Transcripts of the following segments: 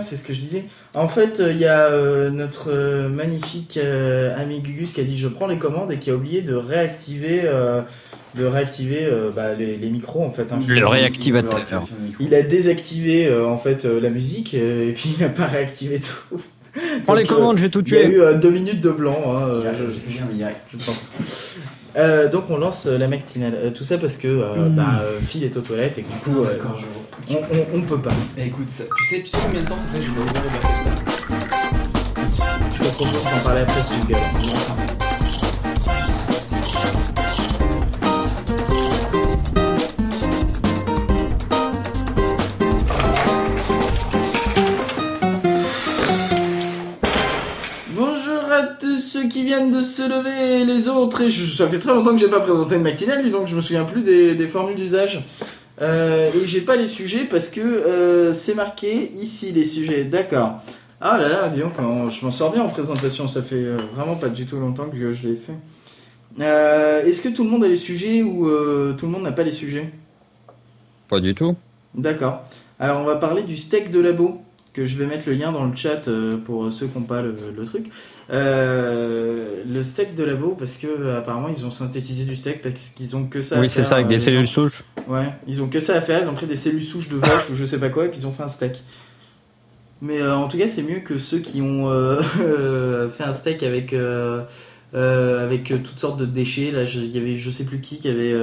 C'est ce que je disais. En fait, il y a euh, notre euh, magnifique euh, ami Gugus qui a dit je prends les commandes et qui a oublié de réactiver, euh, de réactiver euh, bah, les, les micros en fait. hein. Le réactivateur. Il a désactivé euh, en fait euh, la musique euh, et puis il n'a pas réactivé tout. Prends les euh, commandes, je vais tout Il y a tuer. eu euh, deux minutes de blanc. hein, euh, a- Je sais bien, mais il y a. je pense. Euh, donc on lance euh, la matinale. Euh, tout ça parce que euh, Mm. bah, euh, Phil est aux toilettes et que du coup vois. on, on, on peut pas. Eh, écoute, ça- tu sais, tu sais combien de temps ça fait je dois ouvrir le Je te propose d'en parler après si tu viennent de se lever les autres. Et je- ça fait très longtemps que j'ai pas présenté une matinale, dis donc je me souviens plus des, des formules d'usage. Euh, et j'ai pas les sujets parce que euh, c'est marqué ici les sujets. D'accord. Ah là là, dis donc, je m'en sors bien en présentation. Ça fait euh, vraiment pas du tout longtemps que je l'ai fait. Euh, Est-ce que tout le monde a les sujets ou tout le monde n'a pas les sujets? Pas du tout. D'accord. Alors on va parler du steak de labo, que je vais mettre le lien dans le chat pour ceux qui n'ont pas le, le truc. Euh, le steak de labo, parce que euh, apparemment ils ont synthétisé du steak parce qu'ils ont que ça à Oui, c'est faire, ça, avec euh, des les cellules gens. souches. Ouais, ils ont que ça à faire, ils ont pris des cellules souches de vache ou je sais pas quoi et puis ils ont fait un steak. Mais euh, en tout cas, c'est mieux que ceux qui ont fait un steak avec avec toutes sortes de déchets. Là, il y avait je sais plus qui qui avait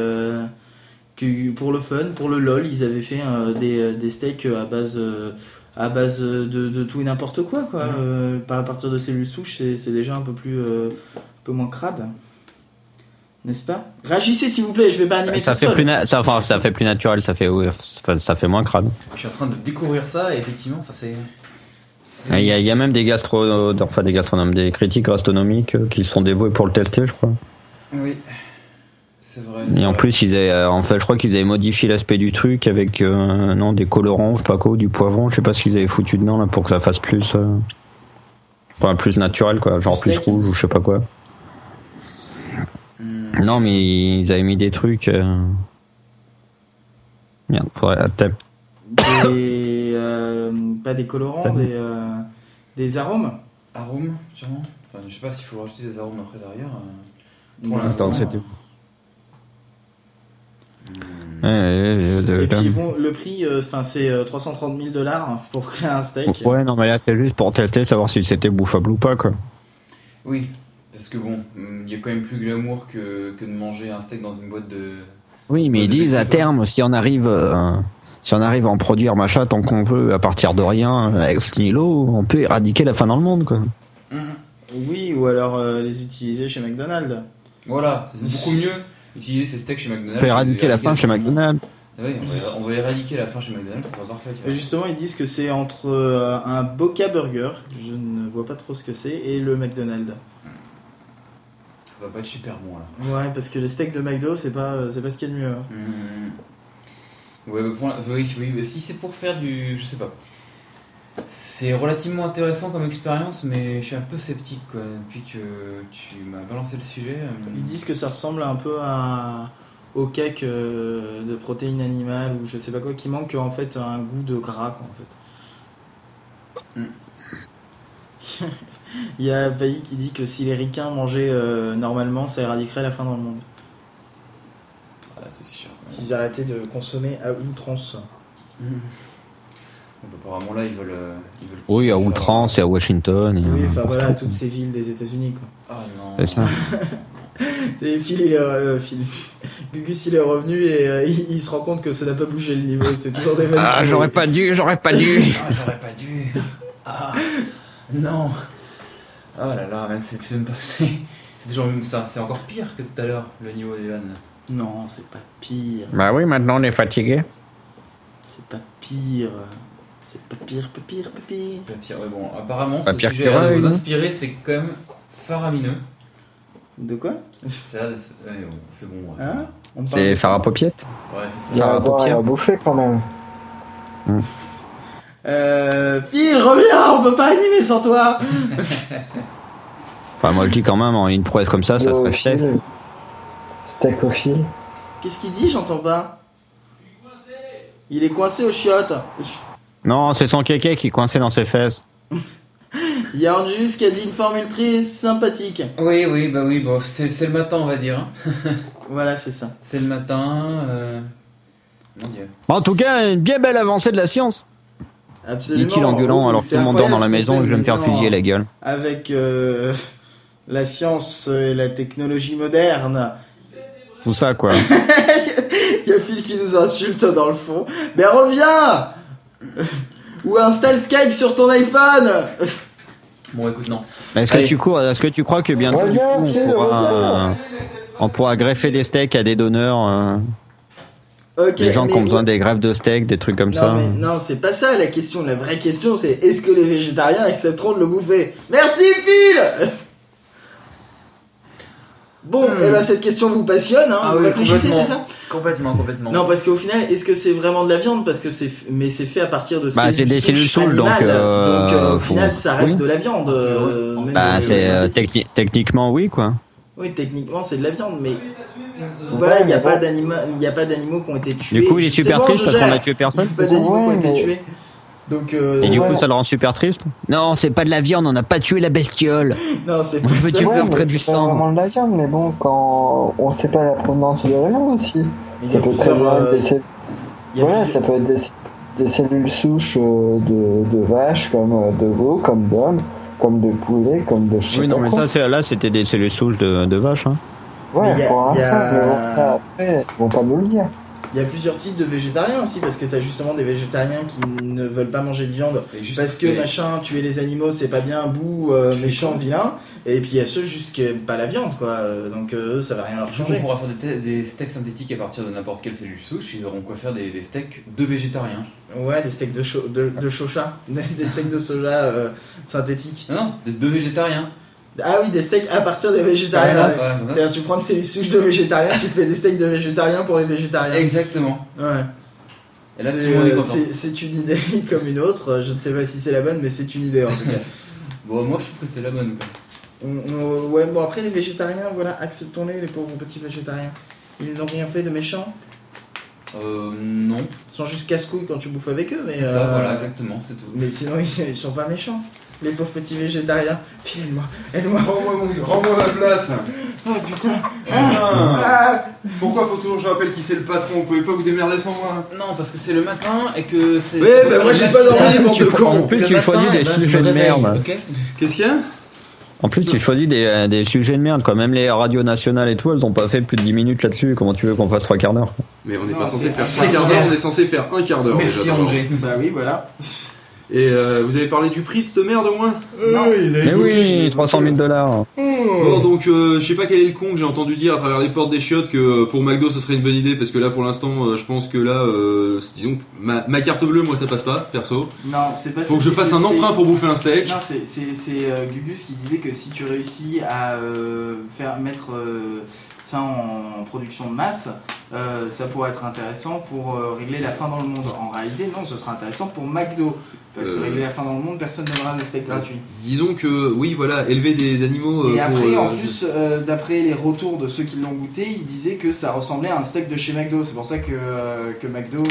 pour le fun, pour le lol, ils avaient fait des, des steaks à base à base de, de tout et n'importe quoi quoi. Mhm. Euh, pas à partir de cellules souches, c'est c'est déjà un peu plus euh, un peu moins crade. N'est-ce pas? Réagissez s'il vous plaît, je vais pas animer Ça tout fait, seul. plus na- ça, enfin, ça fait plus naturel, ça fait, ouais, ça, ça fait moins crade. Je suis en train de découvrir ça et effectivement, enfin, c'est. Ah, Il y, a, il y a même des gastro, enfin des gastronomes, des critiques gastronomiques euh, qui sont dévoués pour le tester, je crois. Oui. Vrai. Et en vrai. plus, ils avaient, euh, en fait, je crois qu'ils avaient modifié l'aspect du truc avec euh, non des colorants, je sais pas quoi, du poivron, je sais pas ce qu'ils avaient foutu dedans là pour que ça fasse plus, euh, enfin, plus naturel quoi, genre plus rouge ou je sais pas quoi. Hmm. Non, mais ils avaient mis des trucs. Euh... Merde, faudrait des euh, pas des colorants, des euh, des arômes. Arômes, sûrement. Enfin, je sais pas s'il faut rajouter des arômes après derrière. euh, Pour l'instant. Ouais, Et puis bon, le prix, enfin c'est euh, 330 000 dollars pour créer un steak. Ouais, non, mais là c'était juste pour tester, savoir si c'était bouffable ou pas quoi. Oui, parce que bon, hmm, il y a quand même plus glamour que, que de manger un steak dans une boîte de. Oui, mais ils disent à terme, si on arrive, euh, si on arrive à en produire machin tant qu'on veut à partir de rien, euh, avec ce niveau, on peut éradiquer la faim dans le monde quoi. Hmm. Oui, ou alors euh, les utiliser chez McDonald's. Voilà, c'est beaucoup mieux utiliser ces steaks chez McDonald's. On peut éradiquer la faim chez McDonald's. Oui, on va, on va éradiquer la faim chez McDonald's, ça va parfait. tu Et vois. justement, ils disent que c'est entre euh, un Boca Burger, je ne vois pas trop ce que c'est, et le McDonald's. Ça va pas être super bon là. Ouais, parce que les steaks de McDo, c'est pas, euh, c'est pas ce qu'il y a de mieux. hein. Hmm. Ouais, bah, pour la- oui, oui, mais si c'est pour faire du. Je sais pas. C'est relativement intéressant comme expérience, mais je suis un peu sceptique quoi. Depuis que tu m'as balancé le sujet. euh, Ils disent que ça ressemble un peu à, au cake euh, de protéines animales ou je sais pas quoi, qui manque en fait un goût de gras quoi, en fait. Mm. Il y a un pays qui dit que si les ricains mangeaient euh, normalement, ça éradiquerait la faim dans le monde. Ah, c'est sûr. S'ils arrêtaient de consommer à outrance. Hmm. Apparemment là, ils veulent. euh, ils veulent Oui, à faire- outrance et à Washington. et, Oui, euh, enfin voilà, toutes ces villes des États-Unis quoi. Ah non. C'est ça. Et Phil, il est, euh, Phil. Gugus, il est revenu et euh, il, il se rend compte que ça n'a pas bougé le niveau, c'est toujours des vannes Ah, j'aurais pas dû, j'aurais pas dû. Ah, j'aurais pas dû. Ah, non. Oh là là, même c'est c'est même pas. C'est c'est toujours- ça- c'est encore pire que tout à l'heure, le niveau des vannes. Non, c'est pas pire. Bah oui, maintenant on est fatigué. C'est pas pire. C'est pas pire, pas pire, pas pire. Pas pire, ouais, bon, apparemment, Pas ce pire sujet que a l'air de Ryan. vous inspirer, c'est quand même faramineux. De quoi? C'est ouais, bon, c'est bon. ouais, c'est Hein? On parle C'est de- bon. Ouais, c'est Il y ça. a Faire à à boire et paupières. à bouffer quand même. Euh, Phil, reviens, on peut pas animer sans toi. Enfin, moi je dis quand même, en une prouesse comme ça, ça fil. Steak au fil. Qu'est-ce qu'il dit J'entends pas? Il est coincé au chiottes. Non, c'est son kéké qui est coincé dans ses fesses. Il y a Angelus qui a dit une formule très sympathique. Oui, oui, bah oui, bon, c'est c'est le matin, on va dire. hein. Voilà, c'est ça. C'est le matin. euh, Mon dieu. En tout cas, une bien belle avancée de la science. Absolument. Dit-il en gueulant Oh, alors que c'est tout le monde dort dans la incroyable ce maison et que je vais me faire fusiller la gueule. Avec euh, la science et la technologie moderne. Tout ça, quoi. Il y a Phil qui nous insulte dans le fond. Mais reviens Ou installe Skype sur ton iPhone Bon, écoute, non. Mais Est-ce que, tu cours, est-ce que tu crois que bientôt, du Reviens, coup, on, pourra, euh, on pourra greffer des steaks à des donneurs euh, Des gens qui ont besoin des greffes de steaks, des trucs comme non, ça. mais non, c'est pas ça la question. La vraie question, c'est est-ce que les végétariens accepteront de le bouffer? Merci Phil Bon, Hmm. et ben cette question vous passionne, hein Ah Vous oui, réfléchissez, c'est ça Complètement, complètement. Non, parce qu'au final, est-ce que c'est vraiment de la viande? Parce que c'est, mais c'est fait à partir de Bah, c'est des cellules souches souches, donc, animales. euh, Donc, euh, au faut- final, ça reste oui. de la viande. euh, même Bah, si c'est euh, techni- techniquement oui, quoi. Oui, techniquement, c'est de la viande, mais voilà, il n'y a pas d'animaux, il y a pas d'animaux qui ont été tués. Du coup, il est super bon, triste parce qu'on a tué personne. Il y a pas d'animaux qui ont été tués. Donc, euh, Et du Ouais. coup, ça le rend super triste. Non, c'est pas de la viande, on n'a pas tué la bestiole. non, c'est je veux tuer faire du c'est pas sang. vraiment de la viande, mais bon, quand on sait pas la provenance de la viande aussi. Il Ça peut très bien euh, être des, voilà, plusieurs- ça peut être des, des cellules souches euh, de, de vaches, comme euh, de veaux, comme d'hommes, comme de poulets, comme de sais Oui, non, mais ça, c'est- là, c'était des cellules souches de, de vache. Hein. Ouais, Mais il y a- pour a- l'instant, mais bon, ça, après, ils vont pas nous le dire. Il y a plusieurs types de végétariens aussi, parce que tu as justement des végétariens qui ne veulent pas manger de viande parce que machin, tuer les animaux c'est pas bien, bout, euh, méchant, vilain. Et puis il y a ceux juste qui aiment pas la viande, quoi. Donc euh, ça va rien leur coup, on changer. pourra faire des, te- des steaks synthétiques à partir de n'importe quelle cellule souche. Ils auront quoi faire des, des steaks de végétariens. Ouais, des steaks de, cho- de, de chocha, des steaks de soja euh, synthétiques. Non, non, des de végétariens. Ah oui, des steaks à partir des végétariens. ouais. ouais, ouais. C'est-à-dire tu prends une cellule souche de végétariens, tu fais des steaks de végétariens pour les végétariens. Exactement. Ouais. Et là, C'est, une idée comme une autre. Je ne sais pas si c'est la bonne, mais c'est une idée en tout cas. Bon, moi, je trouve que c'est la bonne. quoi. On- on- ouais, bon après les végétariens, voilà, acceptons-les, les pauvres petits végétariens. Ils n'ont rien fait de méchant. Euh, non. Ils sont juste casse-couilles quand tu bouffes avec eux, mais. C'est ça, euh, voilà, exactement, c'est tout. Mais sinon, ils, ils sont pas méchants. Les pauvres petits végétariens. File-moi, aide-moi. Rends-moi ma place Oh putain. Putain Ah, Pourquoi faut toujours que je rappelle qui c'est le patron? Vous pouvez pas vous démerder sans moi Non, parce que c'est le matin et que c'est. Ouais, bah faire moi, j'ai pas dormi, bande de prends- en plus, Le tu matin, choisis des je sujets me de réveille, merde. ok? Qu'est-ce qu'il y a? En plus, tu choisis des, euh, des sujets de merde, quoi. Même les radios nationales et tout, elles ont pas fait plus de 10 minutes là-dessus. Comment tu veux qu'on fasse trois quarts d'heure? Mais on n'est pas censé faire c'est 3 quarts d'heure, on est censé faire un quart d'heure. Merci. Angers. Bah oui, voilà. Et euh, vous avez parlé du prix de cette merde au moins Non. Mais oui, 300 000 dollars. Bon donc euh, je sais pas quel est le con que j'ai entendu dire à travers les portes des chiottes que euh, pour McDo ça serait une bonne idée parce que là pour l'instant euh, je pense que là euh, disons que ma, ma carte bleue moi ça passe pas perso. Non, c'est pas Faut que je fasse un emprunt pour bouffer un steak. Non, c'est c'est- c'est, euh, Gugus qui disait que si tu réussis à euh, faire mettre euh, ça en, production de masse, euh, ça pourrait être intéressant pour euh, régler la faim dans le monde. En réalité, non, ce sera intéressant pour McDo. Parce que Euh. régler la faim dans le monde, personne n'aimera des steaks gratuits. Disons que oui voilà élever des animaux euh, Et après, euh, en plus, d'après les retours de ceux qui l'ont goûté, ils disaient que ça ressemblait à un steak de chez McDo. C'est pour ça que, que McDo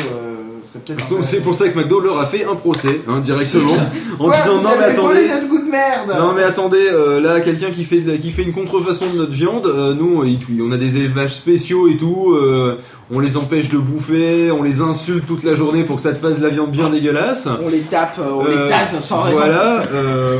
serait peut-être. Donc c'est pour ça que McDo leur a fait un procès hein, directement en Ouais, disant non mais attendez notre goût de merde non mais attendez là quelqu'un qui fait qui fait une contrefaçon de notre viande nous on a des élevages spéciaux et tout euh, on les empêche de bouffer on les insulte toute la journée pour que ça te fasse de la viande bien dégueulasse On les tape, euh, on Euh, les tasse sans raison. voilà euh,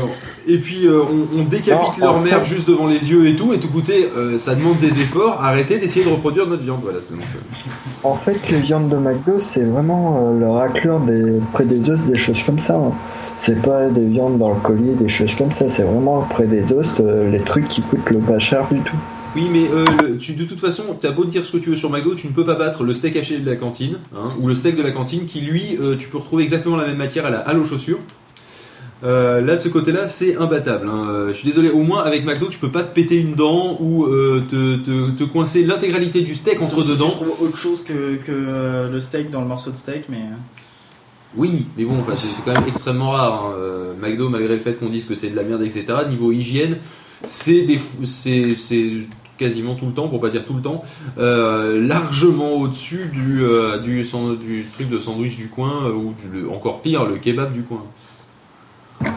et puis euh, on, on décapite Non, leur en mère juste devant les yeux et tout et tout écoutez euh, ça demande des efforts arrêtez d'essayer de reproduire notre viande voilà donc euh, En fait, les viandes de McDo, c'est vraiment euh, le raclure des, près des os, des choses comme ça. hein. C'est pas des viandes dans le collier, des choses comme ça. C'est vraiment près des os, euh, les trucs qui coûtent le pas cher du tout. Oui, mais euh, le- tu, de toute façon, t'as beau dire ce que tu veux sur McDo, tu ne peux pas battre le steak haché de la cantine, hein, ou le steak de la cantine, qui lui, euh, tu peux retrouver exactement la même matière à la halle aux chaussures. Euh, là, de ce côté-là, c'est imbattable. hein. Euh, je suis désolé, au moins avec McDo, tu peux pas te péter une dent ou euh, te, te- te coincer l'intégralité du steak entre. Tu trouves autre chose que, que euh, le steak dans le morceau de steak, mais. Oui, mais bon, enfin, c'est quand même extrêmement rare. hein. McDo, malgré le fait qu'on dise que c'est de la merde, etc., niveau hygiène, c'est des, c'est quasiment tout le temps, pour pas dire tout le temps, euh, largement au-dessus du, euh, du, truc de sandwich du coin, euh, ou encore pire, le kebab du coin.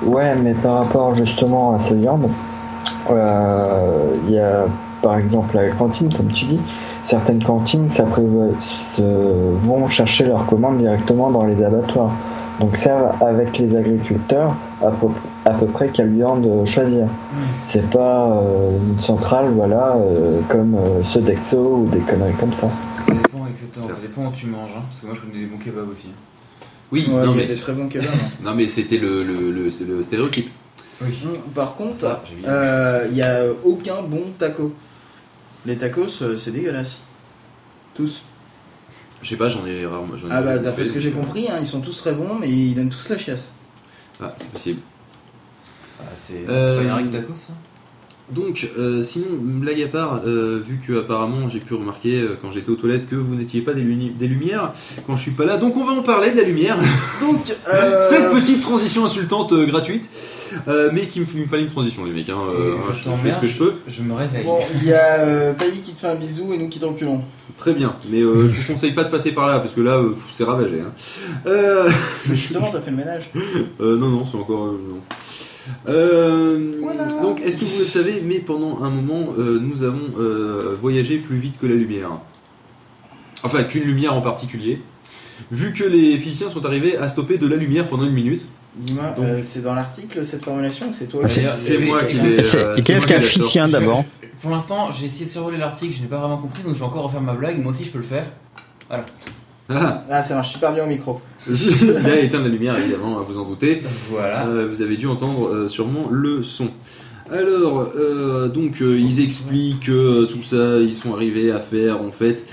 Ouais, mais par rapport justement à ces viandes, il y a par exemple la cantine, comme tu dis, certaines cantines s'appré- se vont chercher leurs commandes directement dans les abattoirs. Donc servent avec les agriculteurs à peu, à peu près quelle viande choisir. C'est pas euh, une centrale, voilà, euh, comme euh, ceux d'Exo ou des conneries comme ça. Ça dépend exactement, ça Certes. dépend où tu manges, hein, parce que moi je connais des bons kebabs aussi. Oui, Ouais, non, il y a mais, des très bons kebabs. hein. non mais c'était le, le, le, c'est le stéréotype. Oui. Mm, Par contre, vu. euh, il y a aucun bon taco. Les tacos, euh, c'est dégueulasse. Tous. Je sais pas, j'en ai rarement. j'en ai Ah bah d'après ce que j'ai compris, hein, ils sont tous très bons, mais ils donnent tous la chiasse. euh, Ah, c'est possible. Ah, c'est Euh, pas une règle tacos ça? Donc, euh, sinon, blague à part, euh, vu que apparemment j'ai pu remarquer euh, quand j'étais aux toilettes que vous n'étiez pas des, luni- des lumières quand je suis pas là, donc on va en parler de la lumière. Donc, euh, Cette petite transition insultante euh, gratuite, euh, mais qu'il me, il me fallait une transition, les mecs. Hein, euh, Et hein, je je fais ce que je peux. Je me réveille. Bon, il y a euh, Pailly qui te fait un bisou et nous qui te reculons. Très bien, mais euh, je vous conseille pas de passer par là parce que là, euh, c'est ravagé. Hein. Euh, Justement, t'as fait le ménage. euh, non, non, c'est encore. euh, non. Euh, Voilà. Donc, est-ce que vous le savez, mais pendant un moment, euh, nous avons euh, voyagé plus vite que la lumière. Enfin, qu'une lumière en particulier. Vu que les physiciens sont arrivés à stopper de la lumière pendant une minute. Dis-moi, Donc- euh, c'est dans l'article cette formulation ou c'est toi Ah, c'est- moi qui l'ai. Et euh, qu'est-ce qu'un physicien d'abord Pour l'instant, j'ai essayé de survoler l'article, je n'ai pas vraiment compris, donc je vais encore refaire ma blague. Moi aussi, je peux le faire. Ah, Ah, ça marche super bien au micro. il a éteint la lumière, évidemment, vous en doutez. Voilà. Euh, vous avez dû entendre euh, sûrement le son. Alors, euh, donc, euh, ils expliquent euh, tout ça, ils sont arrivés à faire, en fait.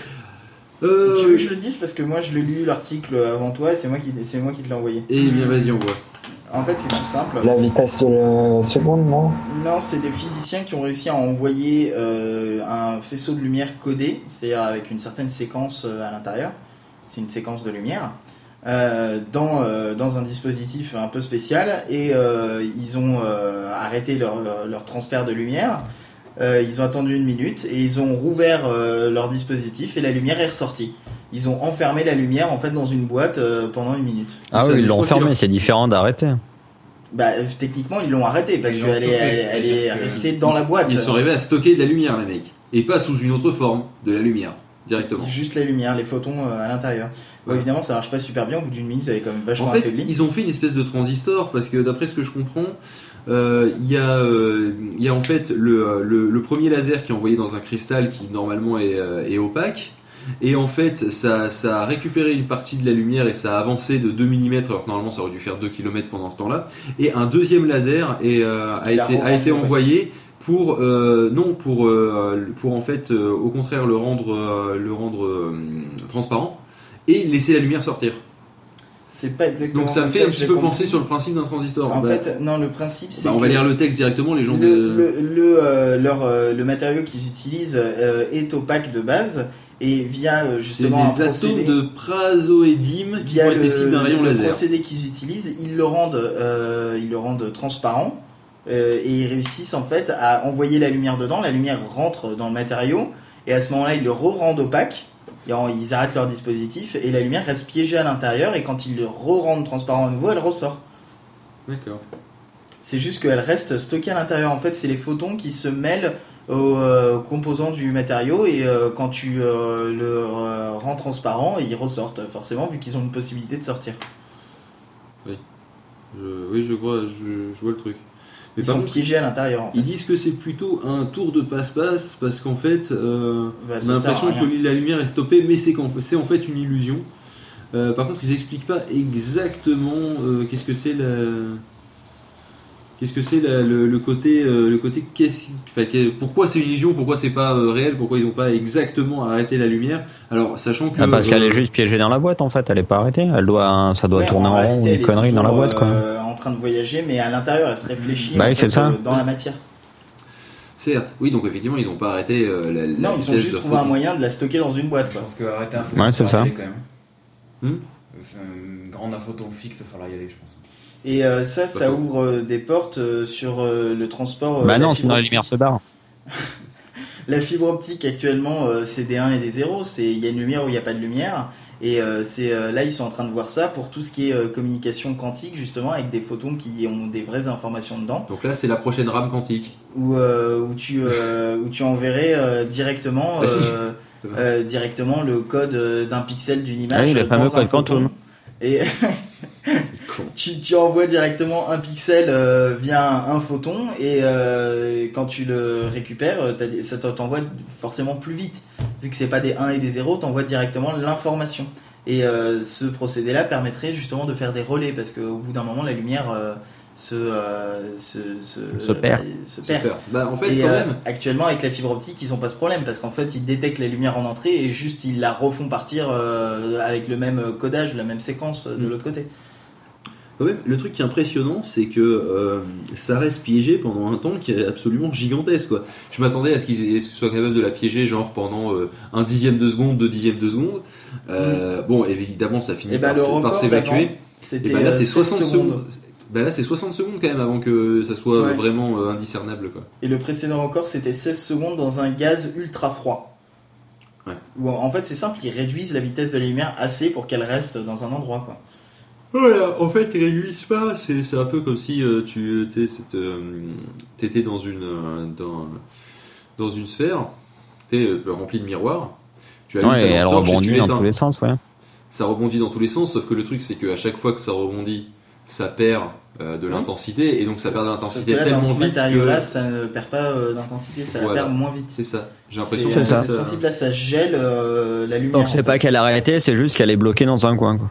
Euh, Tu veux que je le dise? Parce que moi je l'ai lu l'article avant toi et c'est moi qui c'est moi qui te l'ai envoyé. Eh bien, vas-y, on voit. En fait, c'est tout simple. La vitesse de la seconde, non? Non, c'est des physiciens qui ont réussi à envoyer euh, un faisceau de lumière codé, c'est-à-dire avec une certaine séquence euh, à l'intérieur. C'est une séquence de lumière. euh, dans, euh, dans un dispositif un peu spécial et euh, ils ont euh, arrêté leur, leur transfert de lumière. Euh, ils ont attendu une minute et ils ont rouvert euh, leur dispositif et la lumière est ressortie. Ils ont enfermé la lumière en fait dans une boîte euh, pendant une minute. Ah Ça, oui, ils l'ont crois qu'il fermé, en- c'est différent d'arrêter. Bah, euh, techniquement, ils l'ont arrêté parce qu'elle est, elle, elle est restée Ils- dans la boîte. Ils sont arrivés à stocker de la lumière, les mecs. Et pas sous une autre forme, de la lumière, directement. C'est juste la lumière, les photons euh, à l'intérieur. Ouais. évidemment, ça marche pas super bien. Au bout d'une minute, elle est quand même vachement En fait, affaiblie. ils ont fait une espèce de transistor parce que d'après ce que je comprends, euh, il y, a, euh, y a en fait le, le- le premier laser qui est envoyé dans un cristal qui normalement est, est opaque. Et en fait, ça, ça a récupéré une partie de la lumière et ça a avancé de 2 mm alors que normalement ça aurait dû faire 2 km pendant ce temps-là. Et un deuxième laser est, euh, a, été, a été envoyé pour euh, non pour euh, pour en fait euh, au contraire le rendre le rendre transparent et laisser la lumière sortir. C'est pas exactement. Donc ça me fait un petit peu penser sur le principe d'un transistor. En Bah, fait, non, le principe, c'est bah, on va lire le texte directement, les gens le, de... le, le, leur, le matériau qu'ils utilisent est opaque de base et via C'est justement un des procédé. atomes de prazoédime qui via vont être le, les cibles d'un rayon le laser. procédé qu'ils utilisent, ils le rendent, ils le rendent transparent euh, et ils réussissent en fait à envoyer la lumière dedans. La lumière rentre dans le matériau et à ce moment-là, ils le re-rendent opaque. Et en- ils arrêtent leur dispositif et la lumière reste piégée à l'intérieur et quand ils le re-rendent transparent à nouveau, elle ressort. D'accord. C'est juste qu'elle reste stockée à l'intérieur. En fait, c'est les photons qui se mêlent aux euh, composants du matériau et euh, quand tu euh, le rends transparent, ils ressortent forcément vu qu'ils ont une possibilité de sortir. Je- Oui, je vois, je, je vois le truc. Ils sont piégés à l'intérieur. En fait. ils disent que c'est plutôt un tour de passe-passe parce qu'en fait, euh, Bah, on a l'impression que la lumière est stoppée, mais c'est en fait une illusion. Euh, par contre, ils expliquent pas exactement euh, qu'est-ce que c'est la. Qu'est-ce que c'est le, le côté, euh, le côté enfin, pourquoi c'est une illusion, pourquoi c'est pas euh, réel, pourquoi ils ont pas exactement arrêté la lumière. Alors, sachant que Ah, parce qu'elle est juste piégée dans la boîte en fait, elle est pas arrêtée. Elle doit, ça doit Ouais, tourner en rond une connerie dans la boîte quoi. Train de voyager, mais à l'intérieur, elle se réfléchit Bah en oui, fait, c'est ça. euh, dans la matière. Certes, oui, donc effectivement, ils ont pas arrêté euh, la, la Non, ils ont juste trouvé un moyen de la stocker dans une boîte. Je Quoi. pense qu'arrêter un photon, Ouais, c'est faut ça. y aller quand même. Hmm une grande photon fixe, il va falloir y aller, je pense. Et euh, ça, ça ouvre euh, des portes euh, sur euh, le transport. euh, bah non, sinon la lumière se barre. la fibre optique actuellement, euh, c'est des 1 et des 0. C'est il y a une lumière ou il n'y a pas de lumière. Et euh, c'est euh, là ils sont en train de voir ça pour tout ce qui est euh, communication quantique justement avec des photons qui ont des vraies informations dedans. Donc là, c'est la prochaine rame quantique. où, euh, où tu euh, où tu enverrais euh, directement Ah, euh, euh, directement le code d'un pixel d'une image Ah oui, le fameux code quantum. et. tu, tu envoies directement un pixel euh, via un, un photon et euh, quand tu le récupères euh, ça t'en- t'envoie forcément plus vite vu que c'est pas des 1 et des 0 t'envoies directement l'information et euh, ce procédé là permettrait justement de faire des relais parce qu'au bout d'un moment la lumière euh, se, euh, se, se, Se perd. bah, se perd. Super. Bah, en fait, Et quand euh, même. actuellement, avec la fibre optique, ils ont pas ce problème parce qu'en fait, ils détectent la lumière en entrée et juste ils la refont partir euh, avec le même codage, la même séquence euh, de Mm. l'autre côté. Quand même, le truc qui est impressionnant, c'est que euh, ça reste piégé pendant un temps qui est absolument gigantesque. Quoi. Je m'attendais à ce qu'ils qu'ils soient capables de la piéger genre pendant euh, un dixième de seconde, deux dixièmes de seconde. Euh, Bon, évidemment, ça finit Et bah, par, s'évacuer. Et C'était bah là, euh, c'est 16 60 secondes. Bah là, c'est 60 secondes quand même avant que ça soit Ouais. vraiment indiscernable. Quoi. Et le précédent record, c'était 16 secondes dans un gaz ultra froid. Ouais. Où en fait, c'est simple, ils réduisent la vitesse de la lumière assez pour qu'elle reste dans un endroit. Quoi. Voilà, en fait, ils réduisent pas. C'est c'est un peu comme si euh, tu c'est, euh, t'étais dans une euh, dans, dans une sphère, t'es euh, rempli de miroirs. Tu allumes Ouais, et elle rebondit tu dans tous les sens, ouais. Ça rebondit dans tous les sens, sauf que le truc c'est qu'à chaque fois que ça rebondit, ça perd euh, de l'intensité et donc ça perd de l'intensité là, dans tellement ce vite matériau-là, que ça ne perd pas euh, d'intensité, ça Voilà. la perd moins vite. c'est ça. J'ai l'impression C'est que C'est ça. ce principe-là, ça gèle euh, la lumière. Donc c'est fait. pas qu'elle a arrêté, c'est juste qu'elle est bloquée dans un coin, quoi.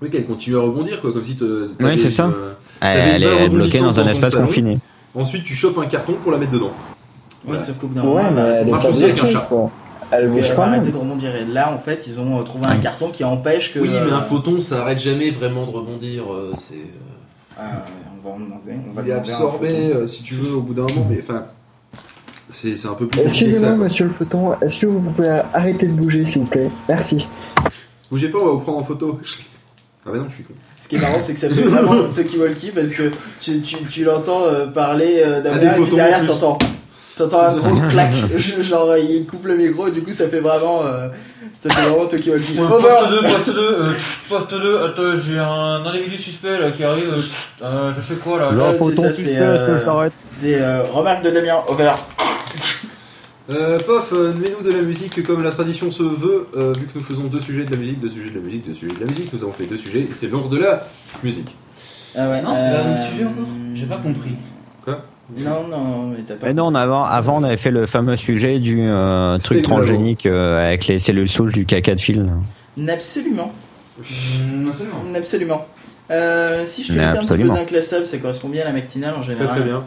Oui, qu'elle continue à rebondir quoi, comme si te- t'avais Oui, c'est ça. euh, Elle, est bloquée dans un espace salon. confiné. Ensuite, tu chopes un carton pour la mettre dedans. Oui, Voilà. sauf qu'au bout d'un moment, Ouais, elle marche pas aussi avec un chat. quoi. Elle bouge va arrêter de rebondir. Et là, en fait, ils ont euh, trouvé un carton qui empêche que. Oui, mais euh, un photon, ça arrête jamais vraiment de rebondir. euh, c'est. euh, ah, ouais, on va en demander. On va il est absorbé, euh, si tu veux, au bout d'un moment, mais enfin. C'est c'est un peu plus Excusez-moi, monsieur le photon, est-ce que vous pouvez arrêter de bouger, s'il vous plaît? Merci. Bougez pas, on va vous prendre en photo. Ah bah non, je suis con. Ce qui est marrant, c'est que ça fait vraiment talkie-walkie parce que tu, tu, tu l'entends euh, parler euh, Ah, derrière des et puis derrière t'entends. T'entends un gros clac, genre il coupe le micro et du coup ça fait vraiment, euh, ça fait vraiment talkie-walkie. Ouais, Over. poste 2, poste 2, euh, poste 2, attends, j'ai un individu suspect là qui arrive, euh, euh, je fais quoi là? Genre, c'est photon ça, suspect, c'est, est-ce que je t'arrête C'est remarque de Damien, over. Euh, Pof, euh, mets-nous de la musique comme la tradition se veut, euh, vu que nous faisons deux sujets de la musique, deux sujets de la musique, deux sujets de la musique, nous avons fait deux sujets, et c'est l'ordre de la musique. Ah ouais, Non, c'est pas euh, un sujet encore J'ai pas compris. Non, non, mais t'as pas. Mais non, avant, avant, on avait fait le fameux sujet du euh, truc le transgénique euh, avec les cellules souches du caca de fil. Absolument. Mm, absolument. Absolument. Euh, si je te Mais mettais un petit peu absolument. d'inclassable, ça correspond bien à la matinale en Très général. très bien.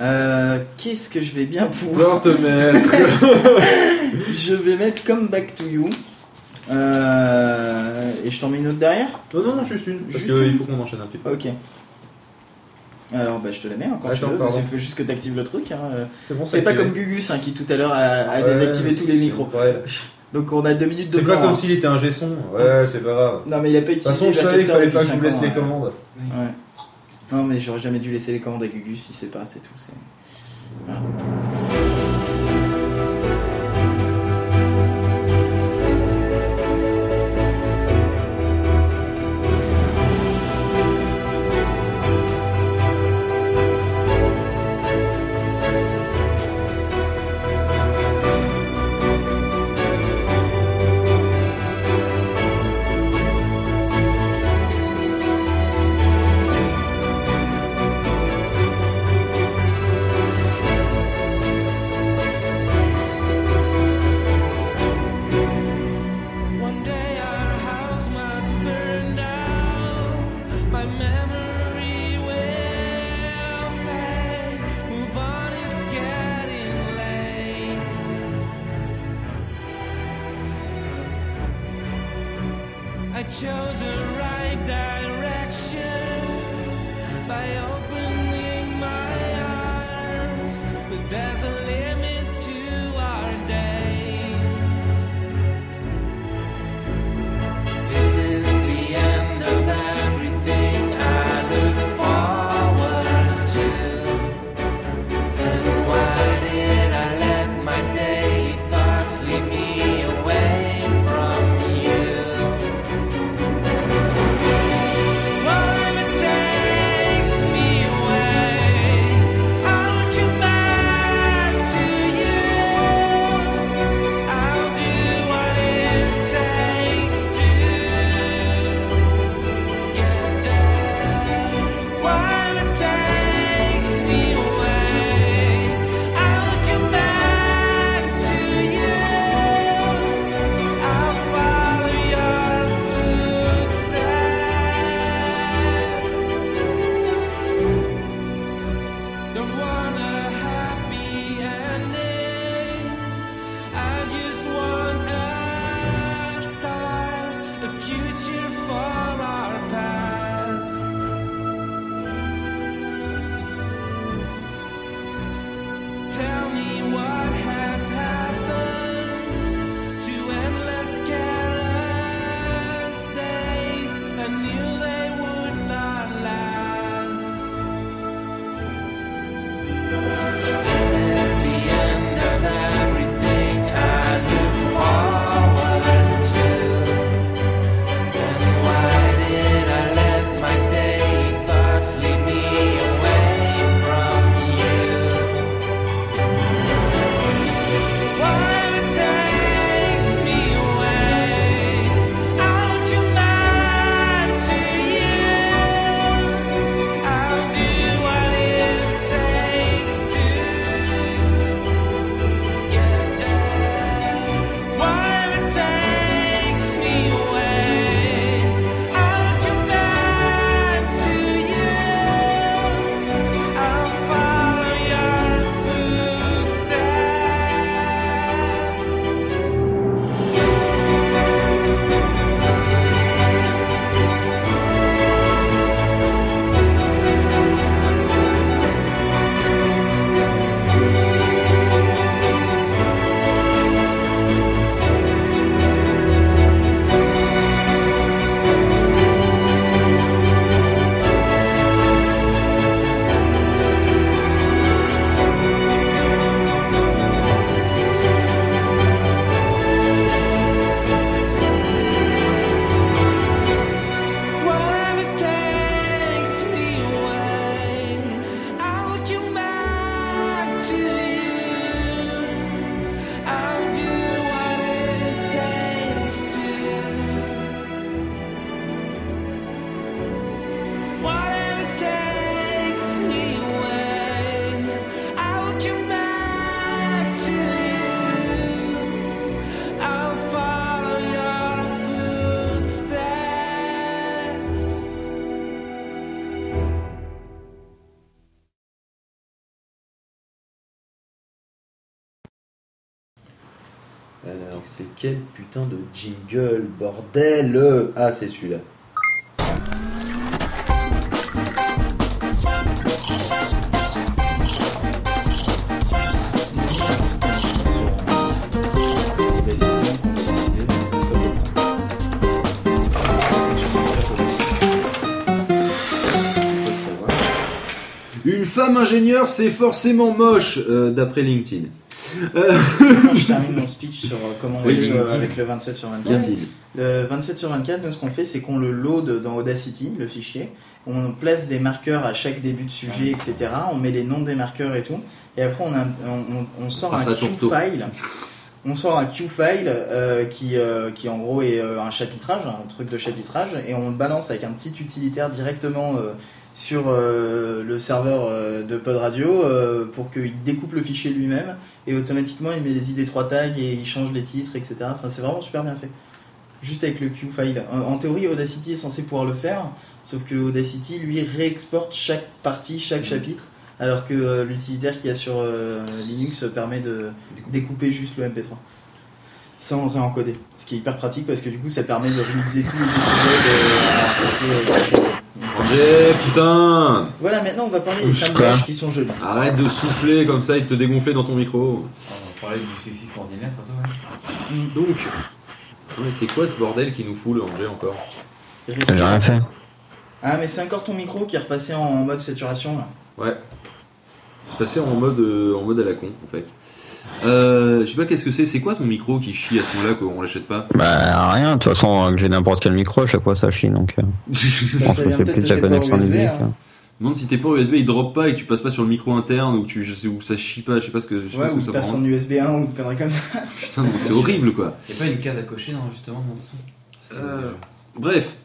Euh, Qu'est-ce que je vais bien pouvoir te mettre. Je vais mettre comme Back to You. Euh, et je t'en mets une autre derrière non, non, non, juste une, parce Juste qu'il une faut qu'on enchaîne un petit peu. Ok. Alors bah je te la mets encore il faut juste que tu actives le truc. Hein. C'est bon, pas comme Gugus hein, qui tout à l'heure a, a Ouais. désactivé tous les micros. Ouais. Donc on a deux minutes de C'est pas comme hein. s'il était un gesson. Ouais, c'est pas grave. Non mais il a pas De toute utilisé façon, je la savais qu'il fallait pas que je vous 5 laisse les ouais. commandes. Ouais. Non mais j'aurais jamais dû laisser les commandes à Gugus si c'est pas, c'est tout. Voilà. Quel putain de jingle, bordel Ah, c'est celui-là. Une femme ingénieure, c'est forcément moche, euh, d'après LinkedIn. Je termine mon speech sur euh, comment on Oui, le euh, avec le 27 sur 24. Bien dit. Le 27 sur 24, nous, ce qu'on fait, c'est qu'on le load dans Audacity, le fichier. On place des marqueurs à chaque début de sujet, etc. On met les noms des marqueurs et tout. Et après, on, a, on, on- on sort un Q-file. On sort un Q-file euh, qui, euh, qui, en gros, est un chapitrage, un truc de chapitrage. Et on le balance avec un petit utilitaire directement sur le serveur de Pod Radio pour qu'il découpe le fichier lui-même. Et automatiquement, il met les ID3 tags et il change les titres, etc. Enfin, c'est vraiment super bien fait juste avec le Q-file. En, en théorie, Audacity est censé pouvoir le faire, sauf que Audacity, lui, réexporte chaque partie, chaque chapitre, alors que euh, l'utilitaire qu'il y a sur euh, Linux permet de découper juste le MP3 sans réencoder. Ce qui est hyper pratique parce que du coup, ça permet de remixer tous les épisodes. Angers, putain Voilà, maintenant on va parler des femmes blanches qui sont jolies. Arrête de souffler comme ça et de te dégonfler dans ton micro. On va parler du sexisme ordinaire surtout. Ouais. Donc, non, mais c'est quoi ce bordel qui nous fout le Angers encore J'ai rien fait. Ah, mais c'est encore ton micro qui est repassé en mode saturation là. Ouais. C'est passé en mode, euh, en mode à la con en fait. Euh, je sais pas qu'est-ce que c'est? C'est quoi ton micro qui chie à ce moment-là qu'on l'achète pas? Bah rien, de toute façon, que j'ai n'importe quel micro, à chaque fois ça chie, donc euh, je Ça pense que c'est peut-être plus de la connexion USB, musique. hein. hein. Je me demande si tes ports USB ils drop pas et que tu passes pas sur le micro interne ou que tu, je sais où ça chie pas. Je sais pas ce que, je sais pas Ouais, ce ou que il ça passe prend. en USB 1 ou une connerie comme ça. Putain, non, c'est horrible quoi. Y'a pas une case à cocher, non, justement, dans ce son? C'est Euh. Bref.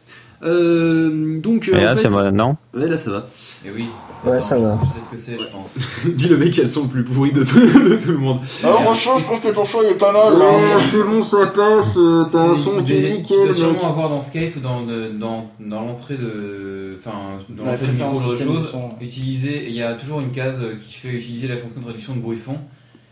Euh, donc, euh, Et en là, fait- c'est moi, non Ouais, là ça va. Et oui. Ouais, ça va. Je sais ce que c'est, je pense. Dis le mec qui a le son le plus pourri de tout, de tout le monde. Alors, franchement, je pense que ton choix est pas mal. Ouais, c'est bon, ça passe. euh, T'as un son qui est Tu nickel. dois mec. sûrement avoir dans Skype ou dans, dans, dans l'entrée de. Enfin, dans l'entrée du micro chose. Utiliser. Il y a toujours une case qui fait utiliser la fonction de réduction de bruit de fond.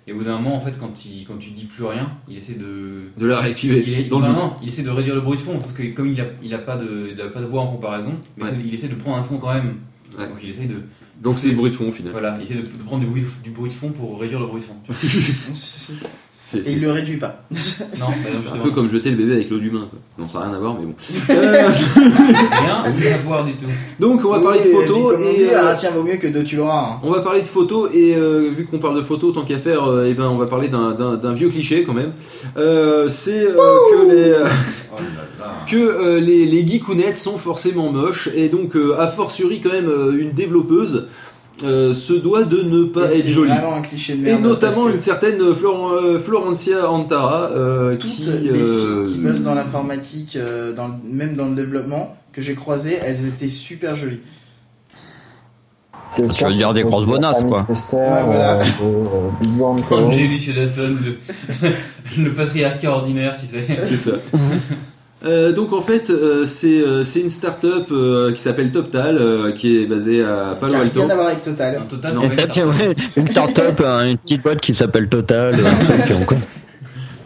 Et au bout d'un moment, en fait, quand, il, quand tu dis plus rien, il essaie de. De la réactiver. Il, est, dans le enfin, doute. non, il essaie de réduire le bruit de fond. On trouve que comme il a, il a, pas, de, il a pas de voix en comparaison, mais Ouais. il essaie de prendre un son quand même. Ouais. Donc il essaie de. Donc c'est le bruit de fond au final. Voilà, il essaie de, de prendre du bruit, du bruit de fond pour réduire le bruit de fond. Et c'est- il le réduit pas. Non, bah non, c'est un peu comme jeter le bébé avec l'eau d'humain. quoi. Non, ça n'a rien à voir, mais bon. Euh, Rien à voir du tout. donc on va parler de et photos comme on et dit, euh, ah, tiens, vaut mieux que deux tu l'auras. hein. on va parler de photos et euh, vu qu'on parle de photos tant qu'à faire, euh, eh ben on va parler d'un- d'un d'un vieux cliché quand même. Euh, c'est euh, que les euh, Oh là là. que euh, les, les geekounettes sont forcément moches et donc euh, a fortiori quand même euh, une développeuse euh, se doit de ne pas Et être c'est jolie. vraiment un cliché de Et merde. notamment parce que une certaine Flor- euh, Florencia Antara euh, Toutes qui les euh, filles qui bossent dans l'informatique, euh, dans le- même dans le développement, que j'ai croisées, elles étaient super jolies. Sûr veux dire des grosses bonasses, quoi. Comme j'ai lu sur Dawson, le, le patriarcat ordinaire, tu sais. C'est ça. Euh, donc en fait, euh, c'est euh, c'est une start-up euh, qui s'appelle TopTal, euh, qui est basée à Ça Palo n'a Alto. rien à voir avec Total. Total, Non, une tiens, start-up. ouais, une start-up, euh, une petite boîte qui s'appelle Total. un truc, on connaît.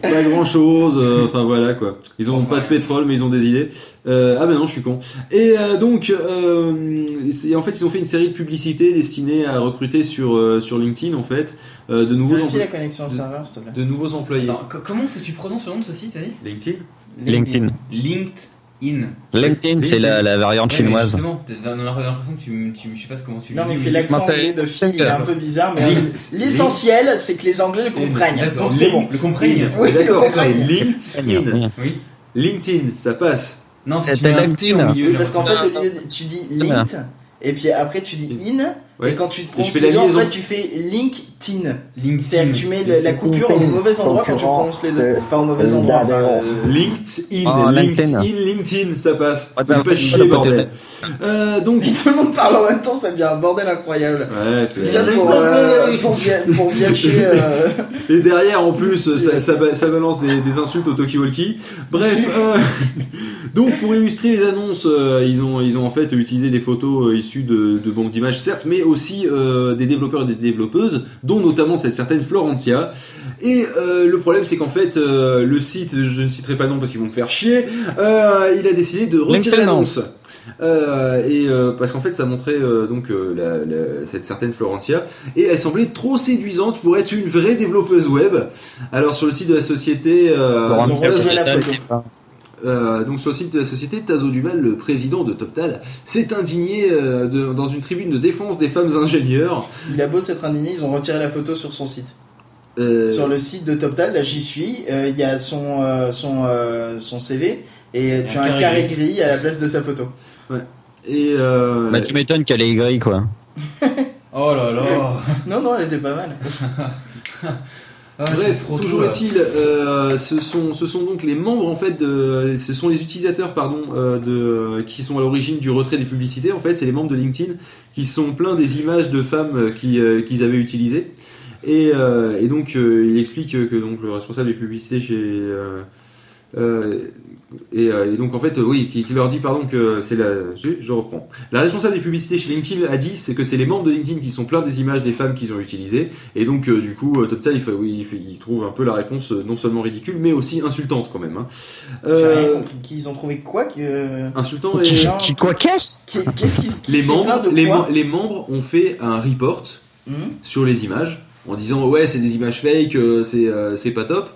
Pas grand-chose, euh, enfin voilà quoi. Ils ont Enfin, pas de pétrole, mais ils ont des idées. Euh, ah ben non, je suis con. Et euh, donc, euh, c'est- en fait, ils ont fait une série de publicités destinées à recruter sur euh, sur LinkedIn en fait euh, de nouveaux Vérifie la employés. connexion au serveur, s'il te plaît. De nouveaux employés. Attends, co- comment tu prononces le nom de ce site, LinkedIn. LinkedIn. LinkedIn. LinkedIn, c'est la, la variante Ouais, chinoise. Justement, l'impression que tu, tu, je sais pas comment tu Non, mais c'est l'accent anglais de Phil, il est un peu bizarre, mais euh, l'essentiel, c'est que les Anglais le comprennent. Donc c'est bon. le comprennent. Oui, D'accord, le c'est comprennent. LinkedIn. Oui. LinkedIn, ça passe. Non, petit LinkedIn. Oui, parce qu'en fait, tu dis C'est bien. linked, et puis après tu dis in, Ouais. et quand tu te prononces les deux, en fait, tu fais LinkedIn. LinkedIn. C'est-à-dire que tu mets la coupure au mauvais endroit quand tu prononces les deux. Enfin, au mauvais endroit. euh, LinkedIn, Ah, LinkedIn, LinkedIn. LinkedIn, ça passe. Ah, ben, pas pas chier, de bordel. Euh, donc, Tout le monde parle en même temps, ça devient un bordel incroyable. ouais, c'est ça pour, euh, pour, via- pour viacher. euh, Et derrière, en plus, ça, ça, ba- ça balance des, des insultes au talkie-walkie. Bref, euh, donc pour illustrer les annonces, euh, ils ont ils ont en fait utilisé des photos euh, issues de, de banques d'images, certes, mais aussi euh, des développeurs et des développeuses, dont notamment cette certaine Florencia. Et euh, le problème, c'est qu'en fait, euh, le site, je ne citerai pas le nom parce qu'ils vont me faire chier, euh, il a décidé de retirer l'annonce. Euh, et euh, parce qu'en fait, ça montrait euh, donc euh, la- la- cette certaine Florencia et elle semblait trop séduisante pour être une vraie développeuse web. Alors sur le site de la société, euh, Euh, donc sur le site de la société, Tazo Duval, le président de TopTal, s'est indigné euh, de- dans une tribune de défense des femmes ingénieurs. Il a beau s'être indigné, ils ont retiré la photo sur son site. Euh, Sur le site de TopTal, là j'y suis, euh, il y a son, euh, son, euh, son CV et tu as un carré carré gris à la place de sa photo. et euh, Bah, tu m'étonnes qu'elle est gris, quoi. Oh là là Non, non, elle était pas mal. Ah, Bref, trop toujours est-il, euh, ce sont ce sont donc les membres en fait de, ce sont les utilisateurs pardon euh, de qui sont à l'origine du retrait des publicités. En fait, c'est les membres de LinkedIn qui sont pleins des images de femmes euh, qui euh, qu'ils avaient utilisées. Et, et donc il explique que donc le responsable des publicités chez et, euh, et donc en fait euh, oui qui, qui leur dit pardon que c'est la je, je reprends. La responsable des publicités chez LinkedIn a dit c'est que c'est les membres de LinkedIn qui sont pleins des images des femmes qu'ils ont utilisées. Et donc euh, du coup euh, TopTal il, oui, il, trouve un peu la réponse non seulement ridicule mais aussi insultante quand même hein. Euh. Qu'ils ont trouvé quoi que... insultant et Qui, quoi qu'est-ce? Qui- Qu'est-ce qui, qui les membres de les, quoi mem- les membres ont fait un report Hmm? sur les images en disant ouais c'est des images fake euh, c'est euh, c'est pas top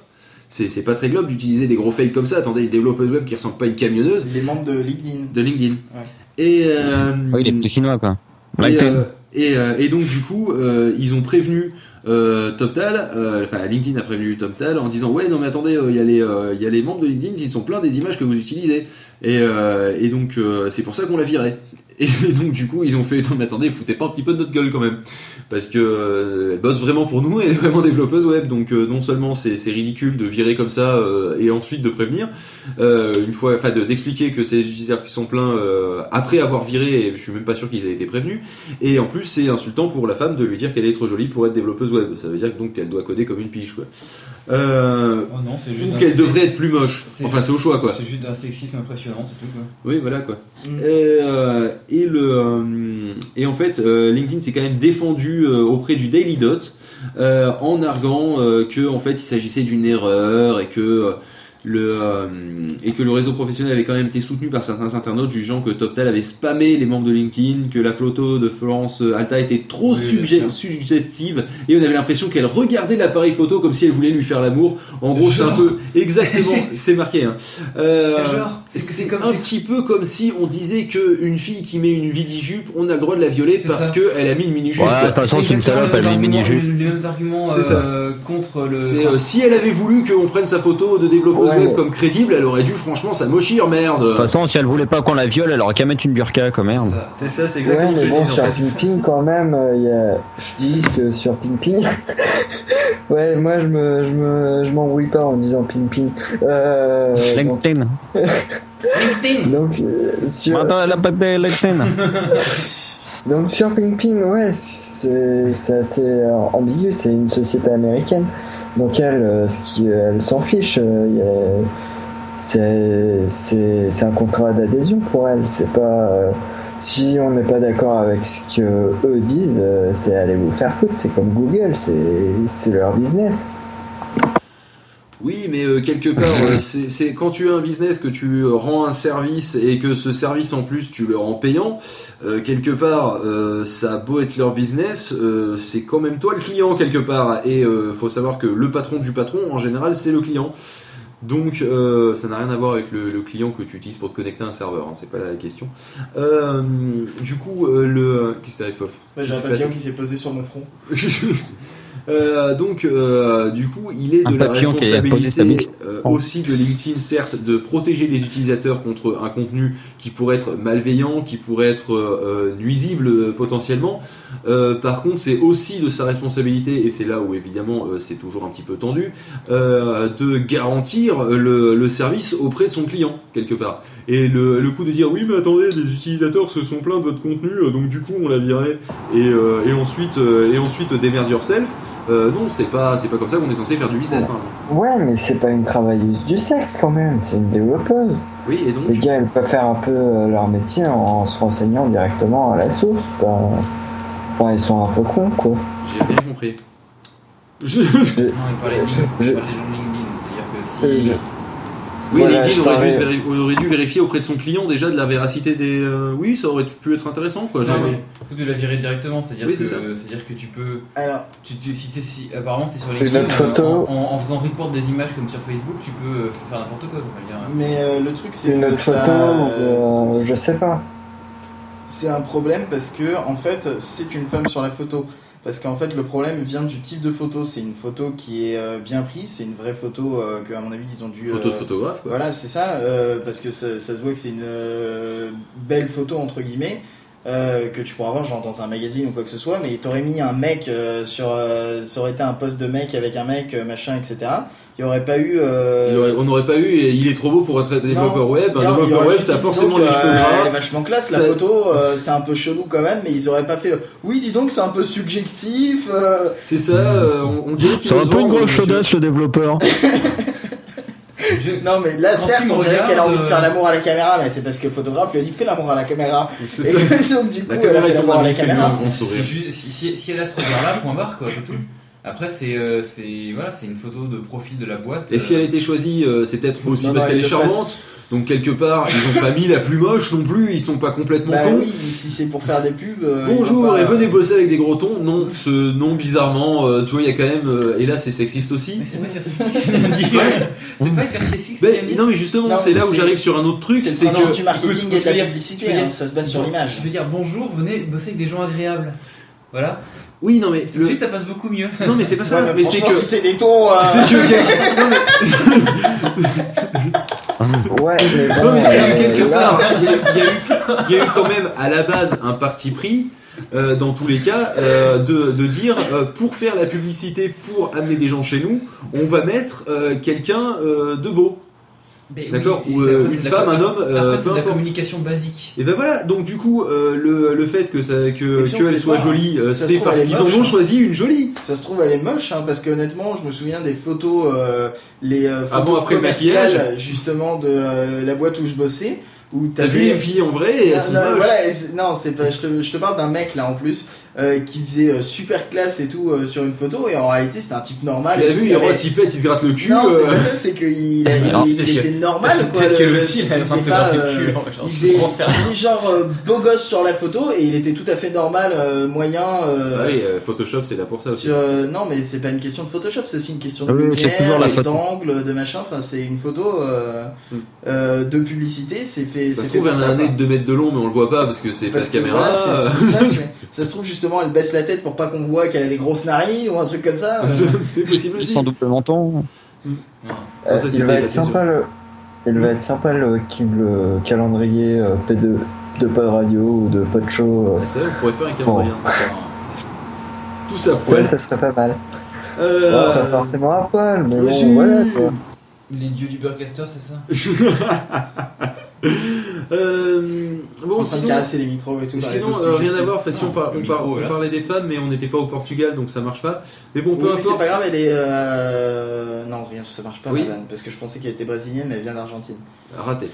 c'est c'est pas très globe d'utiliser des gros fakes comme ça attendez une développeuse web qui ressemble pas à une camionneuse Les membres de LinkedIn. de LinkedIn Ouais. et euh, Oui, les petits chinois, quoi. et, euh, et, euh, et donc du coup, euh, ils ont prévenu euh, TopTal, euh, enfin LinkedIn a prévenu TopTal en disant ouais non mais attendez, euh, il y a les euh, il y a les membres de LinkedIn ils sont pleins des images que vous utilisez et, euh, et donc euh, c'est pour ça qu'on l'a viré. Et donc du coup ils ont fait non mais attendez foutez pas un petit peu de notre gueule quand même parce que euh, elle bosse vraiment pour nous elle est vraiment développeuse web donc euh, non seulement c'est ridicule de virer comme ça euh, et ensuite de prévenir euh, une fois enfin de- d'expliquer que c'est les utilisateurs qui sont pleins euh, après avoir viré et je suis même pas sûr qu'ils aient été prévenus et en plus, c'est insultant pour la femme de lui dire qu'elle est trop jolie pour être développeuse web. Ça veut dire donc qu'elle doit coder comme une pige, quoi. Euh, Oh non, c'est juste ou qu'elle devrait être plus moche. Enfin, c'est au choix, quoi. C'est juste un sexisme impressionnant, c'est tout quoi. Oui, voilà, quoi. Mm. Et, euh, et le euh, et en fait, euh, LinkedIn s'est quand même défendu euh, auprès du Daily Dot euh, en arguant euh, que en fait, il s'agissait d'une erreur et que euh, le euh, et que le réseau professionnel avait quand même été soutenu par certains internautes jugeant que TopTal avait spammé les membres de LinkedIn, que la photo de Florence Alta était trop Oui, suggestive et on avait l'impression qu'elle regardait l'appareil photo comme si elle voulait lui faire l'amour. En gros, c'est un peu exactement, c'est marqué. Hein. Euh, c'est- un petit peu comme si on disait que une fille qui met une mini-jupe, on a le droit de la violer parce qu'elle a mis une mini-jupe. Ouais, quoi. de toute façon, c'est une salope, les elle met une mêmes mini-jupe. arguments- Les mêmes arguments C'est euh, contre le. C'est, euh, si elle avait voulu qu'on prenne sa photo de développeuse Ouais, comme crédible, elle aurait dû, franchement, ça mochire, merde. De toute façon, si elle voulait pas qu'on la viole, elle aurait qu'à mettre une burqa, merde. ça. C'est ça, c'est Ouais, exactement ce mais bon, je dis sur en fait. Pimping, quand même, euh, il y a... je dis que sur Pimping, ouais, moi je me, je me, je m'embrouille pas en disant Pimping. Euh, donc, LinkedIn. LinkedIn donc, euh, sur, Attends, elle a pas de LinkedIn. donc sur Pimping, ouais, c'est c'est assez euh, ambigu, c'est une société américaine. Donc elle, euh, elle s'en fiche. euh, c'est un contrat d'adhésion pour elle. C'est pas euh, si on n'est pas d'accord avec ce que eux disent, c'est allez vous faire foutre. C'est comme Google, c'est leur business. Oui, mais euh, quelque part, euh, c'est quand tu as un business que tu euh, rends un service et que ce service en plus tu le rends payant, euh, quelque part, euh, ça a beau être leur business, euh, c'est quand même toi le client quelque part. Et euh, faut savoir que le patron du patron, en général, c'est le client. Donc, euh, ça n'a rien à voir avec le, le client que tu utilises pour te connecter à un serveur. Hein, c'est pas là la question. Euh, du coup, euh, le qu'est-ce qui t'arrive, Pof J'ai un papillon qui s'est posé sur mon front. Euh, donc, euh, du coup, il est Un de la responsabilité euh, aussi de LinkedIn, certes, de protéger les utilisateurs contre un contenu qui pourrait être malveillant, qui pourrait être euh, nuisible euh, potentiellement. Euh, par contre, c'est aussi de sa responsabilité, et c'est là où évidemment euh, c'est toujours un petit peu tendu, euh, de garantir le, le service auprès de son client quelque part. Et le, le coup de dire oui, mais attendez, des utilisateurs se sont plaints de votre contenu, donc du coup on l'a viré, et, et ensuite et ensuite démerde yourself. Non, c'est pas c'est pas comme ça qu'on est censé faire du business. exemple. Ouais, mais c'est pas une travailleuse du sexe quand même, c'est une développeuse. Oui, et donc Les gars, elles peuvent faire un peu leur métier en se renseignant directement à la source. Pas... Enfin, ils sont un peu cons, quoi. J'ai rien compris. Je- Non, il parlait de LinkedIn, Je- il parlait de LinkedIn. C'est-à-dire que Euh, si. je- Oui, Voilà, LinkedIn aurait, dû, parlais- se véri- aurait dû vérifier auprès de son client déjà de la véracité des. euh, Oui, ça aurait pu être intéressant quoi. Non, mais plutôt de la virer directement, c'est-à-dire Oui, que, c'est ça. c'est-à-dire que tu peux. Alors, Tu, tu- si, apparemment, c'est sur Une LinkedIn. autre euh, photo. en, en- en faisant report des images comme sur Facebook, tu peux euh, faire n'importe quoi. on va dire. mais euh, le truc c'est Une que autre photo, ça, euh, c'est- je sais pas. C'est un problème parce que en fait c'est une femme sur la photo. Parce qu'en fait le problème vient du type de photo. C'est une photo qui est euh, bien prise, c'est une vraie photo euh, que à mon avis ils ont dû. Photo de euh, photographe quoi. Voilà, c'est ça, euh, parce que ça, ça se voit que c'est une euh, belle photo entre guillemets. euh, que tu pourras voir genre dans un magazine ou quoi que ce soit, mais t'aurais mis un mec euh, sur, euh, ça aurait été un poste de mec avec un mec machin, etc. Il y aurait pas eu. euh, Il aurait- on n'aurait pas eu, et il est trop beau pour être développeur non, web. Un développeur web, ça a forcément les cheveux euh, gras. Elle est vachement classe la Ça- photo, euh, c'est un peu chelou quand même, mais ils auraient pas fait. euh, oui, dis donc, c'est un peu subjectif. euh, C'est ça, euh, on, on dirait qu'il C'est un peu une grosse chaudasse le développeur. Je- Non, mais là, Quand certes, on dirait qu'elle a envie de faire l'amour à la caméra, mais c'est parce que le photographe lui a dit fais l'amour à la caméra. C'est ça. donc, du coup, La elle a fait l'amour à la caméra. si, si, si elle a ce regard-là, point barre, quoi, c'est tout. Après, c'est euh, c'est voilà, c'est une photo de profil de la boîte. Et si elle a euh, été choisie, euh, c'est peut-être aussi Non, parce non, qu'elle elle est charmante. Donc quelque part, ils ont pas mis la plus moche non plus. Ils sont pas complètement Bah cons. oui, si c'est pour faire des pubs. euh, ils vont Bonjour pas- et venez bosser avec des gros tons. Non, ce nom bizarrement, euh, tu vois, il y a quand même. euh, et là, c'est sexiste aussi. Mais c'est pas hyper sexy ce. C'est pas hyper sexy ce Ben, qu'il non, mais justement, Non, c'est là où c'est- j'arrive sur un autre truc, C'est c'est le principe que du marketing Écoute, et de je veux la dire- publicité, je veux hein, dire- ça se base sur l'image. Je veux dire bonjour, venez bosser avec des gens agréables. Voilà. oui, non mais Tout de le- suite, ça passe beaucoup mieux. non mais c'est pas ça, Ouais, mais c'est franchement, que si c'est des tons. euh, c'est que non, mais- Ouais, mais bon, Non mais c'est euh, que quelque là, part, il y, a, y eu, il y a eu quand même à la base un parti pris. euh, dans tous les cas, euh, de, de dire euh, pour faire la publicité, pour amener des gens chez nous, on va mettre euh, quelqu'un euh, de beau. Mais D'accord, oui, ou, euh, après, une c'est de la femme, un homme, euh, Après, c'est de la communication basique. Et ben voilà, donc du coup, euh, le, le fait que ça, que qu'elle soit pas, jolie, ça se c'est parce qu'ils en ont hein. choisi une jolie. Ça se trouve, elle est moche, hein, parce que honnêtement, je me souviens des photos, euh, les euh, photos Avant, après maquillage. justement, de euh, la boîte où je bossais, où T'as vu t'avais. filles en vrai et elles Non, sont non, moches. voilà, non, c'est pas. Je te, je te parle d'un mec là en plus euh, qui faisait euh, super classe et tout euh, sur une photo, et en réalité c'était un type normal. Tu l'as tout, vu, il il avait- il il se gratte le cul. Non, c'est euh, pas ça, c'est qu'il a- il, il chiant. était normal quoi. Peut-être le- qu'elle le- aussi, il elle faisait pas, euh, il faisait, il genre euh, beau gosse sur la photo et il était tout à fait normal, euh, moyen. euh, bah oui, euh, Photoshop c'est là pour ça aussi. sur, euh, non, mais c'est pas une question de Photoshop, c'est aussi une question de c'est lumière, d'angle, de machin. Enfin, c'est une photo euh, Mm. euh, de publicité. C'est fait. Ça se trouve, elle a un nez de 2 mètres de long, mais on le voit pas parce que c'est face caméra. voilà, ça se trouve justement, elle baisse la tête pour pas qu'on voit qu'elle a des grosses narines ou un truc comme ça. c'est possible aussi. Sans double menton. Euh, ça, il va être sympa le, il va être sympa le, le calendrier euh, P2 de Pod Radio ou de Pod Show. euh. C'est vrai, on pourrait faire un calendrier. Bon. hein, ça. Tout ça Ça, pourrait. ça serait pas mal. Euh, Ouais, pas forcément à poil, mais bon, Monsieur. voilà quoi. Les dieux du Burcaster, c'est ça? euh, bon, en train de sinon, caresser les micros et tout. sinon euh, rien à voir. Façon, Non, on, par- le on par- on parlait des femmes, mais on n'était pas au Portugal, donc ça marche pas. Mais bon, Oui, peu mais c'est importe. pas grave, elle est. euh, Non, rien, ça marche pas, Oui. madame, parce que je pensais qu'elle était brésilienne, mais elle vient d'Argentine. Raté.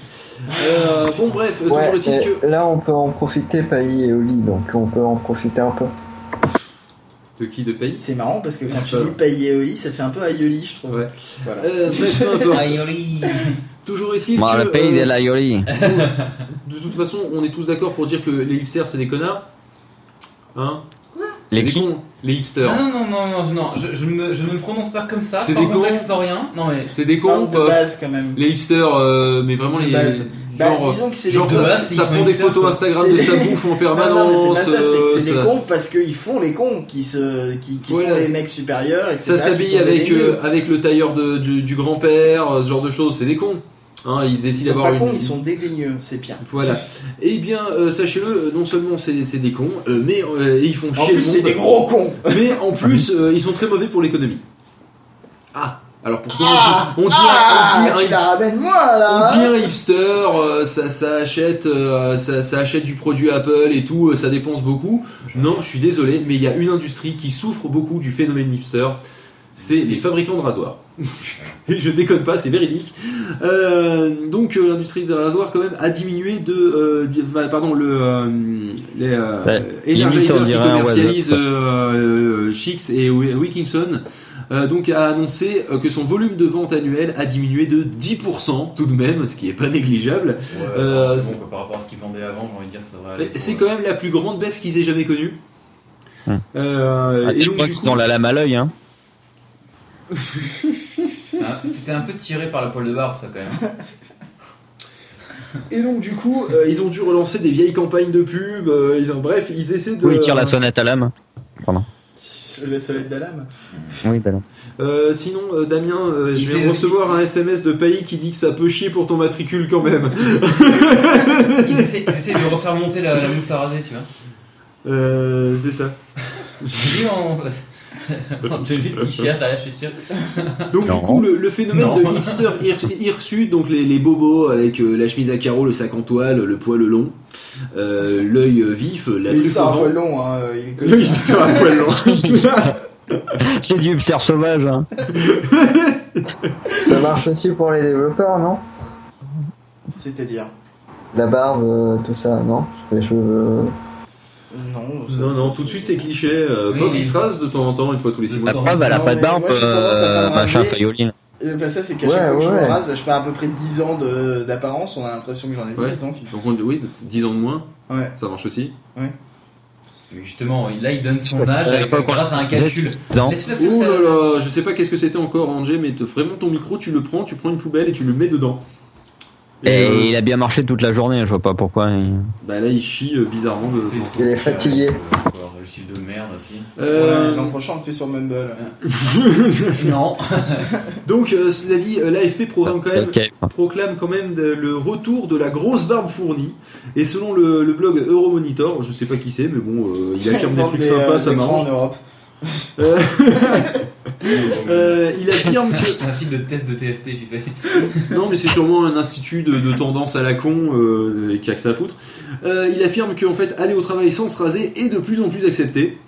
Euh, bon, bref, toujours Ouais, et que. là on peut en profiter, Pailly et Oli, donc on peut en profiter un peu. De qui de pays C'est marrant parce que quand tu dis pailléoli, ça fait un peu aioli, je trouve. Ouais. Voilà. Euh, bref, peu importe. Toujours est-il que. le pays euh, de la Yoli. De toute façon, on est tous d'accord pour dire que les hipsters, c'est des connards. Hein Les C'est des qui cons, Les hipsters. Non, non, non, non, non, non, je, je, ne me, je ne me prononce pas comme ça, C'est sans des cons. contexte rien. Non, mais C'est des cons, de pas base quand même. Les hipsters, euh, mais vraiment De les. base. Bah, Genre, disons que c'est des de ça, cons. ça ils sont prend des hipsters, photos quoi. Instagram C'est de des- sa bouffe en Non, permanence. non, mais c'est pas ça, c'est que c'est euh, des ça- cons parce qu'ils font les cons, qui, se, qui, qui Voilà, font les c'est- mecs supérieurs, etc. Ça qui s'habille sont des avec, dégueux. euh, avec le tailleur de, du, du grand-père, euh, ce genre de choses, c'est des cons. Hein, ils décident d'avoir pas une. cons, ils sont dédaigneux, c'est pire. Voilà. Eh bien, euh, sachez-le, euh, non seulement c'est c'est des cons, euh, mais euh, ils font En chier plus, le c'est des gros cons. Mais en plus, ils sont très mauvais pour l'économie. Ah Alors pourquoi Ah, on dit, ah, on dit un hipster- ramènes moi là. on dit un hipster, ça, ça achète, ça, ça achète du produit Apple et tout, ça dépense beaucoup. Non, je suis désolé, mais il y a une industrie qui souffre beaucoup du phénomène hipster. C'est les fabricants de rasoirs. Et je déconne pas, c'est véridique. Euh, donc euh, l'industrie des rasoirs quand même a diminué de, euh, di- enfin, pardon, le euh, les euh, Ouais, Energizer limite, on qui commercialise euh, euh, Chix et Wi- Wilkinson. euh, donc a annoncé euh, que son volume de vente annuel a diminué de 10% tout de même, ce qui est pas négligeable. Ouais, Euh, c'est bon, quoi, par rapport à ce qu'ils vendaient avant, j'ai envie de dire, ça devrait aller. C'est pour- quand même la plus grande baisse qu'ils aient jamais connue. Hum. Euh, Ah, et tu donc, coup- ont la lame à l'œil, hein? C'était un- peu tiré par la poêle de barbe, ça quand même. Et donc du coup, euh, ils ont dû relancer des vieilles campagnes de pub. euh, ils ont, bref, ils essaient de. Ou ils tirent la sonnette à l'âme. Le soleil d'alarme. Oui, bah non. Euh, sinon, euh, Damien, euh, je vais recevoir un SMS de Payi qui dit que ça peut chier pour ton matricule quand même. Ils essaient, ils essaient de refaire monter la, la mousse à raser, tu vois. Euh, c'est ça. Angelis qui cherche derrière, je suis sûr. Donc Non. du coup, le, le phénomène Non. de hipster hir- hirsute, donc les, les bobos avec euh, la chemise à carreaux, le sac en toile, le poil long, euh, l'œil euh, vif, la truffe vent. poil long, hein, il est connu. Le hipster à poil long. C'est du hipster sauvage, hein. Ça marche aussi pour les développeurs, non? C'est-à-dire? La barbe, tout ça, non? Les cheveux. Non, ça, non, tout de suite c'est cliché. Euh, Oui, il se rase de temps en temps, une fois tous les six mois. La preuve, elle a pas de barbe, euh, machin, fayoline. Euh, bah, ça, c'est qu'à Ouais, chaque fois que je ouais. me rase, je perds à peu près 10 ans de- d'apparence, on a l'impression que j'en ai 10, Ouais. donc. Donc on- oui, 10 ans de moins, Ouais. ça marche aussi. Mais justement, là, il donne son âge la avec- grâce à un calcul. Oh ça. là là, je sais pas qu'est-ce que c'était encore Angers, mais vraiment ton micro, tu le prends, tu prends une poubelle et tu le mets dedans. Et euh, il a bien marché toute la journée, je vois pas pourquoi. il- bah là, il chie euh, bizarrement. De... Il est fatigué. Encore, Le style de merde aussi. Euh, Ouais, L'an prochain, on le fait sur Mumble. Non. Donc, euh, cela dit, euh, l'AFP proclame quand même, Escape. proclame quand même de- le retour de la grosse barbe fournie. Et selon le, le blog Euromonitor, je sais pas qui c'est, mais bon, euh, il affirme des trucs sympas, euh, ça écrans marche. en Europe. Euh, il affirme que C'est un site de test de TFT, tu sais. Non, mais c'est sûrement un institut de, de tendance à la con euh, et qui a que ça à foutre. Euh, il affirme qu'en fait, aller au travail sans se raser est de plus en plus accepté.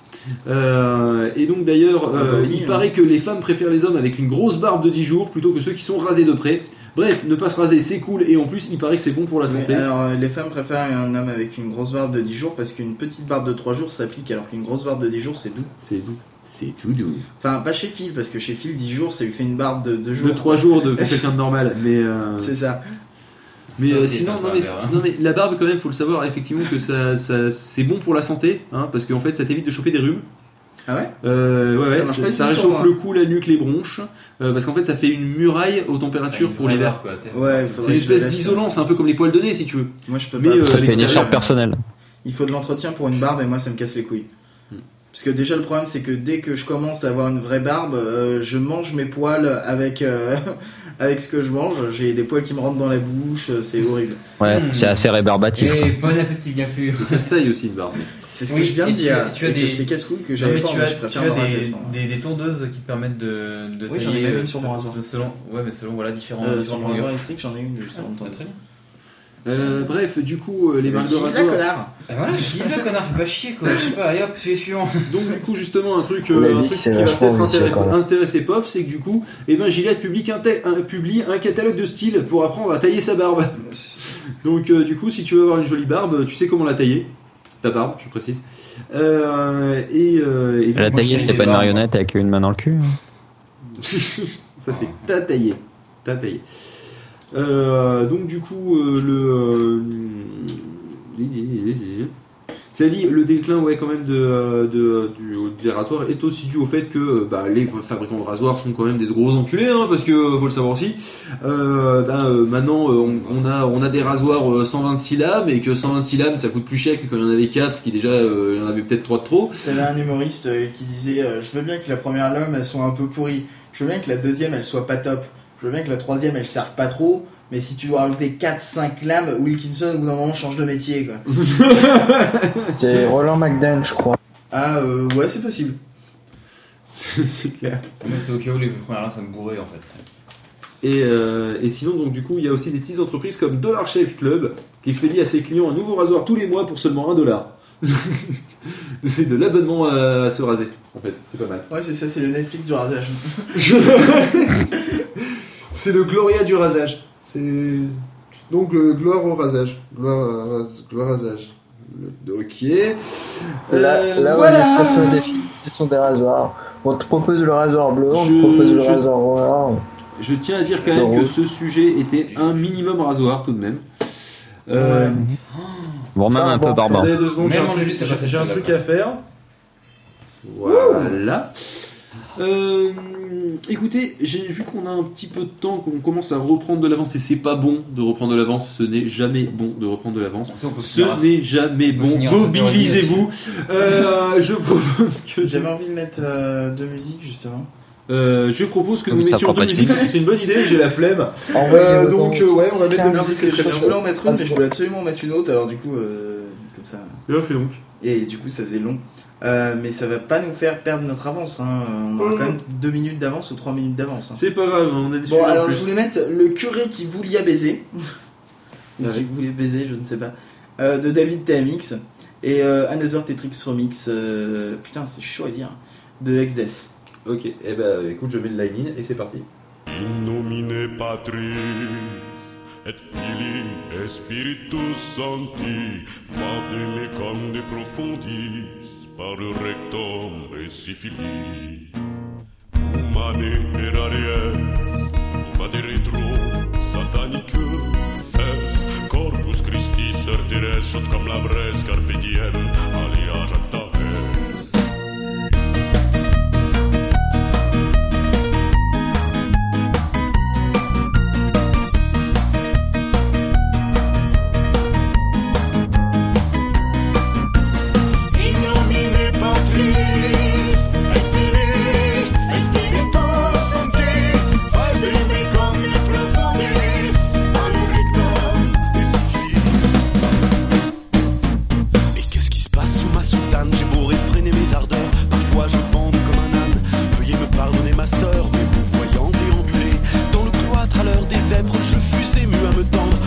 Euh, et donc d'ailleurs, Ah bah oui, il hein. paraît que les femmes préfèrent les hommes avec une grosse barbe de 10 jours plutôt que ceux qui sont rasés de près. Bref, ne pas se raser, c'est cool et en plus, il paraît que c'est bon pour la Mais santé. alors, les femmes préfèrent un homme avec une grosse barbe de 10 jours parce qu'une petite barbe de 3 jours s'applique alors qu'une grosse barbe de 10 jours c'est doux. C'est doux. C'est tout doux. Enfin, pas chez Phil parce que chez Phil, 10 jours ça lui fait une barbe de 2 jours. De 3 jours de quelqu'un de normal, mais. euh, C'est ça. Mais Ça euh, sinon, non mais, hein. non mais la barbe quand même, faut le savoir effectivement que ça, ça- c'est bon pour la santé, hein, parce qu'en fait ça t'évite de choper des rhumes. Ah ouais? Euh, ouais, Ça ouais, ça, ça réchauffe moi. le cou, la nuque, les bronches, euh, parce qu'en fait ça fait une muraille aux températures pour l'hiver. Ouais, C'est une espèce d'isolant, c'est un peu comme les poils de nez si tu veux. Moi je peux Mais, pas. euh, Ça fait une écharpe personnelle. Il faut de l'entretien pour une barbe et moi ça me casse les couilles. Parce que déjà le problème c'est que dès que je commence à avoir une vraie barbe, euh, je mange mes poils avec euh, avec ce que je mange. J'ai des poils qui me rentrent dans la bouche, euh, c'est horrible. Ouais, Hmm. c'est assez rébarbatif. quoi. Et bon appétit, bien sûr. Et ça se taille aussi une barbe. C'est ce Oui, que je viens de tu dire. as- tu as des- c'était casse-couilles que j'avais pas. tu mais as, je tu préfère as à ce des, des, des tondeuses qui te permettent de, de Oui, j'en ai tailler même une sur mon rasoir. selon, ouais, mais selon voilà, différents, Euh, sur mon rasoir électrique, j'en ai une juste. Ah, très bien. Euh, bref, du coup, euh, les marques de rasoir. connard Ah, voilà, je dis ça, connard, fais pas chier quoi. Je sais pas, allez hop, c'est suivant. Donc du coup, justement, un truc, La euh, un truc qui va peut-être intéresser, intéresser POF, c'est que du coup, eh ben, Gillette publie un, ta- un- publie un catalogue de style pour apprendre à tailler sa barbe. Donc euh, du coup, si tu veux avoir une jolie barbe, tu sais comment la tailler. Ta barbe, je précise. Euh, et, euh, et La donc, taillée, j'ai c'était pas une marionnette avec une main dans le cul. hein. Ça c'est ta taillé. Ta taillé. Euh, donc du coup, euh, le... euh, C'est dit, le déclin ouais, quand même de, des rasoirs est aussi dû au fait que bah, les fabricants de rasoirs sont quand même des gros enculés, hein, parce que faut le savoir aussi. Euh, maintenant, on, a, on a des rasoirs euh, 126 lames et que 126 lames ça coûte plus cher que quand il y en avait 4 qui déjà il y en avait peut-être 3 de trop. T'avais un humoriste qui disait Je veux bien que la première lame elle soit un peu pourrie. Je veux bien que la deuxième elle soit pas top. Je veux bien que la troisième elle serve pas trop. Mais si tu dois rajouter 4-5 lames, Wilkinson au bout d'un moment change de métier quoi. C'est Roland McDan, je crois. Ah euh, ouais, c'est possible. c'est clair. Mais c'est au cas où les premières là sont bourrées en fait. Et, euh, et sinon, donc du coup, il y a aussi des petites entreprises comme Dollar Shave Club qui expédient à ses clients un nouveau rasoir tous les mois pour seulement 1 dollar. C'est de l'abonnement à, à se raser. en fait. C'est pas mal. Ouais, c'est ça, c'est le Netflix du rasage. C'est le Gloria du rasage. C'est donc euh, gloire au rasage. Gloire, à ras- gloire rasage. Le- Ok. Là, Euh, là voilà. on est face défi, ce sont des rasoirs. On te propose le rasoir bleu, on Je- te propose le je- rasoir noir. Je tiens à dire quand même que ce sujet était un minimum rasoir tout de même. Euh, Bon, même un bon, peu barbare. Attendez deux secondes, j'ai un, truc- à faire. Voilà. Euh, écoutez, j'ai vu qu'on a un petit peu de temps, qu'on commence à reprendre de l'avance, et c'est pas bon de reprendre de l'avance, ce n'est jamais bon de reprendre de l'avance. Ce n'est jamais bon. Mobilisez-vous. Euh, je propose que J'avais envie de mettre euh, de musique justement. euh, je propose que Comme nous ça mettions deux pas de musiques parce que c'est une bonne idée. J'ai la flemme. Euh, donc, euh, ouais, on va mettre Tiens, de Non, musique, parce c'est que très je bien. voulais en mettre une, mais je voulais absolument en mettre une autre, alors du coup, euh, comme ça. Donc. Et du coup, ça faisait long. Euh, mais ça va pas nous faire perdre notre avance. Hein. On aura Mhm. quand même 2 minutes d'avance ou 3 minutes d'avance. hein. C'est pas grave, on a des Bon, alors plus. je voulais mettre le curé qui voulait baiser. Ou qui voulait baiser, je ne sais pas. Euh, de David TMX. Et euh, Another Tetrix Remix. euh, putain, c'est chaud à dire. De Exdeath. Ok, eh ben écoute, je mets le line in et c'est parti. In nomine Patris et Filii et Spiritus Sancti, conde profundis, par rectum et syphilis. Humane per aries, vade retro, satanique fes, corpus Christi certires, shot cam labres, carpe diem,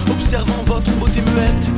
observant votre beauté muette.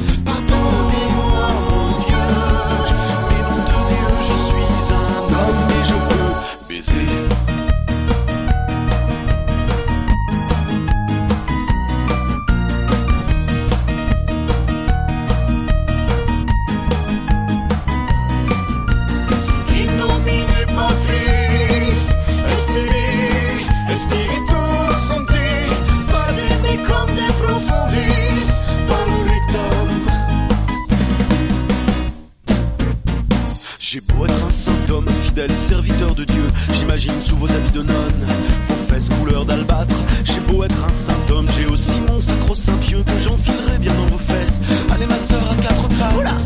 Fidèle serviteur de Dieu, j'imagine sous vos habits de nonne, vos fesses couleur d'albâtre. J'ai beau être un saint homme, j'ai aussi mon sacro-saint pieux que j'enfilerai bien dans vos fesses. Allez ma sœur à quatre pattes. Oula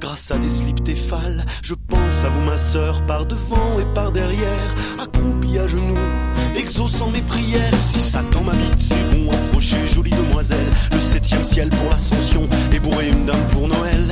grâce à des slips téphales. Je pense à vous, ma sœur, par devant et par derrière, accroupie à genoux, exaucant mes prières. Si Satan m'habite, c'est bon, approchez, jolie demoiselle. Le septième ciel pour l'ascension et une dame pour Noël.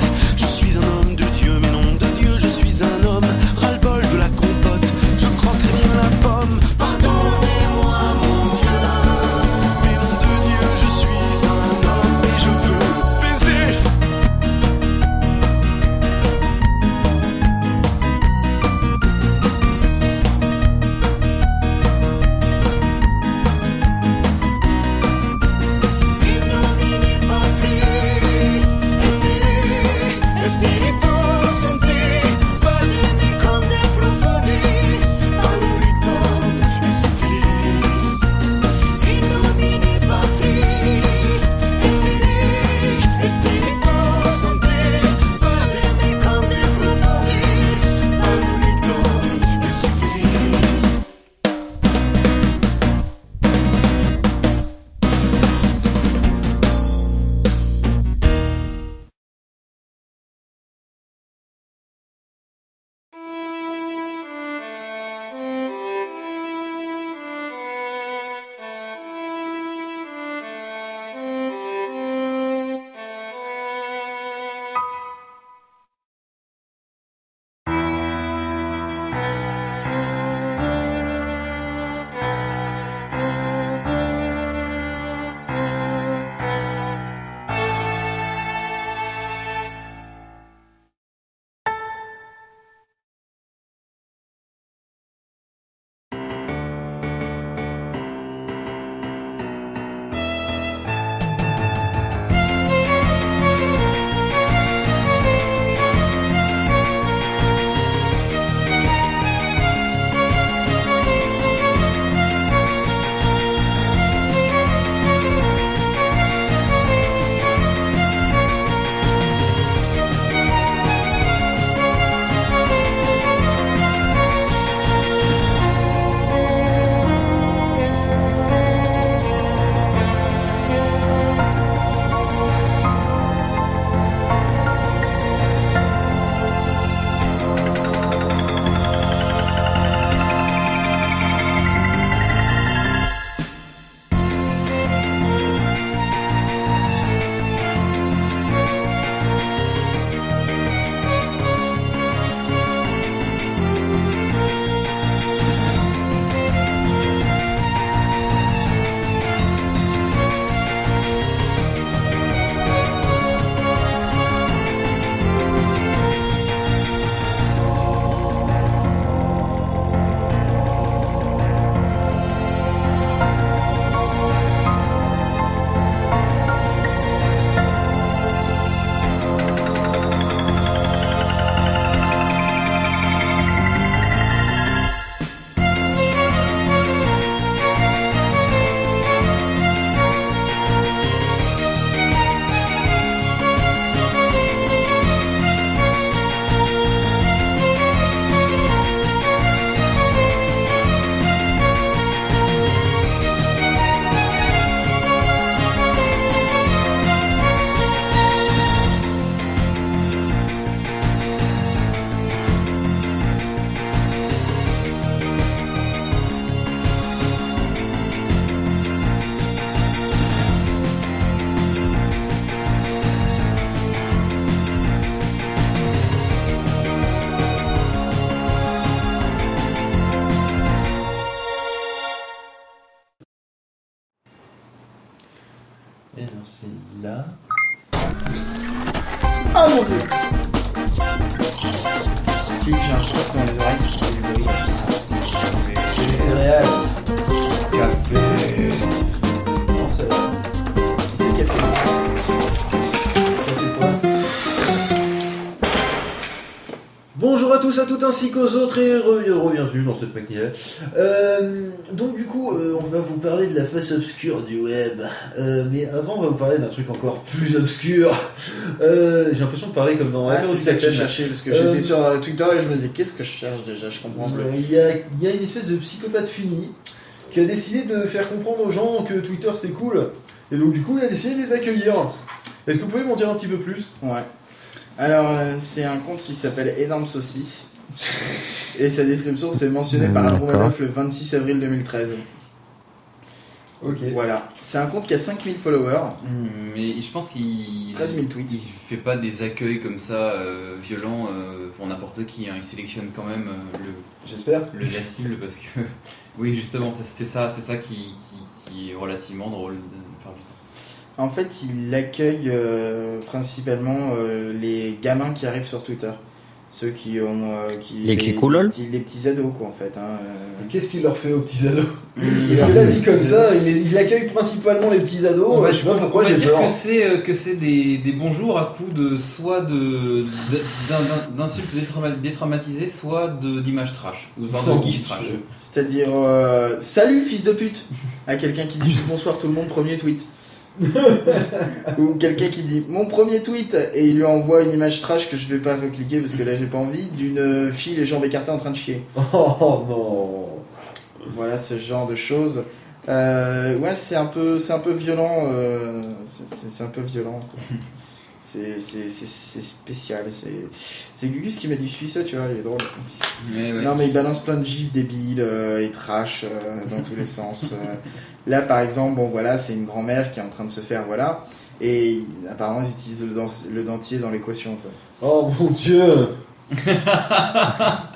Tous, à toutes ainsi qu'aux autres et bienvenue dans cette matinale. Euh, donc du coup, euh, on va vous parler de la face obscure du web. Euh, mais avant, on va vous parler d'un truc encore plus obscur. Euh, J'ai l'impression de parler comme dans Ah, c'est ça que j'ai cherché parce que j'étais sur Twitter et je me disais qu'est-ce que je cherche déjà, je comprends plus. Il y, a, y a une espèce de psychopathe fini qui a décidé de faire comprendre aux gens que Twitter c'est cool. Et donc du coup, il a décidé de les accueillir. Est-ce que vous pouvez m'en dire un petit peu plus? Ouais. Alors, euh, c'est un compte qui s'appelle Énorme Saucisse. Et sa description, c'est mentionné par D'accord. Adromanov le 26 avril 2013. Ok. Voilà. C'est un compte qui a 5000 followers, Hmm, Mais je pense qu'il 13 000 tweets. il fait pas des accueils comme ça euh, violents euh, pour n'importe qui. hein. Il sélectionne quand même euh, le, J'espère. le la cible parce que oui justement c'est ça c'est ça qui, qui, qui est relativement drôle de faire du temps. En fait, il accueille euh, principalement euh, les gamins qui arrivent sur Twitter. Ceux qui ont. euh, qui, Les petits, les petits ados, quoi, en fait. hein, euh. Qu'est-ce qu'il leur fait aux petits ados Parce que là, dit comme ça, il, il accueille principalement les petits ados. on va, je sais pas pourquoi on va j'ai dire peur. que c'est euh, que c'est des, des bonjours à coups de soit de d'un- d'un- d'insultes détrauma- détraumatisées, soit de d'images trash ou voire de gifs trash. C'est-à-dire, euh, salut fils de pute à quelqu'un qui dit juste bonsoir tout le monde, premier tweet. Ou quelqu'un qui dit mon premier tweet et il lui envoie une image trash que je vais pas cliquer parce que là j'ai pas envie d'une euh, fille les jambes écartées en train de chier. Oh non. Voilà ce genre de choses. Euh, ouais, c'est un peu, c'est un peu violent. euh, c'est- un peu violent. C'est c'est- c'est- c'est spécial. C'est c'est Gugus qui m'a dit suis ça, tu vois, il est drôle. Mais ouais. Non, mais il balance plein de gifs débiles euh, et trash euh, dans tous les sens. Euh. Là, par exemple, bon, voilà, c'est une grand-mère qui est en train de se faire, voilà. Et apparemment, ils utilisent le, dent- le dentier dans l'équation. quoi. Oh mon dieu.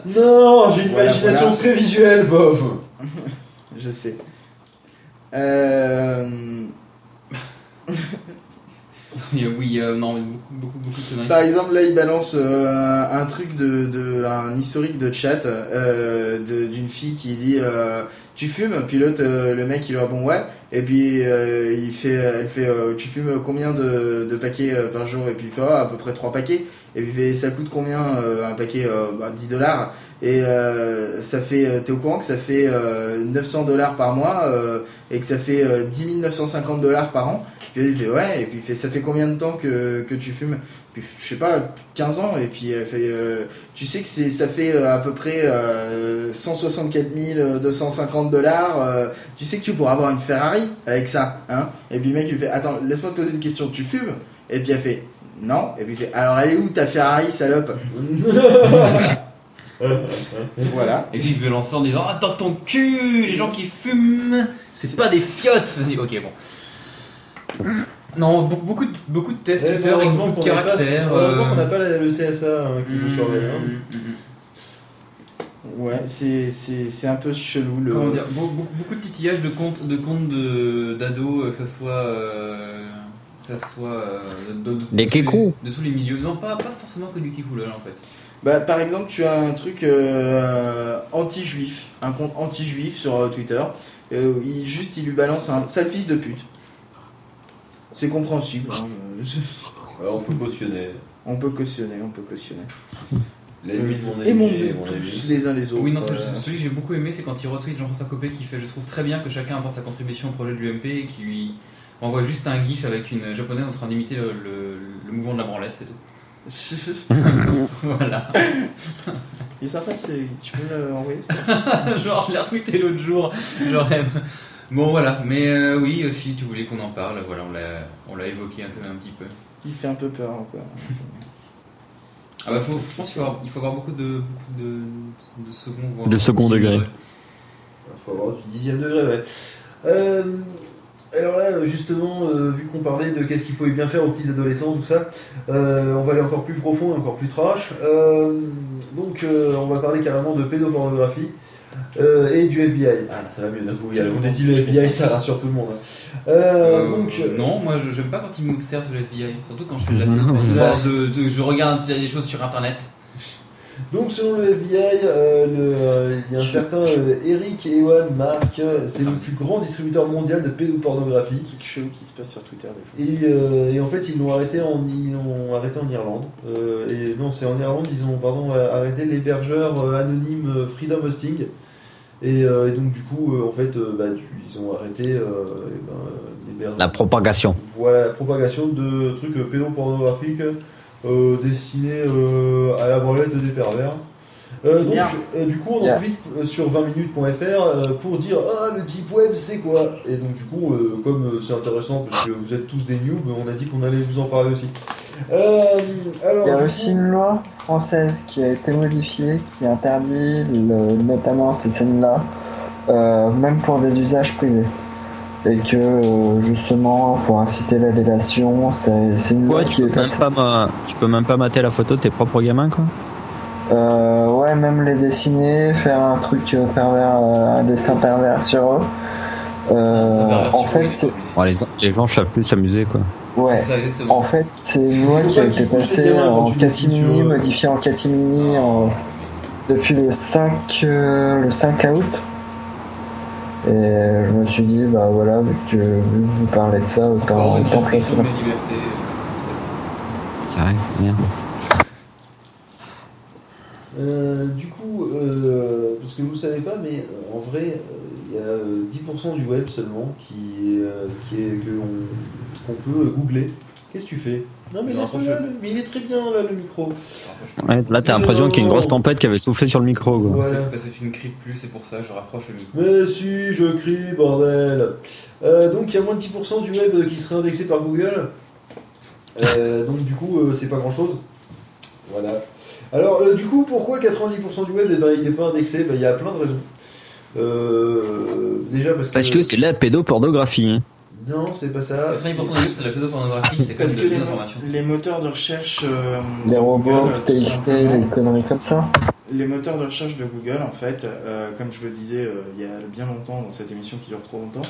non, j'ai une Voilà, imagination voilà. très visuelle, Bob. Je sais. Euh, oui, il y a- non, mais beaucoup, beaucoup, beaucoup de conneries. Par exemple, là, il balance euh, un, un truc de, de- un historique de chat euh, de- d'une fille qui dit euh, tu fumes, puis l'autre, euh, le mec, il lui répond ouais, et puis euh, il fait, elle fait euh, tu fumes combien de, de paquets euh, par jour, et puis il fait Ah, à peu près 3 paquets, et puis ça coûte combien euh, un paquet, euh, bah, 10 dollars, et euh, ça fait, t'es au courant que ça fait euh, 900 dollars par mois, et que ça fait euh, 10 950 dollars par an, et il fait ouais, et puis fait ça fait combien de temps que, que tu fumes? Puis, je sais pas, 15 ans, et puis fait, tu sais que c'est, ça fait à peu près euh, 164 250 dollars, tu sais que tu pourras avoir une Ferrari avec ça, hein? Et puis le mec il fait, attends, laisse-moi te poser une question, tu fumes? Et puis elle fait, non, et puis il fait, alors elle est où ta Ferrari, salope Voilà. Et puis il veut lancer en disant Attends ton cul, les gens qui fument, c'est pas des fiottes Vas-y, ok, bon. Non, beaucoup, beaucoup, de, beaucoup de tests Eh, Twitter avec beaucoup de qu'on n'a pas- caractères. Heureusement euh, qu'on n'a pas la- le CSA hein, qui nous mm, surveille. hein. mm, mm. Ouais, c'est, c'est, c'est un peu chelou le. Comment dire beaucoup, beaucoup de titillage de comptes de comptes de d'ados, euh, que ça soit euh, ça soit euh, de, de- de Des tous les- kikou. de tous les milieux. Non, pas, pas forcément que du kikoulol en fait. Bah, par exemple, tu as un truc euh, anti-juif, un compte anti-juif sur euh, Twitter. Euh, il, juste, il lui balance un sale fils de pute. C'est compréhensible. hein, Alors, on peut cautionner. on peut cautionner, on peut cautionner. L'ennemi de mon ennemi. Est mon ami. tous les uns les autres. Oui, non, euh, celui que j'ai beaucoup aimé, c'est quand il retweet Jean-François Copé qui fait Je trouve très bien que chacun apporte sa contribution au projet de l'UMP et qui lui envoie juste un gif avec une japonaise en train d'imiter le, le- le mouvement de la branlette, c'est tout. voilà. Il est sympa, c'est- tu peux le envoyer ça genre, je l'ai retweeté l'autre jour. Genre, bon, voilà. Mais euh, oui, euh, Phil, tu voulais qu'on en parle. Voilà, on l'a, on l'a évoqué un, peu- un petit peu. Il fait un peu peur, quoi. Ah bah, faut, je pense qu'il faut avoir, il faut avoir beaucoup de, beaucoup de, de second, De second degré. Il faut avoir du dixième degré, ouais. Euh, alors là, justement, euh, vu qu'on parlait de qu'est-ce qu'il faut bien faire aux petits adolescents, tout ça, euh, on va aller encore plus profond et encore plus trash. Euh, donc, euh, on va parler carrément de pédopornographie. Euh, et du FBI. Ah, ça va mieux d'un coup. il y a- On a dit le FBI, ça rassure tout le monde. hein. Euh, Euh, donc, euh, non, moi je j'aime pas quand ils m'observent le FBI, surtout quand je fais la de- je regarde des choses sur internet. Donc, selon le FBI, euh, le, euh, il y a un certain euh, Eric Ewan Mark, c'est le plus grand distributeur mondial de pédopornographie. truc chelou qui se passe sur Twitter des fois. Et, euh, et en fait, ils l'ont arrêté en, ils l'ont arrêté en Irlande. Euh, et non, c'est en Irlande, ils ont pardon, arrêté l'hébergeur euh, anonyme Freedom Hosting. Et, euh, et donc, du coup, euh, en fait, euh, bah, tu- ils ont arrêté ben, l'hébergeur. La propagation. Voilà, la propagation de trucs euh, pédopornographiques euh, euh, à la branlette des pervers. Euh, donc, euh, du coup, on en profite sur 20minutes.fr euh, pour dire Ah, le deep web, c'est quoi? Et donc, du coup, comme c'est intéressant parce que vous êtes tous des noobs, on a dit qu'on allait vous en parler aussi. Alors, Il y a aussi coup- une loi française qui a été modifiée qui interdit le- notamment ces scènes-là, même pour des usages privés. Et que euh, justement, pour inciter la délation, c'est une loi Ouais, qui tu est peux, même passée. pas ma- tu peux même pas mater la photo de tes propres gamins, quoi. Euh, ouais, même les dessiner, faire un truc euh, pervers, euh, un dessin pervers sur eux. Euh, en fait, c'est Bon, les, les anges savent plus s'amuser, quoi. ouais. En fait, c'est une loi qui a été passée en catimini, modifiée en catimini en... depuis le 5, euh, le 5 août. Et je me suis dit, bah voilà, vu que vous parlez de ça, autant, autant libertés. C'est vrai, merde. Euh, du coup, euh, parce que vous savez pas, mais euh, en vrai, euh, il y a euh, 10% du web seulement qui, euh, qui est que on- qu'on peut euh, googler. Qu'est-ce que tu fais? Non mais laisse-moi mais il est très bien là le micro. Ouais, là, t'as l'impression qu'il y a une grosse tempête qui avait soufflé sur le micro, quoi. Ouais. C'est parce que tu ne cries plus, c'est pour ça, je rapproche le micro. Mais si, je crie, bordel. Euh, donc il y a moins de 10% du web qui serait indexé par Google. Euh, donc du coup, euh, c'est pas grand-chose. Voilà. Alors euh, du coup, pourquoi 90% du web, eh ben, il n'est pas indexé? Ben, Il y a plein de raisons. Euh, déjà parce que... Parce que c'est la pédopornographie. hein. Non, c'est pas ça. 90% des web, c'est la pédopornographie, c'est quand Parce même de les, l'information. les moteurs de recherche euh, Les de robots, les conneries comme ça. les moteurs de recherche de Google, en fait, euh, comme je le disais euh, il y a bien longtemps dans cette émission qui dure trop longtemps,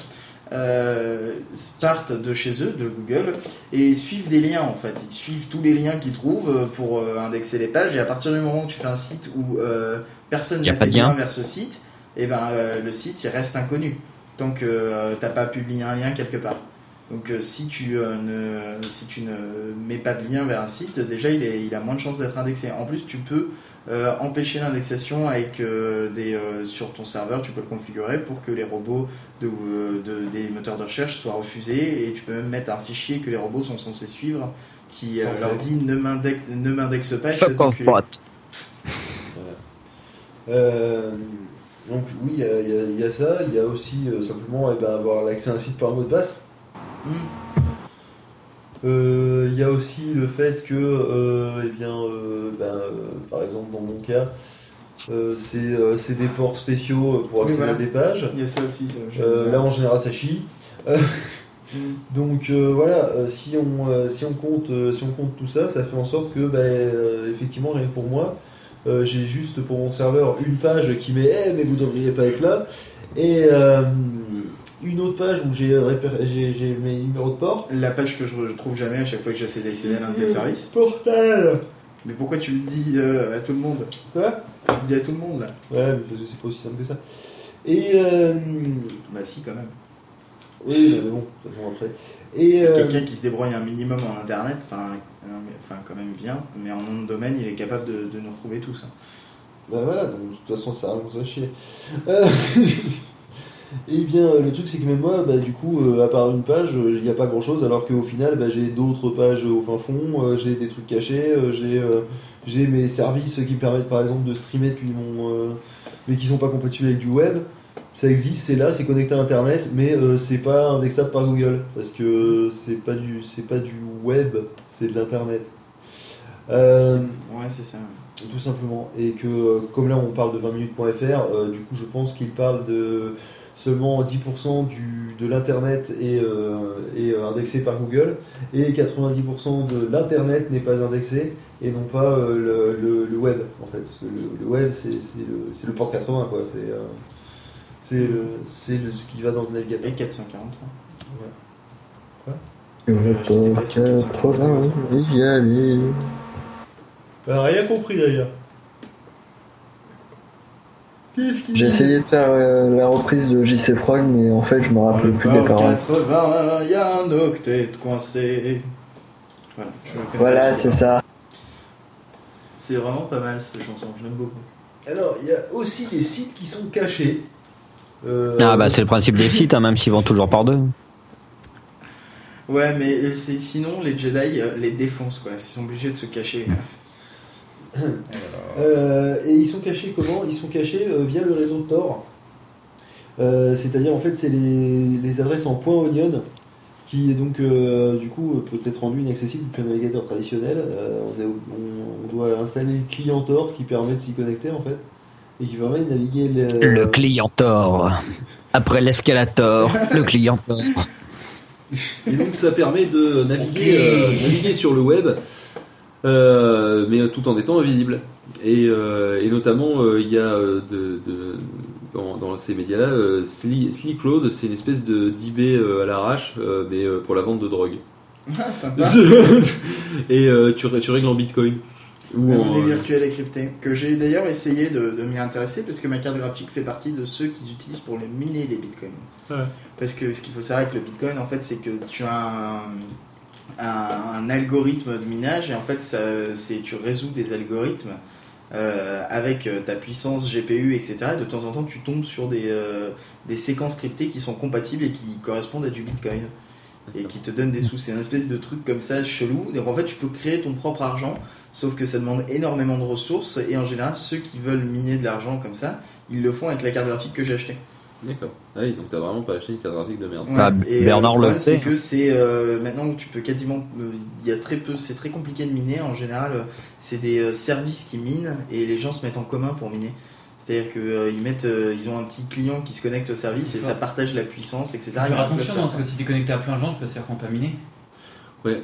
euh, partent de chez eux, de Google, et suivent des liens en fait. Ils suivent tous les liens qu'ils trouvent pour euh, indexer les pages. Et à partir du moment où tu fais un site où euh, personne n'a pas fait de lien lien. vers ce site, et ben euh, le site il reste inconnu tant que euh, t'as pas publié un lien quelque part. Donc euh, si tu euh, ne si tu ne mets pas de lien vers un site, déjà il, est, il a moins de chances d'être indexé. En plus, tu peux euh, empêcher l'indexation avec euh, des euh, sur ton serveur, tu peux le configurer pour que les robots de, euh, de- des moteurs de recherche soient refusés et tu peux même mettre un fichier que les robots sont censés suivre qui euh, leur dit ne m'indexe ne m'indexe pas. espèce Donc oui, il y, a- y y ça. Il y a aussi euh, simplement eh ben, avoir l'accès à un site par mot de passe. Hmm. Euh, Il y a aussi le fait que, euh, eh bien, ben, par exemple dans mon cas, c'est des ports spéciaux pour accéder voilà. à des pages. Il y a ça aussi. ça, là en général ça chie. Hmm. Donc voilà, si on si on compte si on compte tout ça, ça fait en sorte que ben, effectivement rien que pour moi, euh, j'ai juste pour mon serveur une page qui met Eh mais vous devriez pas être là et euh, une autre page où j'ai j'ai mes numéros de port. La page que je, je trouve jamais à chaque fois que j'essaie d'accéder à l'un de tes services. Portal. Mais pourquoi tu le dis euh, à tout le monde? Quoi? Tu le dis à tout le monde là Ouais, mais parce que c'est pas aussi simple que ça. Et euh, Bah si quand même. oui, mais bon, de toute façon, après. Et C'est euh, quelqu'un qui se débrouille un minimum en internet, enfin, euh, enfin quand même bien, mais en nom de domaine, il est capable de, nous retrouver tous. hein. Bah voilà, donc de toute façon ça vous chier. Euh, Et bien euh, le truc c'est que même moi, bah, du coup, euh, à part une page, il n'y a pas grand chose, alors qu'au final bah, j'ai d'autres pages au fin fond, euh, j'ai des trucs cachés, euh, j'ai euh, mes services qui me permettent par exemple de streamer depuis mon. euh, mais qui sont pas compatibles avec du web. Ça existe, c'est là, c'est connecté à internet, mais euh, c'est pas indexable par Google, parce que c'est pas du c'est pas du web, c'est de l'internet. Euh, Ouais, c'est ça. tout simplement. Et que, euh, comme là on parle de 20minutes.fr, euh, du coup je pense qu'il parle de, seulement 10% du, de l'internet est, est indexé par Google et 90% de l'internet n'est pas indexé et non pas le, le- le web en fait. Parce que le, le web c'est le, le port 80 quoi. C'est c'est le- ce qui va dans ce navigateur. Et 443. Le port 80, j'y allais. Bah, rien compris d'ailleurs. J'ai essayé de faire euh, la reprise de JC Frog, mais en fait, je me rappelle plus des paroles. 80, y a un octet coincé. Voilà, je Voilà, c'est ça. C'est vraiment pas mal cette chanson, j'aime beaucoup. Alors il y a aussi des sites qui sont cachés. Euh, Ah bah c'est le principe des sites, hein, même s'ils vont toujours par deux. Ouais, mais euh, c'est- sinon les Jedi euh, les défoncent quoi, ils sont obligés de se cacher. Euh, et ils sont cachés comment? Ils sont cachés euh, via le réseau Tor. Euh, C'est-à-dire en fait c'est les, les adresses en point onion qui donc euh, du coup peut être rendu inaccessible depuis un navigateur traditionnel. Euh, on, est- on- on doit installer le client Tor qui permet de s'y connecter en fait et qui permet de naviguer le, Le clientor. Après l'escalator, le clientor. Et donc ça permet de naviguer, euh, naviguer sur le web, euh, mais tout en étant invisible. Et, euh, et notamment, euh, il y a de, de- dans, dans ces médias-là, euh, Sli- Sleek Road, c'est une espèce de d'eBay euh, à l'arrache, euh, mais euh, pour la vente de drogue. Ah, sympa. et euh, tu règles en bitcoin. Ou La monnaie virtuelle et cryptée, que j'ai d'ailleurs essayé de, de m'y intéresser parce que ma carte graphique fait partie de ceux qui utilisent pour les miner les bitcoins. Ouais. Parce que ce qu'il faut savoir avec le bitcoin, en fait, c'est que tu as un, un- un algorithme de minage et en fait, ça, c'est, tu résous des algorithmes euh, avec euh, ta puissance GPU, etc. Et de temps en temps, tu tombes sur des, euh, des séquences cryptées qui sont compatibles et qui correspondent à du bitcoin et qui te donnent des sous. C'est une espèce de truc comme ça chelou. Donc en fait, tu peux créer ton propre argent, sauf que ça demande énormément de ressources et en général, ceux qui veulent miner de l'argent comme ça, ils le font avec la carte graphique que j'ai achetée. D'accord. Ah oui, donc t'as vraiment pas acheté une carte graphique de merde. Ouais. Ah, et euh, Bernard le le c'est que c'est euh, maintenant tu peux quasiment, euh, il y a très peu, c'est très compliqué de miner. En général, euh, c'est des euh, services qui minent et les gens se mettent en commun pour miner. C'est-à-dire que euh, ils mettent, euh, ils ont un petit client qui se connecte au service et ça partage la puissance, etc. Peuvent attention, parce que si t'es connecté à plein de gens, tu peux se faire contaminer. Ouais.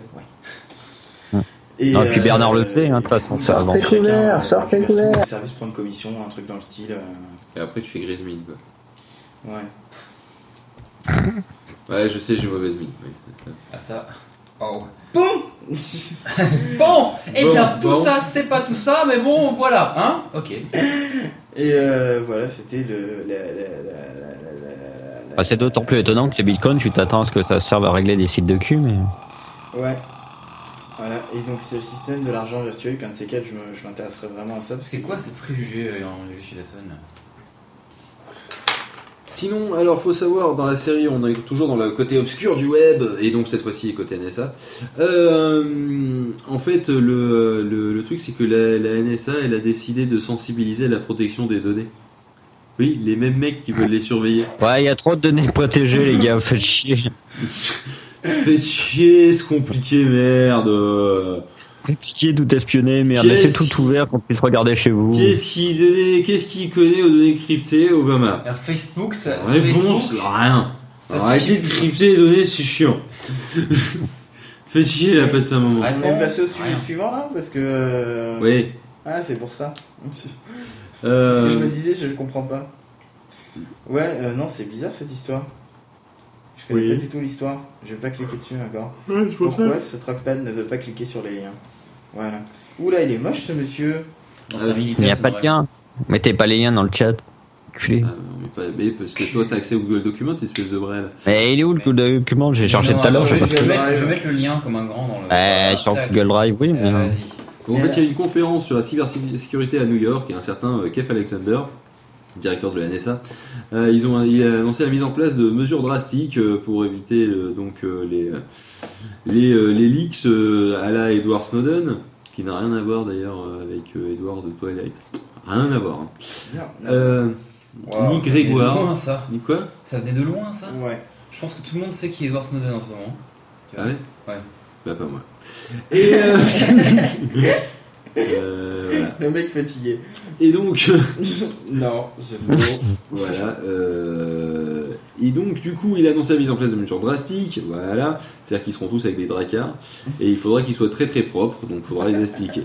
Et, Non, et puis euh, Bernard le faisait, hein, de toute façon, c'est avant. Sortez euh, service prend une commission, un truc dans le style. euh, Et après, tu fais grise mine, quoi. ouais. Ouais, je sais, j'ai mauvaise mine. Oui, ça. Ah ça. Oh. Bon Bon, et Bon, bien tout bon. ça, c'est pas tout ça, mais bon, voilà, hein Ok. Et euh, voilà, c'était le. La, la, la, la, la, la, la- Ah, c'est d'autant plus étonnant que les bitcoins, tu t'attends à ce que ça serve à régler des sites de cul, mais. Ouais. Voilà, et donc c'est le système de l'argent virtuel, qu'un de ces quatre, je me- je m'intéresserai vraiment à ça. parce C'est que- quoi ces préjugés euh, en législation Sinon, alors faut savoir, dans la série, on est toujours dans le côté obscur du web, et donc cette fois-ci côté NSA. Euh, en fait, le, le, le truc, c'est que la, la NSA, elle a décidé de sensibiliser à la protection des données. Oui, les mêmes mecs qui veulent les surveiller. Ouais, il y a trop de données protégées, les gars, faites chier. Faites chier, c'est compliqué, merde. Compliqué, tout espionné, merde. Laissez tout ouvert qu'on puisse regarder chez vous. Qu'est-ce qui donnait- qu'est-ce qui connaît aux données cryptées, Obama? Alors Facebook, ça. Réponse, rien. ça Arrêtez de crypter les données, c'est chiant. Faites chier, là, passer un moment. Ouais. On est passé au sujet suivant là Parce que. euh, Oui. Ah, c'est pour ça. Euh, que je me disais, je ne comprends pas. Ouais, euh, non, c'est bizarre cette histoire. Je connais Oui. pas du tout l'histoire. Je vais pas cliquer dessus encore. ouais, Pourquoi ce trackpad ne veut pas cliquer sur les liens Voilà. Oula, il est moche ce monsieur. Dans Euh, militaire, Il n'y a pas de lien. Mettez pas les liens dans le chat. Culé. Ah, mais pas- mais parce que toi, t'as accès au Google Document, espèce de brel. Mais il est où le document J'ai cherché tout à l'heure. je, vais- mettre, je vais mettre le lien comme un grand dans le. Ouais, sur. Google Drive, oui, mais. Euh, vas-y. En fait, il y a une conférence sur la cybersécurité à New York, et un certain euh, Keith Alexander, directeur de la NSA, euh, ils ont il a annoncé la mise en place de mesures drastiques euh, pour éviter euh, donc euh, les les, les leaks euh, à la Edward Snowden, qui n'a rien à voir d'ailleurs avec euh, Edward de Twilight. Rien à voir. hein. Non, non. Euh, Wow, ni ça venait de Grégoire, loin, ça. ni quoi? Ça venait de loin, ça? Ouais. Je pense que tout le monde sait qui est Edward Snowden en ce moment. Ah ouais? Ouais. Bah pas moi. Et voilà. Le mec fatigué. Et donc non, c'est faux. voilà. euh, et donc, du coup, il a annoncé la mise en place de mesures drastiques. Voilà. C'est-à-dire qu'ils seront tous avec des dracars. Et il faudra qu'ils soient très très propres. Donc, il faudra les astiquer.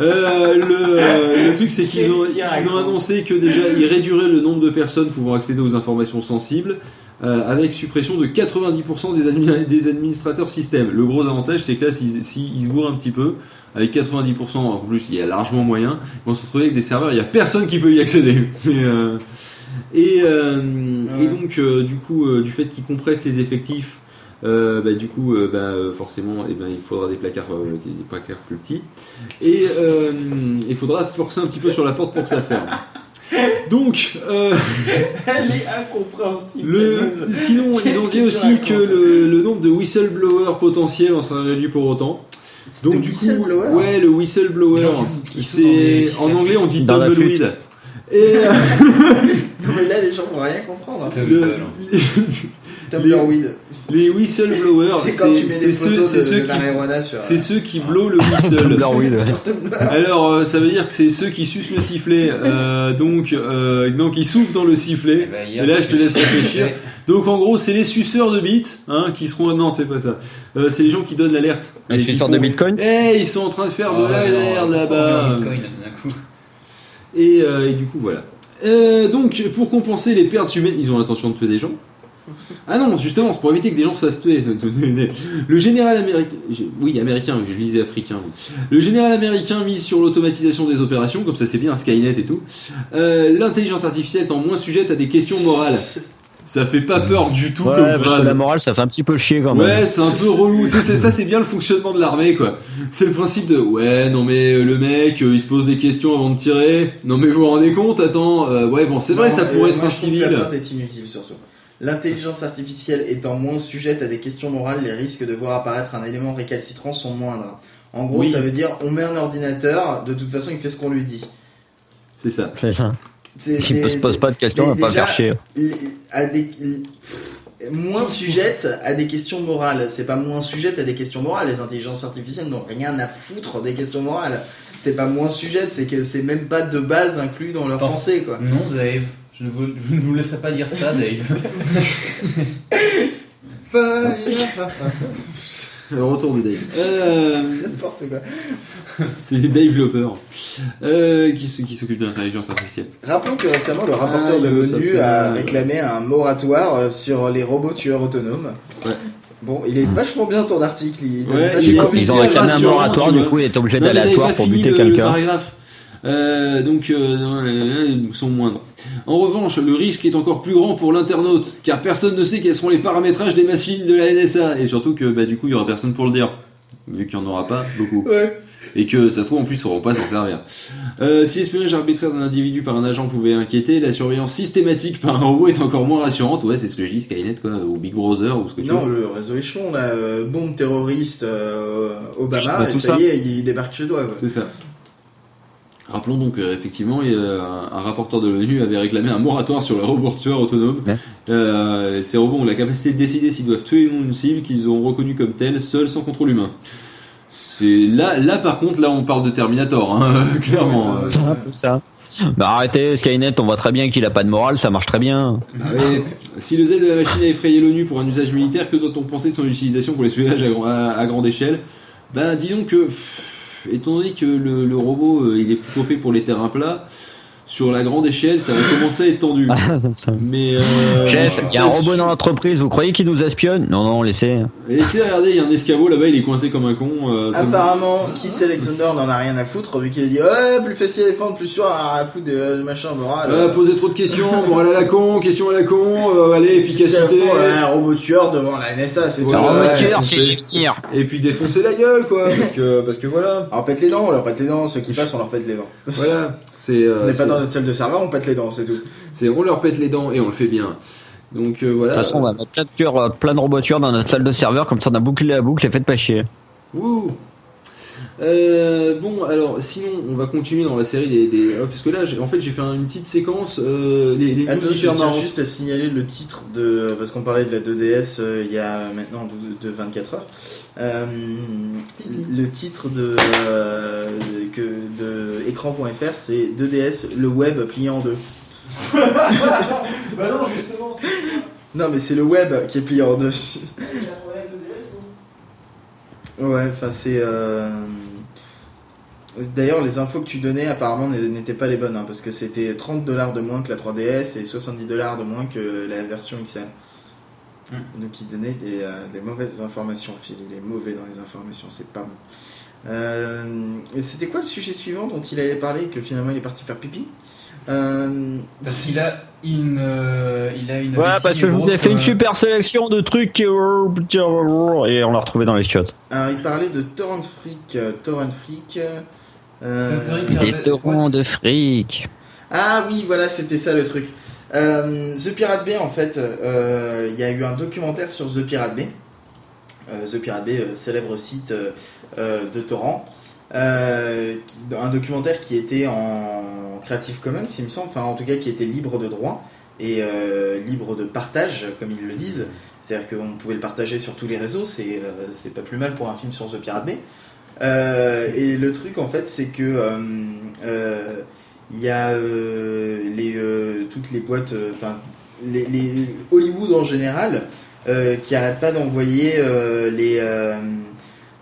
Euh, le, euh, le truc, c'est qu'ils ont, ils ont annoncé que déjà, ils réduiraient le nombre de personnes pouvant accéder aux informations sensibles. Euh, avec suppression de 90% des, admi- des administrateurs système. Le gros avantage, c'est que là, s'ils s'ils se gourent un petit peu, avec 90%, en plus, il y a largement moyen, ils vont se retrouver avec des serveurs, il n'y a personne qui peut y accéder. C'est, euh, et, euh, Ouais. et donc, euh, du coup, euh, du fait qu'ils compressent les effectifs, euh, bah, du coup, euh, bah, forcément, eh ben, il faudra des placards, euh, des des placards plus petits. Et euh, il faudra forcer un petit peu sur la porte pour que ça ferme. Donc, euh, Elle est incompréhensible. le, sinon, ils ont dit aussi que le, le nombre de whistleblowers potentiels en sera réduit pour autant. Donc du coup, whistleblower ouais, le whistleblower, c'est en anglais on dit Dans la tumbleweed. Et euh, Non, mais là, les gens vont rien comprendre. Le- Tumbleweed. Les whistleblowers, C'est ceux, c'est de, ceux qui, marijuana sur. c'est ceux qui blow le whistle. Alors, euh, ça veut dire que c'est ceux qui sucent le sifflet, euh, donc, euh, donc ils soufflent dans le sifflet. Eh ben, Et là, je te laisse réfléchir. Donc en gros, c'est les suceurs de bits hein, qui seront. Non, c'est pas ça. Euh, c'est les gens qui donnent l'alerte. Les Et suceurs font- de Bitcoin? Eh, ils sont en train de faire de Ah, la merde là-bas. Et, euh, et du coup, voilà. Euh, donc, pour compenser les pertes humaines, ils ont l'intention de tuer des gens. Ah non, justement, c'est pour éviter que des gens se fassent tuer. Le général américain, oui, américain, je lisais africain. oui. Le général américain mise sur l'automatisation des opérations, comme ça c'est bien Skynet et tout. Euh, L'intelligence artificielle étant moins sujette à des questions morales. Ça fait pas peur du tout Ouais, comme parce que phrase. la morale, ça fait un petit peu chier quand même. Ouais, c'est un peu relou. C'est, ça, c'est bien le fonctionnement de l'armée, quoi. C'est le principe de ouais, non mais euh, le mec, euh, il se pose des questions avant de tirer. Non mais vous vous rendez compte? Attends, euh, ouais, bon, c'est vrai, ça euh, pourrait être moi, un civil. La phrase est inutile surtout. L'intelligence artificielle étant moins sujette à des questions morales, les risques de voir apparaître un élément récalcitrant sont moindres. En gros, Oui. ça veut dire on met un ordinateur, de toute façon, il fait ce qu'on lui dit. C'est ça. C'est ça. Il ne se pose pas de questions, on va pas déjà, faire chier. il- à des, il- moins sujette à des questions morales. C'est pas moins sujette à des questions morales. Les intelligences artificielles n'ont rien à foutre des questions morales. C'est pas moins sujette, c'est que c'est même pas de base inclus dans leur Attends. pensée, quoi. Non, Dave, je ne vous, je ne vous laisserai pas dire ça, Dave. Le retour de Dave. Euh, N'importe quoi. c'est Dave Loper euh, qui, s- qui s'occupe de l'intelligence artificielle. Rappelons que récemment, le rapporteur Ah, de il- l'ONU a mal. réclamé un moratoire euh, sur les robots tueurs autonomes. Ouais. Bon, il est vachement bien ton article. Il donne Ouais, vachement il est- envie de Ils ont dire réclamé un rassurant, moratoire, tu du vois. coup, il est obligé Non, mais d'aller à t'avais toi pas pour fini buter le- le quelqu'un. paragraphe. Euh, donc, euh, non, euh, ils sont moindres. En revanche, le risque est encore plus grand pour l'internaute, car personne ne sait quels seront les paramétrages des machines de la NSA, et surtout que bah, du coup, il y aura personne pour le dire, vu qu'il n'y en aura pas beaucoup. Ouais. Et que ça se trouve en plus, ils sauront pas s'en servir. Euh, si l'espionnage arbitraire d'un individu par un agent pouvait inquiéter, la surveillance systématique par un robot est encore moins rassurante. Ouais, c'est ce que je dis, Skynet, quoi, ou Big Brother, ou ce que tu Non, veux. le réseau échelon, euh, bombe terroriste, euh, Obama, pas et tout ça, ça. y est, il débarque chez toi. C'est ça. Rappelons donc euh, effectivement, un, rapporteur de l'ONU avait réclamé un moratoire sur les robots tueurs autonomes. Ouais. Euh, ces robots ont la capacité de décider s'ils doivent tuer ou non une cible qu'ils ont reconnue comme telle, seuls sans contrôle humain. C'est là, là par contre, là on parle de Terminator, hein, clairement. Ouais, ça. Bah arrêtez, Skynet, on voit très bien qu'il a pas de morale, ça marche très bien. Ouais. Si le zèle de la machine a effrayé l'ONU pour un usage militaire, que doit-on penser de son utilisation pour l'espionnage à, à- à grande échelle? Ben disons que, pff, étant donné que le, le robot euh, il est plutôt fait pour les terrains plats, sur la grande échelle ça va commencer à être tendu. Mais euh, Chef, il y a un robot dans l'entreprise, vous croyez qu'il nous espionne? Non, non, laissez. Et laissez regarder, il y a un escabeau là-bas, il est coincé comme un con. euh, Apparemment, Keith Alexander n'en a rien à foutre, vu qu'il a dit Ouais, plus facile à défendre, plus sûr, à rien à foutre de, de machin moral. Euh, poser trop de questions, morale à la con, question à la con, euh, allez, efficacité. un robot tueur devant la NSA, c'est Voilà, tout. Un robot tueur, c'est-. Et puis défoncer la gueule, quoi, parce que, parce que voilà. Alors pète les dents, on leur pète les dents, ceux qui passent, on leur pète les dents. Voilà, c'est. euh, on n'est pas dans notre salle de serveur, on pète les dents, c'est tout. c'est on leur pète les dents et on le fait bien. Donc euh, voilà. De toute façon, on va mettre plein de, euh, plein de robots tueurs dans notre salle de serveur, comme ça on a bouclé la boucle et faites pas chier. Wouh. Euh, bon, alors sinon, on va continuer dans la série des. des- parce que là, en fait, j'ai fait une petite séquence. euh, les les Attends, je tiens juste à signaler le titre de. Parce qu'on parlait de la 2DS euh, il y a maintenant de, de 24 heures. Euh, le titre de, euh, que, de écran.fr c'est 2DS, le web plié en deux. Bah non, justement. Non, mais c'est le web qui est plié en deux. Ouais, enfin c'est. euh, D'ailleurs, les infos que tu donnais apparemment n'étaient pas les bonnes, hein, parce que c'était 30 dollars de moins que la 3DS et 70 dollars de moins que la version XL. Hmm. Donc il donnait des, euh, des mauvaises informations, Phil. Il est mauvais dans les informations, c'est pas bon. Euh, c'était quoi le sujet suivant dont il allait parler et que finalement il est parti faire pipi? Euh, Parce qu'il a une. euh, il a une. Ouais, parce que je vous ai fait une super sélection de trucs et on l'a retrouvé dans les chiots. Alors il parlait de Torrent Freak. Torrent Freak. Euh, Des torrents de fric. Ah oui, voilà, c'était ça le truc. Euh, The Pirate Bay, en fait, euh, il y a eu un documentaire sur The Pirate Bay. Euh, The Pirate Bay, euh, célèbre site de torrent. Euh, un documentaire qui était en Creative Commons, il me semble, enfin en tout cas qui était libre de droit et euh, libre de partage, comme ils le disent. C'est-à-dire qu'on pouvait le partager sur tous les réseaux, c'est euh, c'est pas plus mal pour un film sur The Pirate Bay. Euh, et le truc en fait, c'est que euh, euh, il y a euh, euh, toutes les boîtes, euh, enfin les, Hollywood en général, euh, qui arrêtent pas d'envoyer euh, les euh,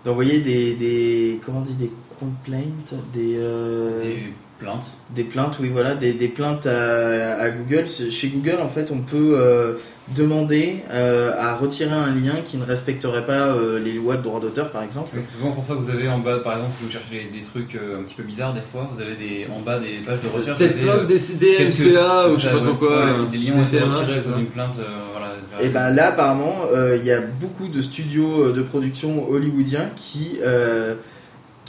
d'envoyer des, des comment on des complaints, euh, Des plaintes. des plaintes, oui voilà, des, des plaintes à, à Google. Chez Google en fait, on peut euh, demander euh, à retirer un lien qui ne respecterait pas euh, les lois de droit d'auteur par exemple. Oui, c'est souvent pour ça que vous avez en bas, par exemple, si vous cherchez des, des trucs euh, un petit peu bizarres, des fois, vous avez des, en bas des pages de recherche. Avez, plainte des DMCA ou je sais pas trop quoi. ouais, des liens retirés à cause d'une plainte. euh, voilà, Et ben là, apparemment, euh, il y a beaucoup de studios de production hollywoodiens qui, euh,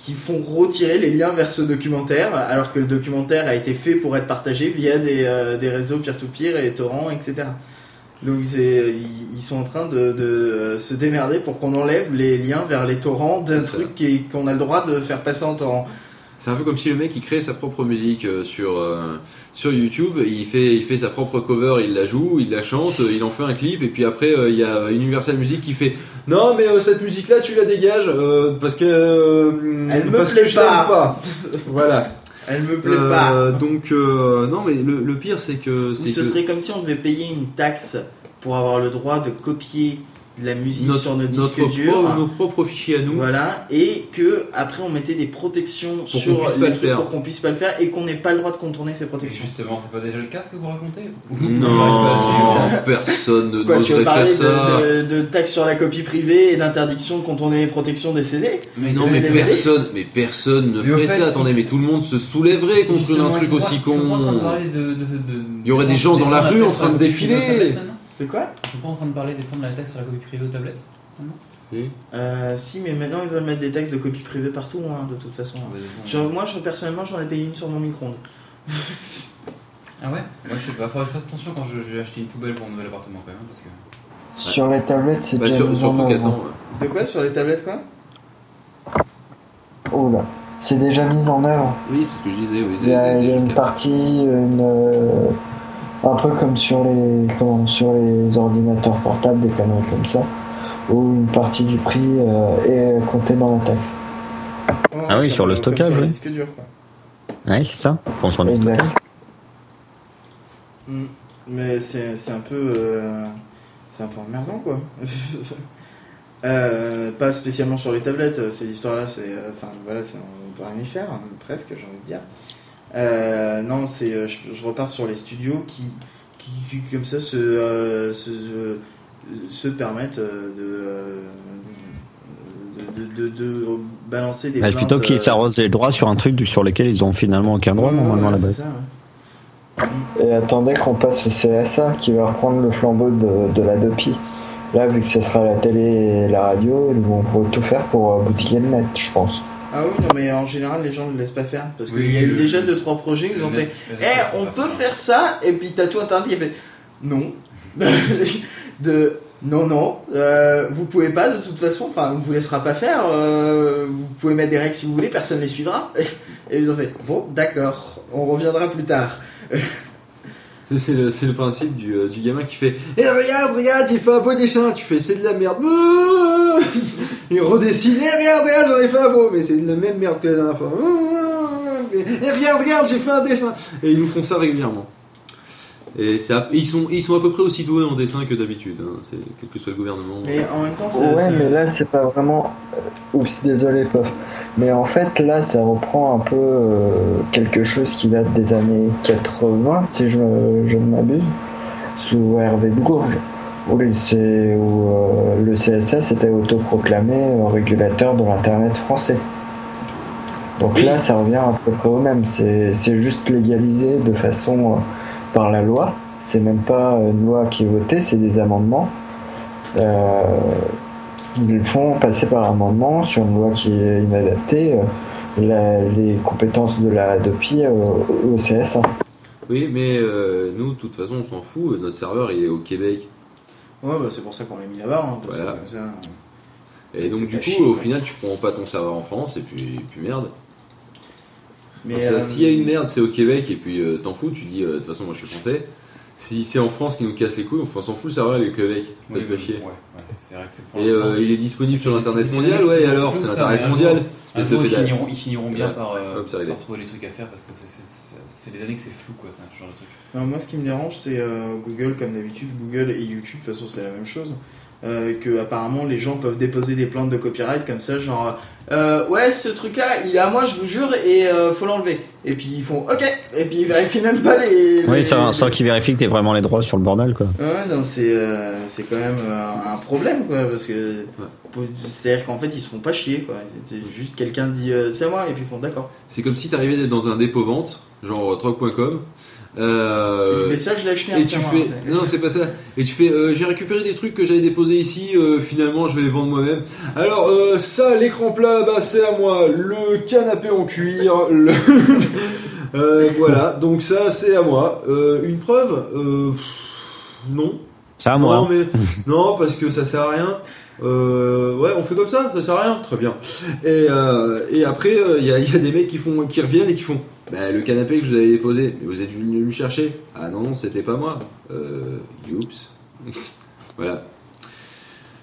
qui font retirer les liens vers ce documentaire, alors que le documentaire a été fait pour être partagé via des, euh, des réseaux peer-to-peer et torrents, etc. Donc ils, sont en train de, de, euh, se démerder pour qu'on enlève les liens vers les torrents d'un truc qu'on a le droit de faire passer en torrent. C'est un peu comme si le mec il crée sa propre musique euh, sur, euh, sur YouTube, il fait, il fait sa propre cover, il la joue, il la chante, euh, il en fait un clip, et puis après il y a Universal Music qui fait Non, mais cette musique là tu la dégages parce que. Elle me parce plaît que pas. pas. voilà. Elle me plaît pas. Donc, non, mais le, le pire c'est que. Ou ce que serait comme si on devait payer une taxe pour avoir le droit de copier la musique notre, sur nos disques notre durs. pro- nos propres fichiers à nous. Voilà, et que après on mettait des protections Pour qu'on sur puisse pas les le trucs faire. pour qu'on puisse pas le faire et qu'on n'ait pas le droit de contourner ces protections. justement, c'est pas déjà le cas ce que vous racontez Non, personne ne Quoi, tu veux n'oserait parler faire ça. de, de, de taxes sur la copie privée et d'interdiction de contourner les protections des CD Mais non, De mais personne, mais personne ne Mais ferait fait, ça. Attendez, mais tout le monde se soulèverait contre un truc aussi de con. parler de. de- de- Il y aurait des gens dans la rue en train de défiler. De quoi Ils sont pas en train de parler des temps de la taxe sur la copie privée aux tablettes euh, Si, mais maintenant ils veulent mettre des taxes de copie privée partout, hein, de toute façon. Ouais, Je- moi, je, personnellement, j'en ai payé une sur mon micro-ondes. Ah ouais Moi je sais pas, faudrait que je fasse attention quand je, je vais acheter une poubelle pour mon nouvel appartement quand même parce que. Sur les tablettes, c'est Bah, déjà sur, mis en surtout œuvre. qu'attends. De quoi Sur les tablettes, quoi Oh là, c'est déjà mis en œuvre. Oui, c'est ce que je disais. Oui, Il y a, il y a une partie, une, euh, un peu comme sur les, comment, sur les ordinateurs portables, des conneries comme ça, où une partie du prix euh, est comptée dans la taxe. Ah oui, sur le stockage, sur les oui. disques durs, quoi. Ouais, c'est ça. On Exact. Mm. Mais c'est c'est un peu. euh, c'est un peu emmerdant quoi. Euh, pas spécialement sur les tablettes, ces histoires-là, c'est. euh, Enfin voilà, c'est- on peut rien y faire, hein, presque, j'ai envie de dire. Euh, non, c'est. euh, Je, je repars sur les studios qui, qui, qui, comme ça, se, euh, se, se, se permettent de, de, de, de, de balancer des. Bah, plaintes, plutôt qu'ils euh, s'arrosent les droits sur un truc sur lequel ils ont finalement aucun droit ouais, normalement à la base. c'est ça, ouais. Et attendez qu'on passe au CSA qui va reprendre le flambeau de, de la DOPI. Là, vu que ce sera la télé et la radio, ils vont tout faire pour bousiller le net, je pense. Ah oui, non, mais en général, les gens ne le laissent pas faire. Parce Oui, qu'il y a eu déjà deux, trois projets où ils ont fait Eh, on peut faire ça Et puis t'as tout interdit. Il fait Non. de non, non, euh, vous pouvez pas de toute façon, enfin, on vous laissera pas faire. euh, vous pouvez mettre des règles si vous voulez, personne les suivra. Et ils ont fait Bon, d'accord, on reviendra plus tard. C'est- le, principe du, euh, du gamin qui fait Eh regarde, regarde, j'ai fait un beau dessin. Tu fais C'est de la merde. Il redessine Eh regarde, regarde, j'en ai fait un beau. Mais c'est de la même merde que la dernière fois. Eh regarde, regarde, j'ai fait un dessin. Et ils nous font ça régulièrement. Et ils, sont, ils sont à peu près aussi doués en dessin que d'habitude, hein, c'est- quel que soit le gouvernement. Et en même temps, c'est. Ouais, c'est- mais là, c'est- pas vraiment. euh, Oups, désolé, pof. Mais en fait, là, ça reprend un peu euh, quelque chose qui date des années 80, si je, je ne m'abuse, sous Hervé de Gourge, où, le C- où, euh, le CSS était autoproclamé euh, régulateur de l'Internet français. Donc Oui. là, ça revient à peu près au même. C'est c'est juste légalisé de façon euh, par la loi. C'est même pas une loi qui est votée, c'est des amendements. Euh, ils font passer par amendement sur une loi qui est inadaptée euh, la- les compétences de la DOPI euh, au CSA. Oui, mais euh, nous, de toute façon, on s'en fout, notre serveur il est au Québec. Ouais, bah, c'est pour ça qu'on l'a mis là-bas. hein, Voilà. que comme ça, Et donc, du coup, chier, au final, tu prends pas ton serveur en France, et puis, puis merde. Mais ça, euh, S'il y a une merde, c'est au Québec, et puis euh, t'en fous, tu dis, euh, de toute façon, moi je suis français. Si c'est en France qui nous casse les couilles, on s'en fout, le il est au Québec. Oui, pas chier. ouais, ouais, c'est vrai que c'est pour Et euh, il est disponible sur l'internet mondial, ouais, alors C'est ça, l'internet mondial. Un jour, ils finiront, ils finiront bien Ouais. par, euh, Hop, ça va par aider. trouver les trucs à faire parce que c'est- c'est- ça fait des années que c'est flou, quoi, c'est un genre de truc. non, moi, ce qui me dérange, c'est euh, Google, comme d'habitude, Google et YouTube, de toute façon, c'est la même chose. Euh, que apparemment les gens peuvent déposer des plaintes de copyright comme ça, genre euh, ouais ce truc là il est à moi je vous jure et euh, faut l'enlever. Et puis ils font ok et puis ils vérifient même pas les. Oui, les- sans, sans qu'ils vérifient que t'aies vraiment les droits sur le bordel, quoi. Ouais, non, c'est euh, c'est quand même euh, un problème, quoi, parce que c'est-à-dire qu'en fait, ils se font pas chier, quoi. C'était juste quelqu'un dit euh, c'est à moi, et puis ils font d'accord. C'est comme si t'arrivais d'être dans un dépôt vente, genre troc.com. Et Euh, tu fais ça, je l'ai acheté et tu fais hein, non c'est pas ça. Et tu fais euh, j'ai récupéré des trucs que j'avais déposés ici euh, finalement je vais les vendre moi-même. Alors euh, ça l'écran plat là-bas c'est à moi. Le canapé en cuir le... Euh, voilà. Donc ça c'est à moi. Euh, une preuve Euh, pff, non. C'est à moi. non mais non parce que ça sert à rien. Euh, ouais on fait comme ça ça sert à rien. Très bien. Et, euh, et après il y, a, y a des mecs qui font qui reviennent et qui font bah, le canapé que je vous avais déposé mais vous êtes venu le chercher. Ah non non c'était pas moi. Euh, youps. Voilà.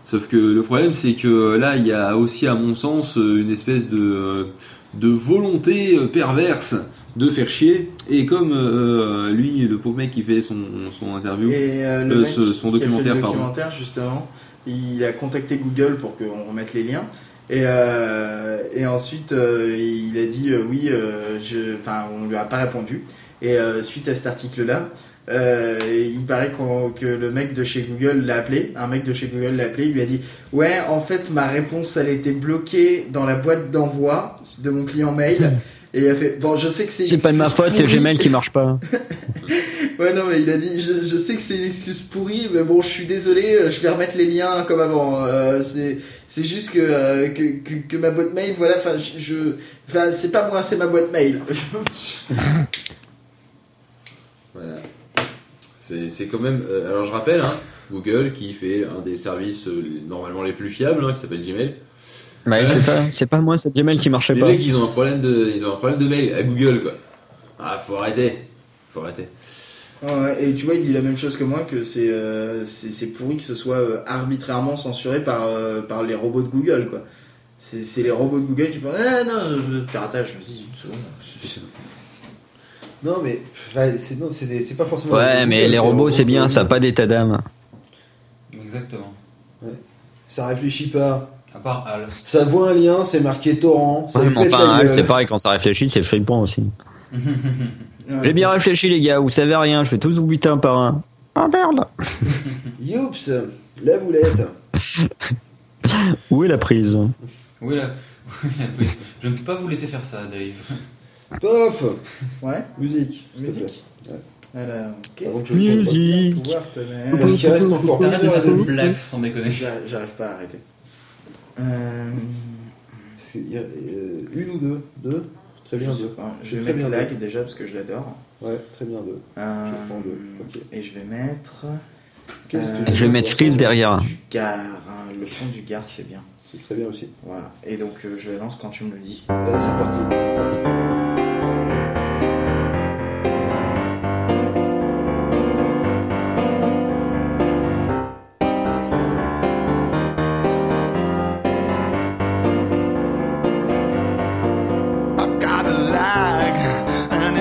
Sauf que le problème c'est que là il y a aussi à mon sens une espèce de de volonté euh, perverse de faire chier. Et comme euh, lui le pauvre mec qui fait son, son interview Et euh, le Euh, mec ce- son qui a fait documentaire, le pardon. documentaire, justement, il a contacté Google pour qu'on remette les liens. Et, euh, et ensuite, euh, il a dit euh, oui, euh, je, enfin, on lui a pas répondu. Et euh, suite à cet article-là, euh, il paraît qu'on- que le mec de chez Google l'a appelé. Un mec de chez Google l'a appelé. Il lui a dit ouais, en fait, ma réponse, elle était bloquée dans la boîte d'envoi de mon client mail. Et il a fait bon, je sais que c'est. C'est pas de ma faute, c'est. Gmail qui marche pas. Ouais, non, mais il a dit je, je sais que c'est une excuse pourrie, mais bon, je suis désolé, euh, je vais remettre les liens comme avant. Euh, c'est. C'est juste que, euh, que, que, que ma boîte mail, voilà, enfin, je, je- enfin, c'est pas moi, c'est ma boîte mail. Voilà. C'est c'est quand même. euh, alors je rappelle, hein, Google qui fait un des services euh, les- normalement les plus fiables, hein, qui s'appelle Gmail. Bah, c'est. C'est pas moi, c'est Gmail qui marchait Les pas. mecs, ils ont un problème de, ils ont un problème de mail à Google, quoi. Ah, faut arrêter. Faut arrêter. Ouais, et tu vois, il dit la même chose que moi, que c'est euh, c'est pourri que ce soit euh, arbitrairement censuré par, euh, par les robots de Google, quoi. C'est les robots de Google qui font Ah non, je, piratage, vas-y, une seconde. Non, mais c'est non, c'est des- c'est pas forcément. Ouais, mais les robots, c'est bien, ça a pas d'état d'âme. Exactement. Ça réfléchit pas. À part Al. Ça voit un lien, c'est marqué torrent. Ça Ouais, mais enfin, Al, c'est pareil, quand ça réfléchit, c'est flippant aussi. J'ai bien réfléchi, les gars, vous savez rien, je vais tous vous buter un par un. Ah merde Youps, la boulette. Où est la prise? Là. oui, là, oui. Je ne peux pas vous laisser faire ça, Dave. Pof Ouais, Musique. musique? Alors, qu'est-ce que Musique. Parce qu'il reste encore T'arrêtes de faire cette J'arrive- blague sans déconner. J'arrive pas à arrêter. Euh, a, euh, Une ou deux? Deux? Très bien je deux. pas. Je vais très mettre lag deux. déjà parce que je l'adore. Ouais, très bien deux. Euh, Je prends deux, ok. Et je vais mettre Qu'est-ce Euh, que Je vais mettre Freeze derrière. du Gare. hein. Le son du Gare, c'est bien. C'est très bien aussi. Voilà. Et donc euh, je lance quand tu me le dis. Allez, c'est parti.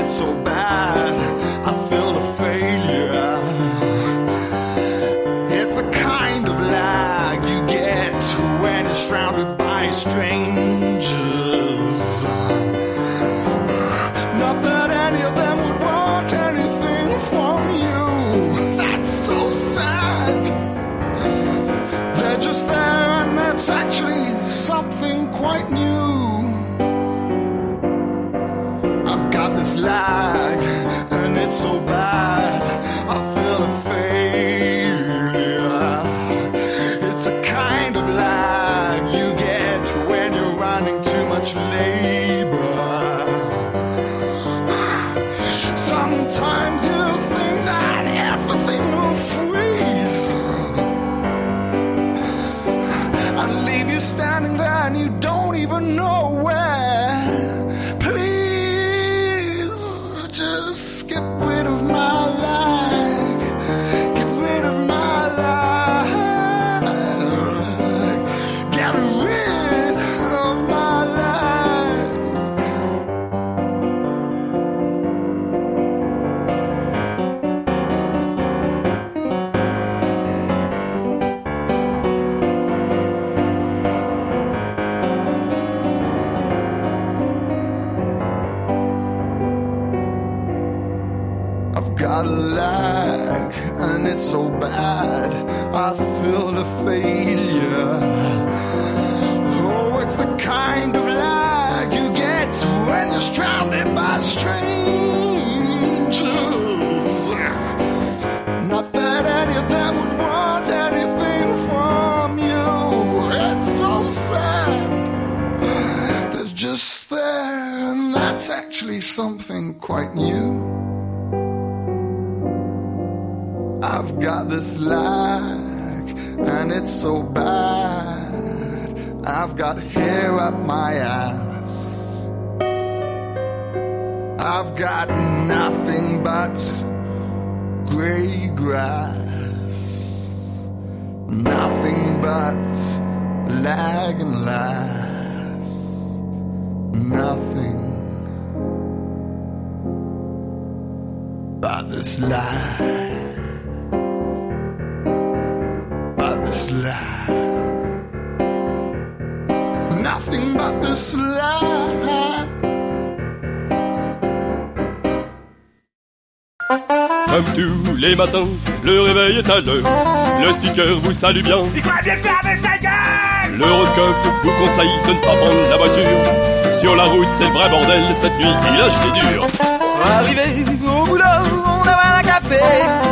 So quite new. I've got this lag, and it's so bad. I've got hair up my ass. I've got nothing but gray grass. Nothing but lag and last. This lie. But this lie. Nothing but this lie. Comme tous les matins, le réveil est à l'heure. Le speaker vous salue bien. L'horoscope vous conseille de ne pas prendre la voiture. Sur la route, c'est le vrai bordel. Cette nuit, il a jeté dur. Arrivé au boulot, café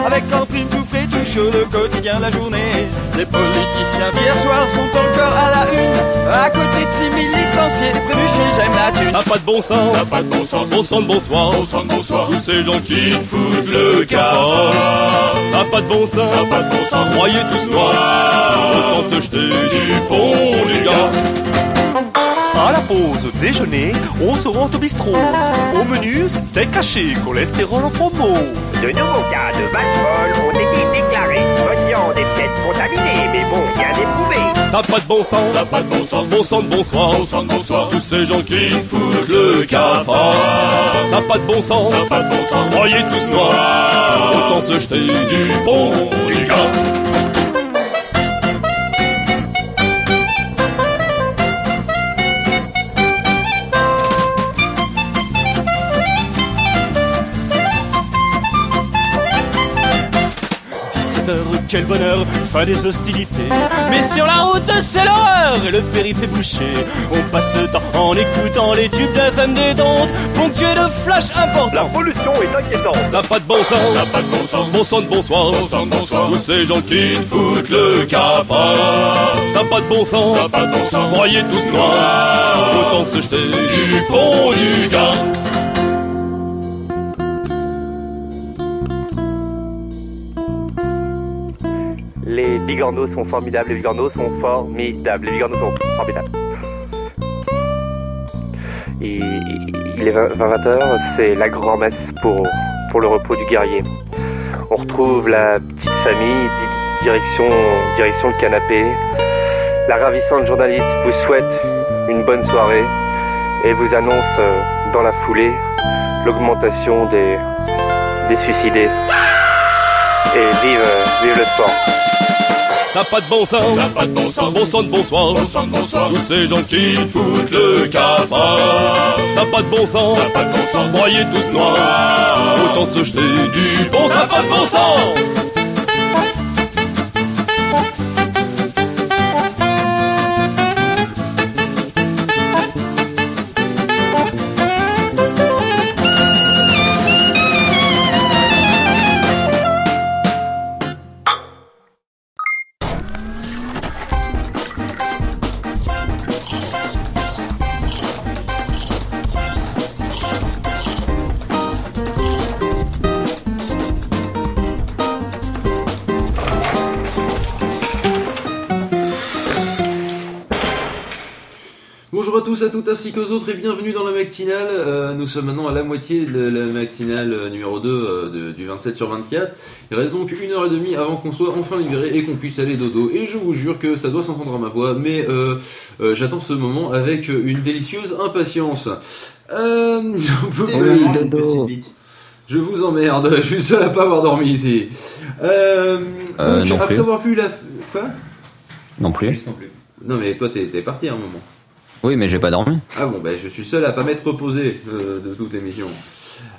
Avec en prime tout frais, tout chaud, le quotidien de la journée Les politiciens d'hier soir sont encore à la une À côté de 6000 licenciés, prévus chez J'aime la thune Ça n'a pas de bon sens. Ça a pas de bon sens. Bon sang de bonsoir. Bon sang de bonsoir. Tous ces gens qui foutent le cafard. Ça n'a pas de bon sens. Ça a pas de bon sens. Croyez tous noirs. Autant se jeter du pont du gars. À la pause déjeuner, on se rend au bistrot Au menu, steak haché, cholestérol en promo De nouveaux cas de baseball ont été déclarés. Votre viande est peut-être contaminée, mais bon, bien éprouvé. Ça n'a pas de bon sens. Ça a pas de bon sens. Bon sang de bonsoir. Bon sang de bonsoir. Tous ces gens qui foutent le cafard. Ça n'a pas de bon sens. Ça a pas de bon sens. Croyez tous noirs. Autant se jeter du pont du gars. Quel bonheur, fin des hostilités. Mais sur la route, c'est l'horreur et le périph' est bouché. On passe le temps en écoutant les tubes d'FM détente, ponctués de flash importants. La pollution est inquiétante. Ça n'a pas de bon sens. Ça a pas de bon sens. Bon sang de bonsoir. Bon sang de bonsoir. Tous ces gens qui foutent le cafard. Ça n'a pas de bon sens. Ça a pas de bon sens. Croyez tous noirs. Autant se jeter du pont du gars. Bigorneaux sont formidables, les bigorneaux sont formidables, les bigorneaux sont formidables. Il est 20h, c'est la grand-messe pour, pour le repos du guerrier. On retrouve la petite famille, di- direction, direction le canapé. La ravissante journaliste vous souhaite une bonne soirée et vous annonce euh, dans la foulée l'augmentation des, des suicidés. Et vive, vive le sport. Ça pas de bon sens. Ça pas de bon sens. Bon sang de bonsoir. Bon sang de bonsoir. Tous ces gens qui foutent le cafard. Ça pas de bon sens. Ça pas de bon sens. Croyez tous noirs. Autant se jeter du pont. Ça pas de bon sens. Bonjour à tous, à toutes ainsi qu'aux autres et bienvenue dans la matinale. Euh, nous sommes maintenant à la moitié de la matinale euh, numéro 2 euh, de- du 27 sur 24. Il reste donc une heure et demie avant qu'on soit enfin libéré et qu'on puisse aller dodo. Et je vous jure que ça doit s'entendre à ma voix, mais euh, euh, j'attends ce moment avec une délicieuse impatience. Euh. Je vous emmerde, je suis seul à pas avoir dormi ici. Euh, Euh, donc, non après plus. avoir vu la... Quoi? Non plus. Non mais toi t'es t'es parti à un moment. Oui, mais j'ai pas dormi. Ah bon, bah je suis seul à pas m'être reposé euh, de toute l'émission.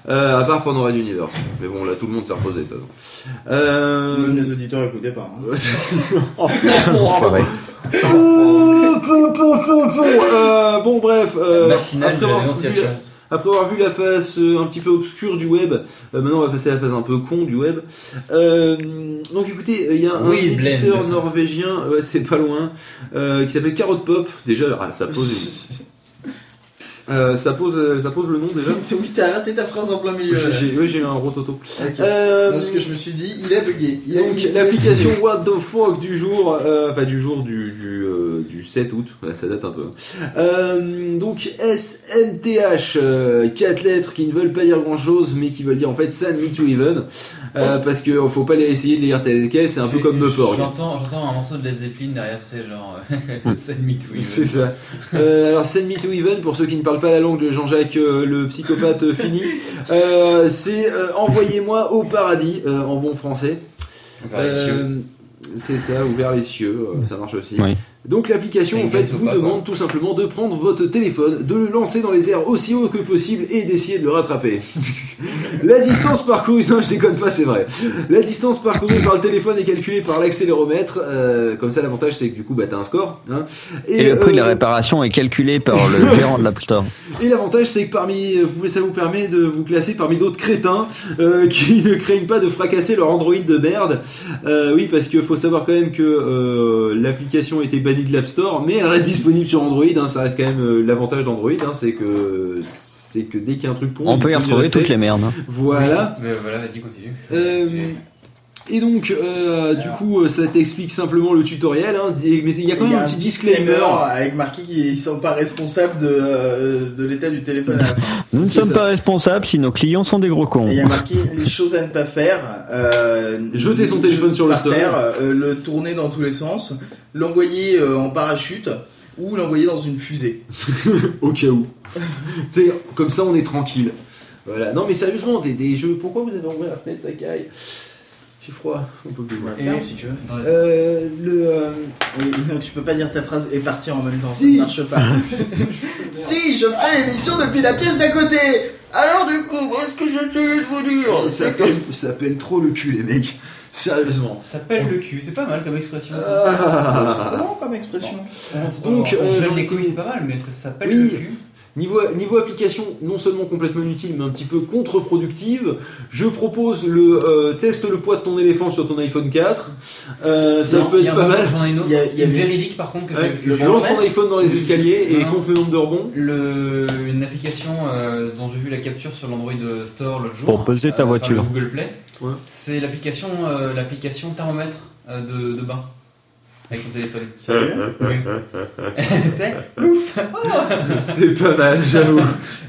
Euh, à part pendant Red Universe. Mais bon, là tout le monde s'est reposé de toute façon. Euh... Même les auditeurs écoutaient pas. hein. Enfoiré. Euh, bon bref, euh, Matinale après, de. Après avoir vu la face euh, un petit peu obscure du web, euh, maintenant on va passer à la phase un peu con du web. Euh, donc écoutez, il y a un Oui, éditeur norvégien, ouais, c'est pas loin, qui s'appelle Carrot Pop. Déjà, alors, ça pose, euh, ça pose, ça pose le nom déjà. oui, t'as raté ta phrase en plein milieu. J'ai ouais, j'ai eu un rototo. Ok. Euh, Donc, ce que je me suis dit, il est bugué. Il a- Donc il- l'application What the fuck du jour, euh, enfin du jour du, du, euh, du 7 août, Voilà, ça date un peu. Euh, donc SMTH, 4 lettres qui ne veulent pas dire grand chose mais qui veulent dire en fait Send Me to Even, euh, parce que faut pas les essayer de les lire tel quel, c'est un peu comme Meporg. J'entends, j'entends un morceau de Led Zeppelin derrière, c'est genre euh, Send me to Even. C'est ça. Euh, alors Send Me to Even, pour ceux qui ne parlent pas la langue de Jean-Jacques euh, le psychopathe fini, euh, c'est euh, envoyez-moi au paradis euh, en bon français. Vers les cieux. C'est ça, ouvert les cieux, euh, ça marche aussi. Oui. Donc l'application en fait vous pas, demande tout simplement de prendre votre téléphone, de le lancer dans les airs aussi haut que possible et d'essayer de le rattraper. la distance parcourue, non je déconne pas c'est vrai. La distance parcourue par le téléphone est calculée par l'accéléromètre, euh, comme ça l'avantage c'est que du coup bah t'as un score. hein. Et, le prix de la euh, réparation est calculé par le gérant de l'App Store. et l'avantage, c'est que parmi, vous, ça vous permet de vous classer parmi d'autres crétins euh, qui ne craignent pas de fracasser leur Android de merde. Euh, oui, parce qu'il faut savoir quand même que euh, l'application a été bannie de l'App Store, mais elle reste disponible sur Android. hein, ça reste quand même euh, l'avantage d'Android, hein, c'est que c'est que dès qu'il y a un truc con, On peut y retrouver toutes les merdes. hein. Voilà. Mais voilà, vas-y, continue. Euh, et donc, euh, du coup, euh, ça t'explique simplement le tutoriel, hein, mais il y a quand même un petit disclaimer. avec marqué qu'ils sont pas responsables de, euh, de l'état du téléphone à la fin. Nous ne sommes ça. pas responsables si nos clients sont des gros cons. Et il y a marqué les choses à ne pas faire. Euh, Jeter son téléphone sur le sol. terre, euh, le tourner dans tous les sens, l'envoyer euh, en parachute ou l'envoyer dans une fusée. au cas où. tu sais, comme ça on est tranquille. Voilà. Non mais sérieusement, des, des jeux. Pourquoi vous avez ouvert la fenêtre, ça caille J'ai froid, on peut plus. Ferme si tu veux. Euh, le. euh, Oui, non, tu peux pas dire ta phrase et partir en même temps, Si. ça ne marche pas. si, je fais l'émission depuis la pièce d'à côté Alors du coup, est-ce que j'essaie de vous dire s'appelle, il s'appelle trop le cul, les mecs. Sérieusement. Ça s'appelle le cul, c'est pas mal comme expression. ça. Ah. C'est comment comme expression On- Donc, on- on euh, couilles, c'est pas mal, mais ça s'appelle Oui. le cul. Niveau, niveau application, non seulement complètement inutile, mais un petit peu contre-productive, je propose le euh, teste le poids de ton éléphant sur ton iPhone 4. Euh, ça Non, peut a être pas mal. J'en ai une autre, Il y a- y une avait- véridique par contre que Ouais, que j'ai lance ton iPhone dans les escaliers et Non. compte le nombre de rebonds. Le, une application euh, dont j'ai vu la capture sur l'Android Store l'autre jour. Pour peser ta euh, voiture. le Google Play. Ouais. C'est l'application euh, l'application thermomètre euh, de, de bain. Avec ton téléphone. Sérieux Oui. tu sais Ouf C'est pas mal, j'avoue.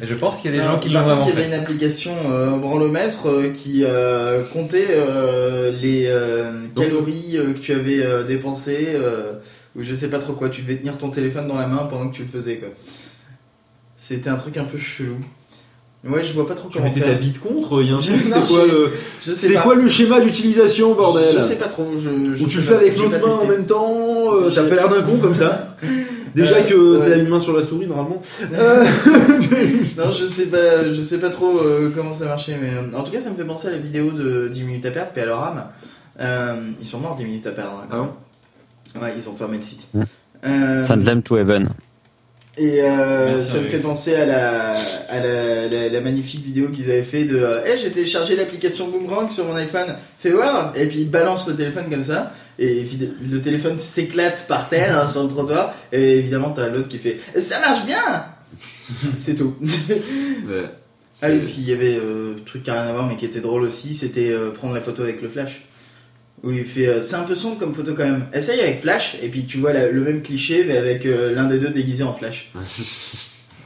Et Je pense qu'il y a des gens qui l'ont vraiment il y avait fait. une application euh, branlomètre euh, qui euh, comptait euh, les euh, calories euh, que tu avais euh, dépensées euh, ou je sais pas trop quoi. Tu devais tenir ton téléphone dans la main pendant que tu le faisais quoi. C'était un truc un peu chelou. Ouais, je vois pas trop Tu comment mettais ta bite contre, il y a un truc, c'est quoi le. C'est quoi schéma d'utilisation, bordel Je sais pas trop. Je, je Ou tu le pas. fais avec l'autre main en même temps, euh, t'as pas l'air d'un con comme ça Déjà Euh, que ouais. t'as une main sur la souris normalement. Euh, Non, je sais pas, je sais pas trop euh, comment ça marchait, mais euh, en tout cas, ça me fait penser à la vidéo de 10 minutes à perdre, paix à leur âme. Euh, ils sont morts 10 minutes à perdre. hein, quand Ah même. Ouais, ils ont fermé le site. Send them to heaven. Et euh, ça me fait penser à la, à la, la, la magnifique vidéo qu'ils avaient fait de Eh, j'ai téléchargé l'application Boomerang sur mon iPhone, fais voir Et puis ils balancent le téléphone comme ça, et le téléphone s'éclate par terre hein, sur le trottoir, et évidemment, t'as l'autre qui fait Ça marche bien C'est tout. Ouais. Ah oui, puis il y avait euh, truc qui a rien à voir mais qui était drôle aussi, c'était euh, prendre la photo avec le flash. Où il fait, euh, c'est un peu sombre comme photo quand même. Essaye avec Flash et puis tu vois la- le même cliché mais avec euh, l'un des deux déguisé en Flash.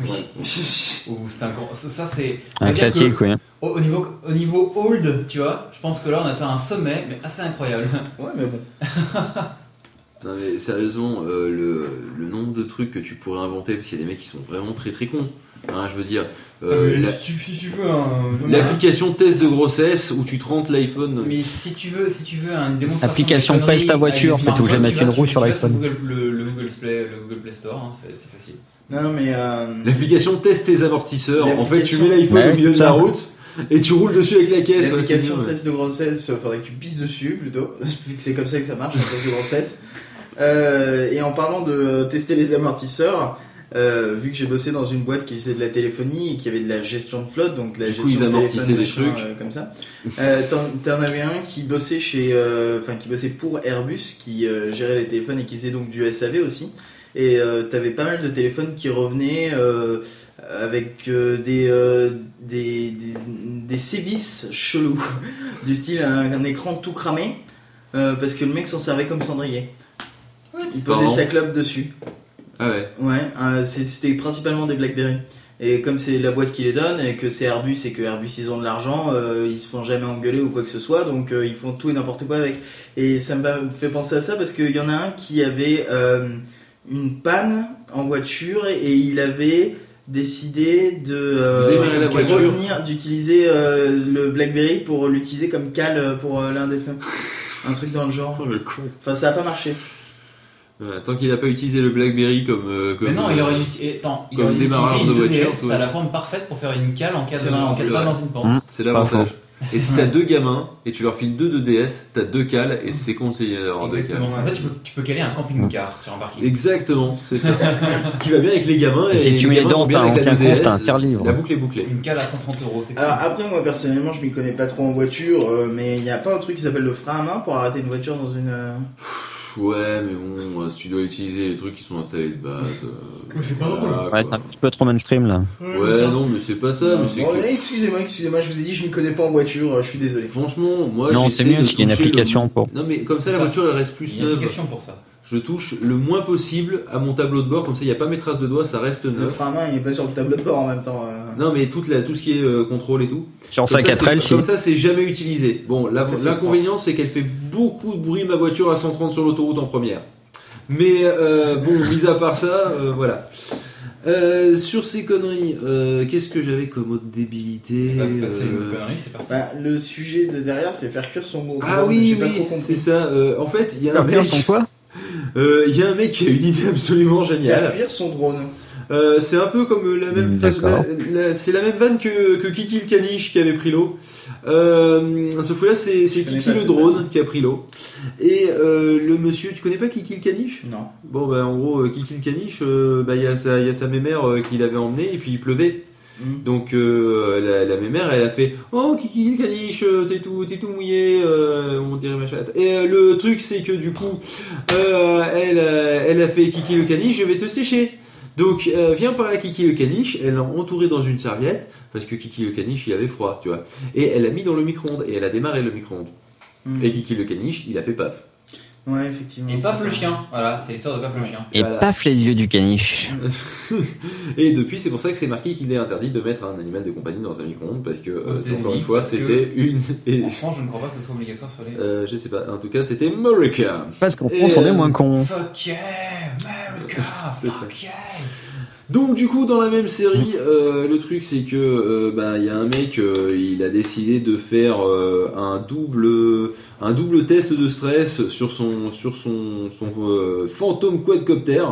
Oui. Ouh, c'est un grand. Ça, ça, c'est. on Un va dire classique, que oui. Au, au niveau, au niveau old, tu vois, je pense que là on atteint un sommet, mais assez incroyable. Ouais, mais bon. Non mais sérieusement, euh, le, le nombre de trucs que tu pourrais inventer, parce qu'il y a des mecs qui sont vraiment très très cons. Hein, je veux dire, euh, la- si, tu, si tu veux un. l'application test de grossesse où tu te rentres l'iPhone. Mais si tu veux, si tu veux une démonstration. Application de pèse ta voiture, c'est des tout, smartphones, jamais tu tu vas- ne roules tu- sur l'iPhone. Google- Le, le Google Play, le Google Play Store, hein, c'est facile. Non, mais. euh, L'application teste tes amortisseurs. En fait, tu L'application- mets l'iPhone Ouais, au milieu de la route et tu roules dessus avec la caisse. L'application ouais. test de grossesse, euh, faudrait que tu pisses dessus plutôt, vu que c'est comme ça que ça marche, la test de grossesse. Euh, et en parlant de tester les amortisseurs, euh, vu que j'ai bossé dans une boîte qui faisait de la téléphonie et qui avait de la gestion de flotte, donc de la Du coup, gestion ils de amortissaient téléphone, des trucs. euh, comme ça. Euh, T'en avais un qui bossait chez, euh, enfin qui bossait pour Airbus, qui euh, gérait les téléphones et qui faisait donc du SAV aussi. Et euh, t'avais pas mal de téléphones qui revenaient. Euh, avec euh, des, euh, des, des, des sévices chelous, du style un, un écran tout cramé, euh, parce que le mec s'en servait comme cendrier. Il posait Pardon sa clope dessus. Ah ouais. Ouais, euh, c'était principalement des BlackBerry. Et comme c'est la boîte qui les donne et que c'est Airbus et que Airbus ils ont de l'argent, euh, ils se font jamais engueuler ou quoi que ce soit, donc euh, ils font tout et n'importe quoi avec. Et ça me fait penser à ça parce qu'il y en a un qui avait euh, une panne en voiture et, il avait décidé de la retenir, d'utiliser le BlackBerry pour l'utiliser comme cale pour l'un des. Un truc dans le genre. Oh, le con. Enfin, ça a pas marché. Voilà, tant qu'il a pas utilisé le BlackBerry comme. euh, comme Mais non, il euh, aurait utilisé. Attends, il comme aurait démarrage utilisé de une 2DS, voiture, ouais. à la forme parfaite pour faire une cale en cas de en cas c'est de vrai. panne dans une pente. C'est pas l'avantage. Et si t'as deux gamins et tu leur files deux de DS, t'as deux cales et c'est conseillé d'avoir deux Exactement. cales. En fait, tu peux, tu peux caler un camping-car sur un parking. Exactement, c'est ça. Ce qui va bien avec les gamins. Et si tu mets les dents, t'as 2DS, compte, t'as un serre-livre. La boucle est bouclée. Une cale à 130 euros, c'est cool. Alors après moi personnellement je m'y connais pas trop en voiture euh, mais il n'y a pas un truc qui s'appelle le frein à main pour arrêter une voiture dans une... Ouais, mais bon, euh, si tu dois utiliser les trucs qui sont installés de base. euh, c'est pas voilà, Ouais, quoi. c'est un petit peu trop mainstream là. Ouais, non, mais c'est pas ça. mais c'est Bon, que- excusez-moi, excusez-moi, je vous ai dit je m'y connais pas en voiture, euh, je suis désolé. Franchement, moi Non, c'est mieux s'il y a une toucher le- application pour. Non, mais comme ça, la Ça. voiture elle reste plus Il y a une neuve. application pour ça. Je touche le moins possible à mon tableau de bord, comme ça il n'y a pas mes traces de doigts, ça reste Le neuf. frein à main il est pas sur le tableau de bord en même temps. euh. Non, mais toute la, tout ce qui est euh, contrôle et tout. Sur Comme sa ça, 4L, c'est- si. Comme ça, c'est jamais utilisé. Bon, l'inconvénient, c'est qu'elle fait beaucoup de bruit, ma voiture, à 130 sur l'autoroute en première. Mais euh, bon, mis à part ça, euh, voilà. Euh, sur ces conneries, euh, qu'est-ce que j'avais comme autre débilité Bah, bah, euh, une connerie, c'est parti. Enfin, le sujet de derrière c'est faire cuire son mot. Ah oui, oui, c'est ça. Euh, en fait, il y a un Ah, merde, son quoi? Il y a un mec qui a une idée absolument Faire géniale. cuire son drone. Euh, c'est un peu comme la même c'est la même vanne que, que Kiki le caniche qui avait pris l'eau. Euh, sauf que là c'est Kiki le drone qui a pris l'eau. Et euh, le monsieur, tu connais pas Kiki le caniche? Non. Bon bah en gros euh, Kiki le caniche, euh, bah il y a sa il y a sa mémère euh, qui l'avait emmené et puis il pleuvait. Mm. Donc euh, la, la mémère elle a fait oh Kiki le caniche euh, t'es tout t'es tout mouillé euh, on dirait ma chatte et euh, le truc c'est que du coup euh, elle a- elle a fait Kiki le caniche je vais te sécher. Donc viens par là Kiki le caniche elle l'a entouré dans une serviette parce que Kiki le caniche il avait froid tu vois. Et elle l'a mis dans le micro-ondes et elle a démarré le micro-ondes. Mm. et Kiki le caniche il a fait paf Ouais, effectivement. Et paf le chien, voilà, c'est l'histoire de paf le chien. Et Voilà. paf les yeux du caniche. et depuis c'est pour ça que c'est marqué qu'il est interdit de mettre un animal de compagnie dans un micro-ondes parce que euh, encore une fois c'était une et En France, je ne crois pas que ce soit obligatoire sur les. Euh, je sais pas, en tout cas c'était America. Parce qu'en Et, France, on est euh, moins con. Fuck yeah, America, C'est fuck yeah. Donc du coup dans la même série, euh, le truc c'est que euh, bah, il y a un mec, euh, il a décidé de faire euh, un double un double test de stress sur son sur son son euh, fantôme quadcopter.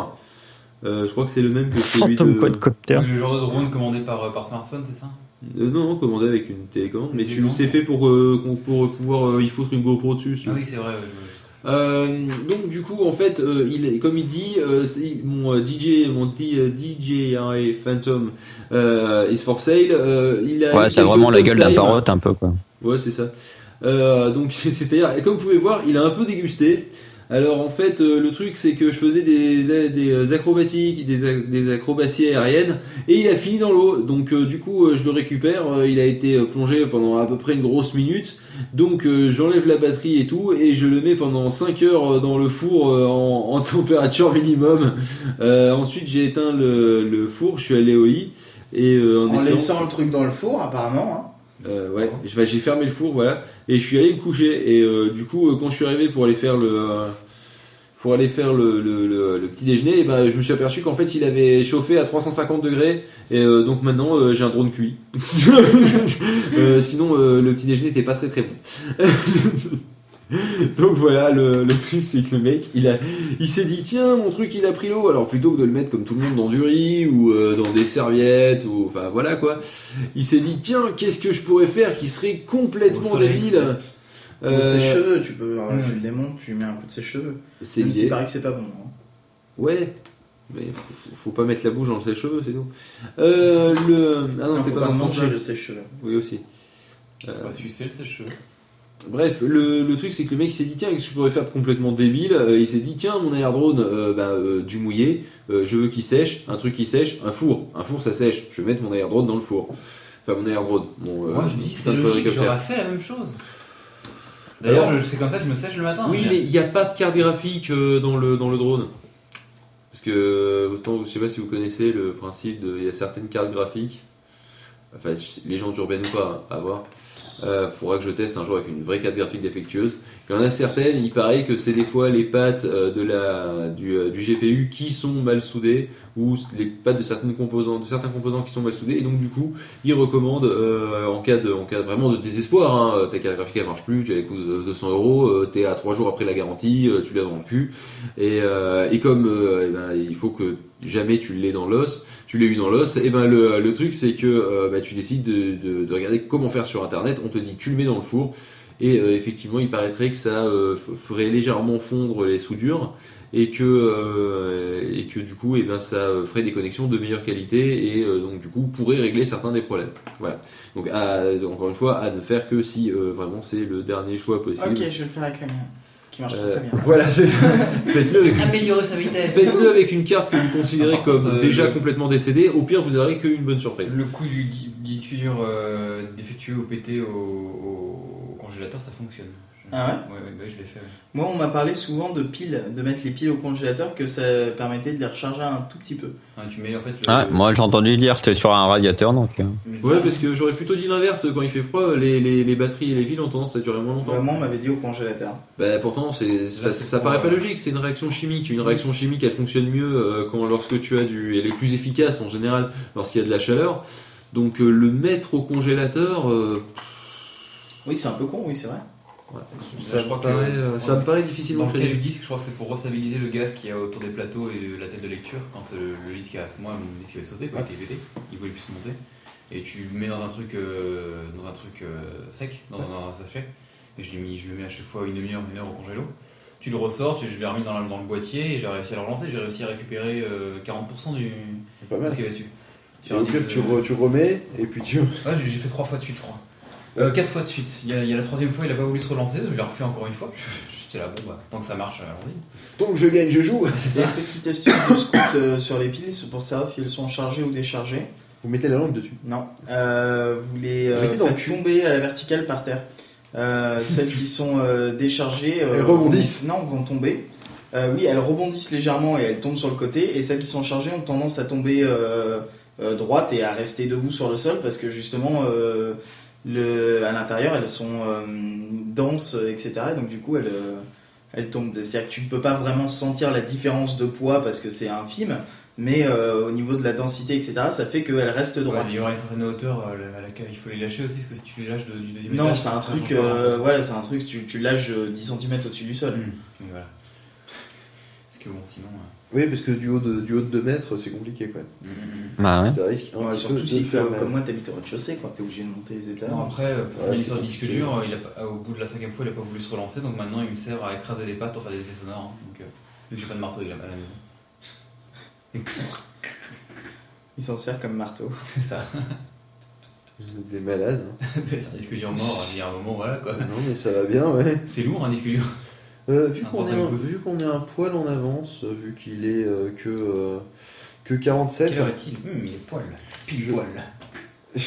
Euh, je crois que c'est le même que celui Phantom de quadcopter. Le genre de drone commandé par, par smartphone, c'est ça? Euh, non, non, commandé avec une télécommande, mais tu c'est fait pour euh, pour pouvoir euh, y foutre une GoPro dessus. Ah oui, c'est vrai. je- Euh, donc du coup en fait euh, il comme il dit euh, mon DJ mon D- euh, DJI Phantom is for sale. Il a Ouais, ça a vraiment la gueule d'un parotte un peu quoi. ouais c'est ça. Donc c'est c'est à dire comme vous pouvez voir il a un peu dégusté Alors en fait, euh, le truc c'est que je faisais des, des acrobatiques, des, des acrobaties aériennes, et il a fini dans l'eau. Donc euh, du coup, euh, je le récupère. euh, il a été euh, plongé pendant à peu près une grosse minute. Donc euh, j'enlève la batterie et tout, et je le mets pendant 5 heures euh, dans le four euh, en, en température minimum. Euh, ensuite, j'ai éteint le, le four, je suis allé au lit. Et euh, en, En espérant- laissant le truc dans le four, apparemment. hein. Euh, ouais, j'ai fermé le four, voilà, et je suis allé me coucher. Et euh, du coup, euh, quand je suis arrivé pour aller faire le, euh, pour aller faire le, le, le- le petit déjeuner, et ben, je me suis aperçu qu'en fait, il avait chauffé à 350 degrés. Et donc maintenant, j'ai un drone cuit. Sinon, le petit déjeuner n'était pas très très bon. Donc voilà, le, le truc c'est que le mec, il a, il s'est dit tiens mon truc il a pris l'eau. Alors plutôt que de le mettre comme tout le monde dans du riz ou euh, dans des serviettes ou enfin voilà quoi, il s'est dit tiens qu'est-ce que je pourrais faire qui serait complètement débile? Euh, sèche-cheveux, tu peux. alors. Tu le démontes, tu lui mets un coup de sèche-cheveux. c'est Même l'idée. paraît que c'est pas bon. hein. Ouais. Mais faut, faut- pas mettre la bouche dans le sèche-cheveux, c'est tout. Euh, le... Ah non, Non, c'était pas pas manger le sèche-cheveux. Oui, aussi. Sais pas si c'est le sèche-cheveux. Bref, le, le truc c'est que le mec s'est dit tiens qu'est-ce que je pourrais faire de complètement débile? Euh, Il s'est dit tiens mon airdrone euh, ben, euh, du mouillé, euh, je veux qu'il sèche, un truc qui sèche, un four, un four ça sèche, je vais mettre mon airdrone dans le four. Enfin mon airdrone, mon Moi je dis, c'est logique, j'aurais fait la même chose. D'ailleurs, c'est comme ça que je me sèche le matin. Oui mais il n'y a pas de carte graphique dans le, dans le drone. Parce que autant, je sais pas si vous connaissez le principe de il y a certaines cartes graphiques, enfin les gens urbaines ou pas, hein, à voir. Euh, faudra que je teste un jour avec une vraie carte graphique défectueuse. Il y en a certaines, il paraît que c'est des fois les pattes euh, du, euh, GPU qui sont mal soudées ou les pattes de composants, de certains composants qui sont mal soudés. Et donc du coup, ils recommandent euh, en cas de, vraiment de désespoir, hein, ta carte graphique elle marche plus, tu as les coûts de 200 euros, euh, t'es à 3 jours après la garantie, euh, tu l'as dans le cul. Et, euh, comme euh, eh ben, il faut que jamais tu l'aies dans l'os, tu l'as eu dans l'os, et ben le, le truc c'est que euh, bah, tu décides de, de- de regarder comment faire sur internet, on te dit tu le mets dans le four, et euh, effectivement il paraîtrait que ça euh, ferait légèrement fondre les soudures, et que, et que du coup et ben, ça ferait des connexions de meilleure qualité, et donc du coup pourrait régler certains des problèmes. Voilà. Donc encore une fois, à ne faire que si vraiment c'est le dernier choix possible. Ok, je vais le faire avec la mienne. Qui marche Euh, très bien. Voilà, c'est ça. Faites-le avec une Améliorer sa vitesse. Faites-le avec une carte que vous considérez Ah, comme contre, euh, déjà le- complètement décédée. Au pire, vous aurez qu'une bonne surprise. Le coup du gui- disque dur euh, défectueux ou pété au, au congélateur, ça fonctionne. Ah ouais Ouais, ouais, bah, je l'ai fait. ouais. Moi, on m'a parlé souvent de piles, de mettre les piles au congélateur, que ça permettait de les recharger un tout petit peu. Ah, tu mets en fait le. Ah, moi j'ai entendu dire c'était sur un radiateur donc. euh. Ouais, parce que j'aurais plutôt dit l'inverse. Quand il fait froid, les, les, les batteries et les piles ont tendance à durer moins longtemps. Vraiment, on m'avait dit au congélateur. Bah, pourtant, c'est, ça, Là, c'est ça pour, paraît pas euh, logique. C'est une réaction chimique. Une réaction chimique, elle fonctionne mieux euh, quand lorsque tu as du. Elle est plus efficace en général lorsqu'il y a de la chaleur. Donc, euh, le mettre au congélateur, euh, Oui, c'est un peu con, oui, c'est vrai. Ouais, Là, ça, je crois me que- paraît, euh, ça me paraît Dans difficilement le cas du disque, je crois que c'est pour restabiliser le gaz qu'il y a autour des plateaux et la tête de lecture. Quand euh, le disque a moi mon disque avait sauté, quoi, il était pété, il voulait plus se monter. Et tu le mets dans un truc, euh, dans un truc euh, sec, dans, dans un sachet. Et je, mis, je le mets à chaque fois une demi-heure, une heure au congélo. Tu le ressors, tu, je l'ai remis dans, la- dans le boîtier et j'ai réussi à le relancer. J'ai réussi à récupérer euh, 40% du Pas de mal. ce qu'il y avait dessus. Et Sur au un pire, disque, tu, euh, re- tu remets et puis tu. Ouais, j'ai j'ai fait trois fois de suite, je crois. Euh, quatre fois de suite. Il y, a, il y a la troisième fois, il a pas voulu se relancer, donc je l'ai refait encore une fois. J'étais là, bon, bah, tant que ça marche, allons-y. Tant que je gagne, je joue. C'est une petite astuce de scout euh, sur les piles pour savoir si elles sont chargées ou déchargées. Vous mettez la lampe dessus. Non. Euh, vous les euh, dans le faites tomber à la verticale par terre. Euh, celles qui sont euh, déchargées euh, Elles rebondissent. vont- non, vont tomber. Euh, oui, elles rebondissent légèrement et elles tombent sur le côté. Et celles qui sont chargées ont tendance à tomber euh, euh, droite et à rester debout sur le sol parce que justement, euh, le, à l'intérieur, elles sont euh, denses, etc. Et donc du coup, elles, euh, elles tombent. C'est-à-dire que tu ne peux pas vraiment sentir la différence de poids parce que c'est infime. Mais euh, au niveau de la densité, etc., ça fait qu'elles restent Ouais, droites. il y aura une certaine hauteur à laquelle il faut les lâcher aussi, parce que si tu les lâches de- du deuxième Non, c'est un truc, euh, voilà, c'est un truc, tu, tu lâches euh, 10 cm au-dessus du sol. Hum, mais voilà. Parce que bon, sinon. Euh, Oui, parce que du haut de, du haut de 2 mètres, c'est compliqué quand même. Bah ouais. Ça risque un Ouais, petit surtout peu de si, faire comme, moi, t'habites au rez-de-chaussée, quoi, t'es obligé de monter les étages. Non, après, euh, pour Ouais, finir sur le disque dur, il a, pas- au bout de la cinquième fois, il a pas voulu se relancer, donc maintenant il me sert à écraser les pattes pour faire des effets sonores. hein. donc, euh, vu que j'ai pas de marteau, il a mal à la maison. Il s'en sert comme marteau. C'est ça. Vous êtes des malades. hein. c'est un disque dur mort, il y a un moment, voilà quoi. non, mais ça va bien, ouais. C'est lourd un disque dur. Euh, vu qu'on est, qu'on est un poil en avance, euh, vu qu'il est euh, que, euh, que 47, Quelle heure est-il? Hum, Il est poil. Pile Je- poil.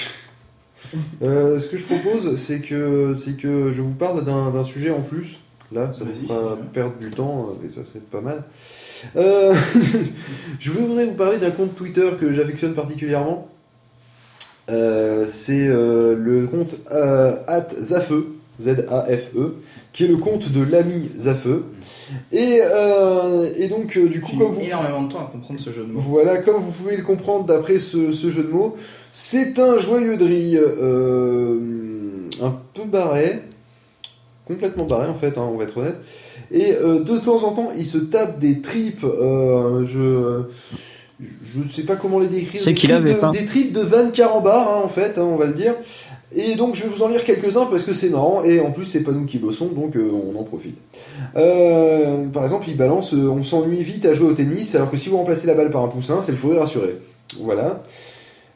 ce que je propose, c'est que, c'est que je vous parle d'un sujet en plus. Là, ça ne pas tu veux. perdre du temps, mais ça serait pas mal. Je voudrais vous parler d'un compte Twitter que j'affectionne particulièrement. C'est le compte @zafeu, Z-A-F-E, qui est le compte de l'ami Zafeu. Et, euh, et donc, euh, du coup, comme vous énormément de temps à comprendre ce jeu de mots. voilà, comme vous pouvez le comprendre d'après ce, ce jeu de mots, c'est un joyeux drill euh, un peu barré, complètement barré en fait, hein, on va être honnête. Et euh, de temps en temps, il se tape des tripes, euh, je je ne sais pas comment les décrire. C'est des qu'il tripes avait de- faim. Des tripes de Van Carambar, hein, en fait, hein, on va le dire. Et donc je vais vous en lire quelques-uns parce que c'est marrant et en plus c'est pas nous qui bossons donc euh, on en profite. Euh, par exemple, il balance euh, on s'ennuie vite à jouer au tennis alors que si vous remplacez la balle par un poussin, c'est le fou rire assuré. Voilà.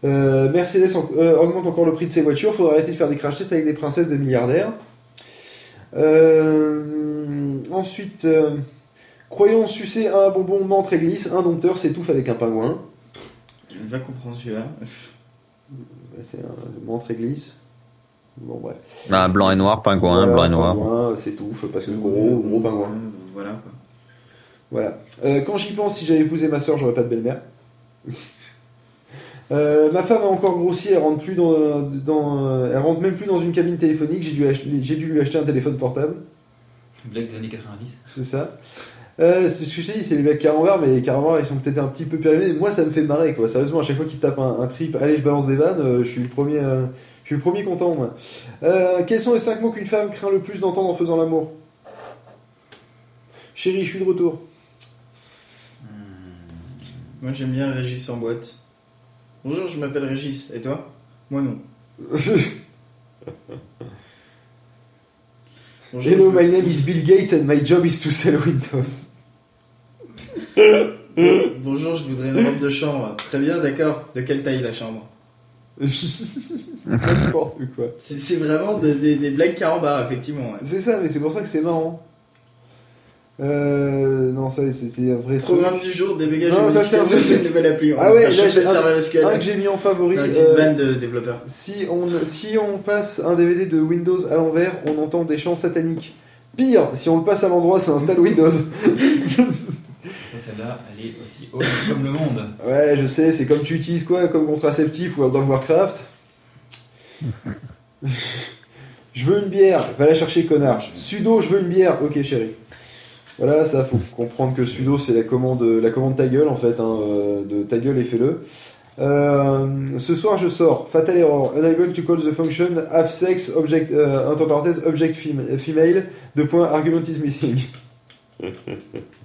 Mercedes en- augmente encore le prix de ses voitures, faudra arrêter de faire des crash tests avec des princesses de milliardaires. Ensuite, croyons sucer un bonbon mentre et glisse, un dompteur s'étouffe avec un pingouin. Tu vas comprendre celui-là. Bah, C'est un mentre et glisse. Bon bref. Bah, blanc et noir, pingouin, Voilà, blanc et noir. Pingouin euh, s'étouffe parce que gros, gros pingouin. Euh, Voilà quoi. Voilà. Euh, quand j'y pense, si j'avais épousé ma soeur, j'aurais pas de belle-mère. Euh, ma femme a encore grossi, elle rentre plus dans, dans euh, elle rentre même plus dans une cabine téléphonique. J'ai dû, acheter- j'ai dû lui acheter un téléphone portable, Blague des années 90. c'est ça. Euh, c'est ce que je dit, c'est les mecs carambar, mais les carambar ils sont peut-être un petit peu périmés. Moi ça me fait marrer quoi. Sérieusement, à chaque fois qu'ils se tapent un, un trip, allez je balance des vannes, euh, je suis le premier, euh, je suis le premier content moi. Euh, quels sont les 5 mots qu'une femme craint le plus d'entendre en faisant l'amour? Chérie, je suis de retour. Moi j'aime bien Régis en boîte. Bonjour, je m'appelle Régis. Et toi? Moi non. Bonjour, Hello, my name is Bill Gates and my job is to sell Windows. Bon- Bonjour, je voudrais une robe de chambre. Très bien, d'accord. De quelle taille la chambre? N'importe quoi. C'est vraiment de- des- des blagues carambar, effectivement. ouais. C'est ça, mais c'est pour ça que c'est marrant. Euh, non, ça, c'était un vrai truc. Programme du jour, débégage Non, ça, c'est un modification truc. d'une nouvelle appli. On Ah ouais, là, j'ai un-. Un que j'ai mis en favori. C'est une euh, vanne de développeur. si, on, si on passe un DVD de Windows à l'envers, on entend des chants sataniques. Pire, si on le passe à l'endroit, ça installe Windows. Elle est aussi haute comme le monde. Ouais, je sais, c'est comme tu utilises quoi comme contraceptif World of Warcraft? Je veux une bière, va la chercher connard. Sudo, je veux une bière, ok chérie. Voilà, ça faut comprendre que sudo c'est la commande, la commande ta gueule en fait, hein, euh, de ta gueule et fais-le. Euh, ce soir je sors, fatal error, unable to call the function have sex object, euh, entre parenthèses object fem- female, de point argument is missing.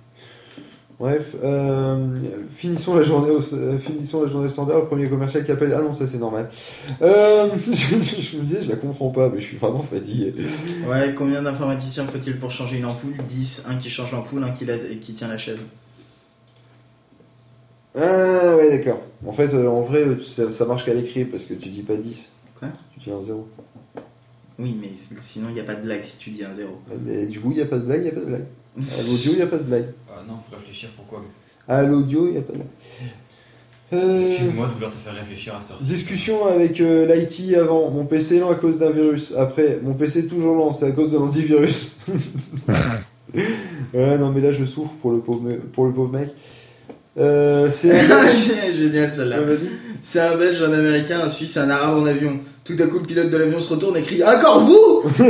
Bref, euh, finissons, la journée au- euh, finissons la journée standard, le premier commercial qui appelle. Ah non, ça c'est normal. Euh, je, je me disais, je la comprends pas, mais je suis vraiment fatigué. Ouais, combien d'informaticiens faut-il pour changer une ampoule? 10. Un qui change l'ampoule, un qui, la- qui tient la chaise. Ah ouais, d'accord. En fait, en vrai, ça, ça marche qu'à l'écrit parce que tu dis pas 10. Quoi? Tu dis un 0. Oui, mais sinon il n'y a pas de blague si tu dis un 0. Mais du coup, il n'y a pas de blague, il n'y a pas de blague. À l'audio, il n'y a pas de blague. Ah non, faut réfléchir pourquoi. À l'audio, il n'y a pas de blague. Euh, Excuse-moi de vouloir te faire réfléchir à cette heure-ci. Discussion avec euh, l'IT avant. Mon PC est lent à cause d'un virus. Après, mon PC est toujours lent, c'est à cause de l'antivirus. ouais, non, mais là, je souffre pour le pauvre, me- pour le pauvre mec. Euh, c'est un... Génial celle-là. Ouais. C'est un Belge, un Américain, un Suisse, un Arabe en avion. Tout à coup, le pilote de l'avion se retourne et crie Encore vous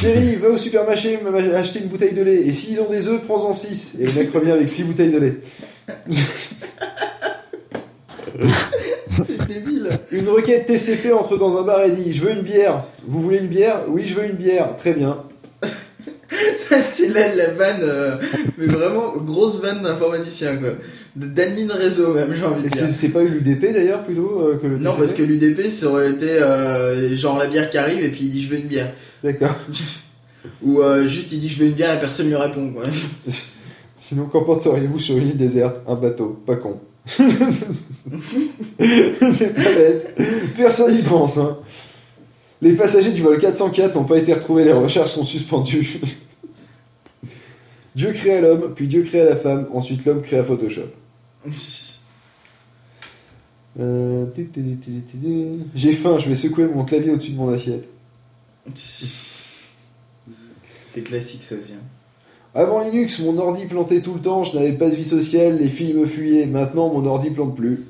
Chérie, va au supermarché m'a- acheter une bouteille de lait. Et s'ils ont des œufs, prends-en 6. Et le mec revient avec 6 bouteilles de lait. C'est débile. Une requête TCP entre dans un bar et dit Je veux une bière. Vous voulez une bière? Oui, je veux une bière. Très bien. Ça, c'est là la vanne, euh, mais vraiment grosse vanne d'informaticien quoi. D'admin réseau même, j'ai envie de dire. c'est pas une UDP d'ailleurs plutôt euh, que le Non, parce que l'UDP, ça aurait été euh, genre la bière qui arrive et puis il dit je veux une bière. D'accord. Ou euh, juste il dit je veux une bière et personne lui répond quoi. Sinon, qu'en porteriez-vous sur une île déserte? Un bateau. Pas con. c'est pas bête. Personne n'y pense. Hein. Les passagers du vol 404 n'ont pas été retrouvés, les recherches sont suspendues. Dieu créa l'homme, puis Dieu créa la femme, ensuite l'homme créa Photoshop. Euh. J'ai faim, je vais secouer mon clavier au-dessus de mon assiette. C'est classique ça aussi. hein. Avant Linux, mon ordi plantait tout le temps, je n'avais pas de vie sociale, les filles me fuyaient. Maintenant, mon ordi plante plus.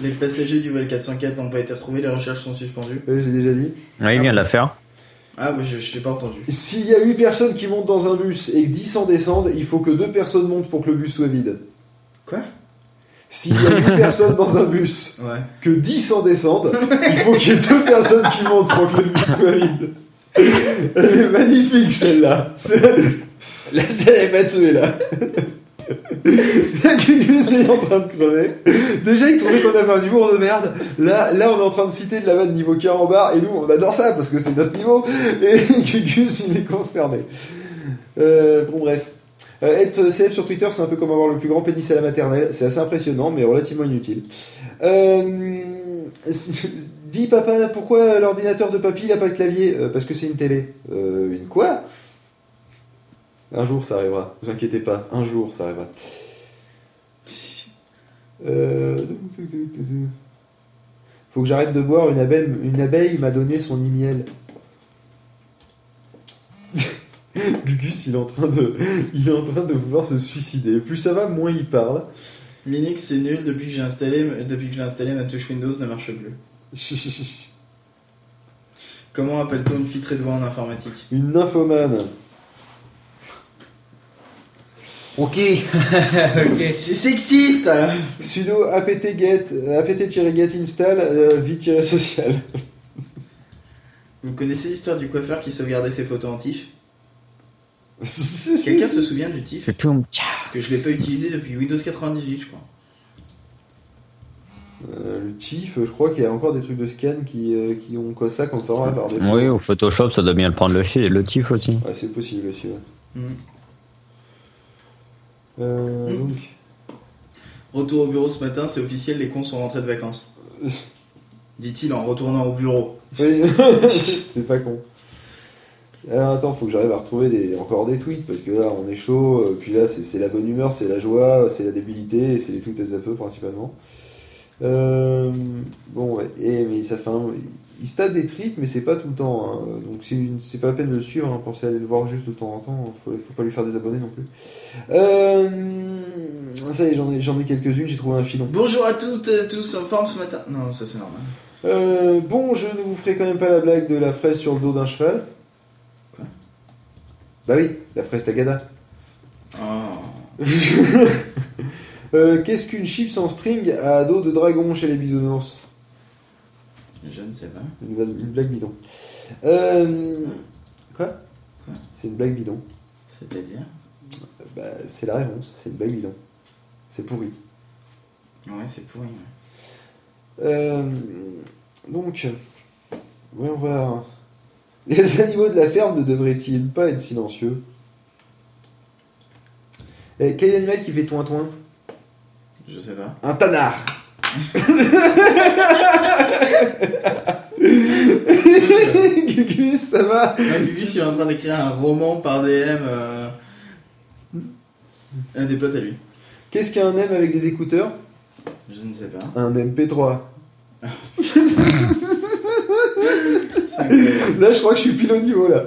Les passagers du vol 404 n'ont pas été retrouvés, les recherches sont suspendues. Ouais, J'ai déjà dit. Il vient de la faire. Ah, bah je, je l'ai pas entendu. S'il y a 8 personnes qui montent dans un bus et que 10 en descendent, il faut que 2 personnes montent pour que le bus soit vide. Quoi? S'il y a 8 personnes dans un bus, Ouais. que 10 en descendent, il faut qu'il y ait 2 personnes qui montent pour que le bus soit vide. Elle est magnifique celle-là. C'est- Là, elle m'a tué là. Gugus est en train de crever. Déjà, il trouvait qu'on avait un humour de merde. Là, là, on est en train de citer de la vanne niveau carambar. Et nous, on adore ça parce que c'est notre niveau. Et Gugus, il est consterné. Euh, bon, bref. Euh, être célèbre sur Twitter, c'est un peu comme avoir le plus grand pénis à la maternelle. C'est assez impressionnant, mais relativement inutile. Euh, dis papa, pourquoi l'ordinateur de papy il a pas de clavier? Parce que c'est une télé. Une quoi? Un jour ça arrivera. Vous inquiétez pas, un jour ça arrivera. Euh, Faut que j'arrête de boire. Une abeille, une abeille m'a donné son imiel. Gugus, il est en train de, il est en train de vouloir se suicider. Plus ça va, moins il parle. Linux c'est nul depuis que j'ai installé, depuis que j'ai installé ma touche Windows ne marche plus. Comment appelle-t-on une fille très douée en informatique? Une nymphomane. Ok. ok. C'est sexiste Sudo apt-get, apt-get install euh, vie-social. Vous connaissez l'histoire du coiffeur qui sauvegardait ses photos en TIFF? Quelqu'un se souvient du TIFF? Parce que je l'ai pas utilisé depuis Windows 98 je crois. Euh, le TIFF, je crois qu'il y a encore des trucs de scan qui, euh, qui ont quoi ça qu'on fera par des. Oui, au Photoshop, ça doit bien le prendre le, chi- le tif aussi. Ouais, c'est possible aussi, ouais. Mhm. Euh, Mm. donc. Retour au bureau ce matin, c'est officiel, les cons sont rentrés de vacances. Dit-il en retournant au bureau. Oui, c'est pas con. Alors, attends, faut que j'arrive à retrouver des, encore des tweets parce que là on est chaud. euh, Puis là c'est c'est la bonne humeur, c'est la joie, c'est la débilité et c'est les tweets à feu principalement. Euh, bon, ouais, et, mais ça fait un. Il se tape des tweets, mais c'est pas tout le temps. hein. Donc c'est une- c'est pas la peine de le suivre, hein. pensez à aller le voir juste de temps en temps. Faut, faut pas lui faire des abonnés non plus. Euh, ça y est, j'en ai, j'en ai quelques-unes, j'ai trouvé un filon. Bonjour à toutes et tous en forme ce matin? Non, ça c'est normal. Euh, bon, je ne vous ferai quand même pas la blague de la fraise sur le dos d'un cheval. Quoi? Bah oui, la fraise Tagada. Oh. Euh, Qu'est-ce qu'une chips en string à dos de dragon chez les bisounours Je ne sais pas. une, blague bidon. Euh, quoi Quoi C'est une blague bidon. C'est-à-dire Bah, c'est la réponse, c'est une blague bidon. C'est pourri. Ouais, c'est pourri. ouais. Euh, donc, voyons voir. Les animaux de la ferme ne devraient-ils pas être silencieux? Eh, Quel animal qui fait toin-toin? Je sais pas. Un tanard Gugus, ça va? Non, Gugus, il est en train d'écrire un roman par DM. euh, Un des potes à lui. Qu'est-ce qu'un M avec des écouteurs? Je ne sais pas. Un MP3. C'est incroyable. Là, je crois que je suis pile au niveau, là.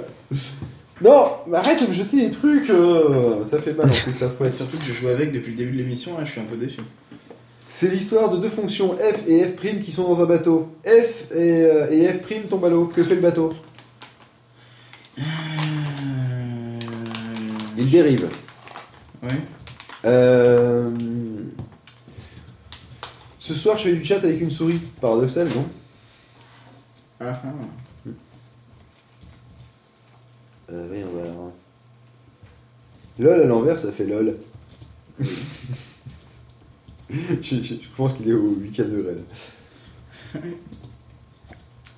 Non, mais arrête de me jeter des trucs, euh, ça fait mal en plus, ça fouette. surtout que je joue avec depuis le début de l'émission, là, je suis un peu déçu. C'est l'histoire de deux fonctions f et f' qui sont dans un bateau. f et, euh, et f' tombent à l'eau. Que fait le bateau? Il dérive. Ouais. Euh, Ce soir, je fais du chat avec une souris. Paradoxal, non? Ah, ah. Euh, Oui, on va. LOL à l'envers, ça fait LOL. je, je- je pense qu'il est au 8ème degré là.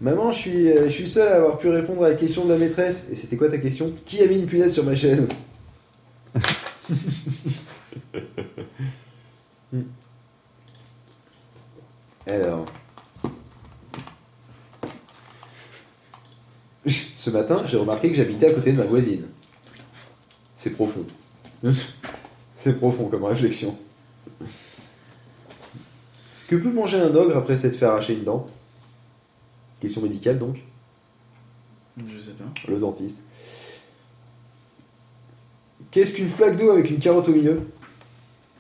Maman, je suis, euh, je suis seul à avoir pu répondre à la question de la maîtresse. Et c'était quoi ta question? Qui a mis une punaise sur ma chaise? Hmm. Alors. Ce matin, j'ai remarqué que j'habitais à côté de ma voisine. C'est profond. C'est profond comme réflexion. Que peut manger un ogre après s'être fait arracher une dent? Question médicale donc. Je sais pas. Le dentiste. Qu'est-ce qu'une flaque d'eau avec une carotte au milieu?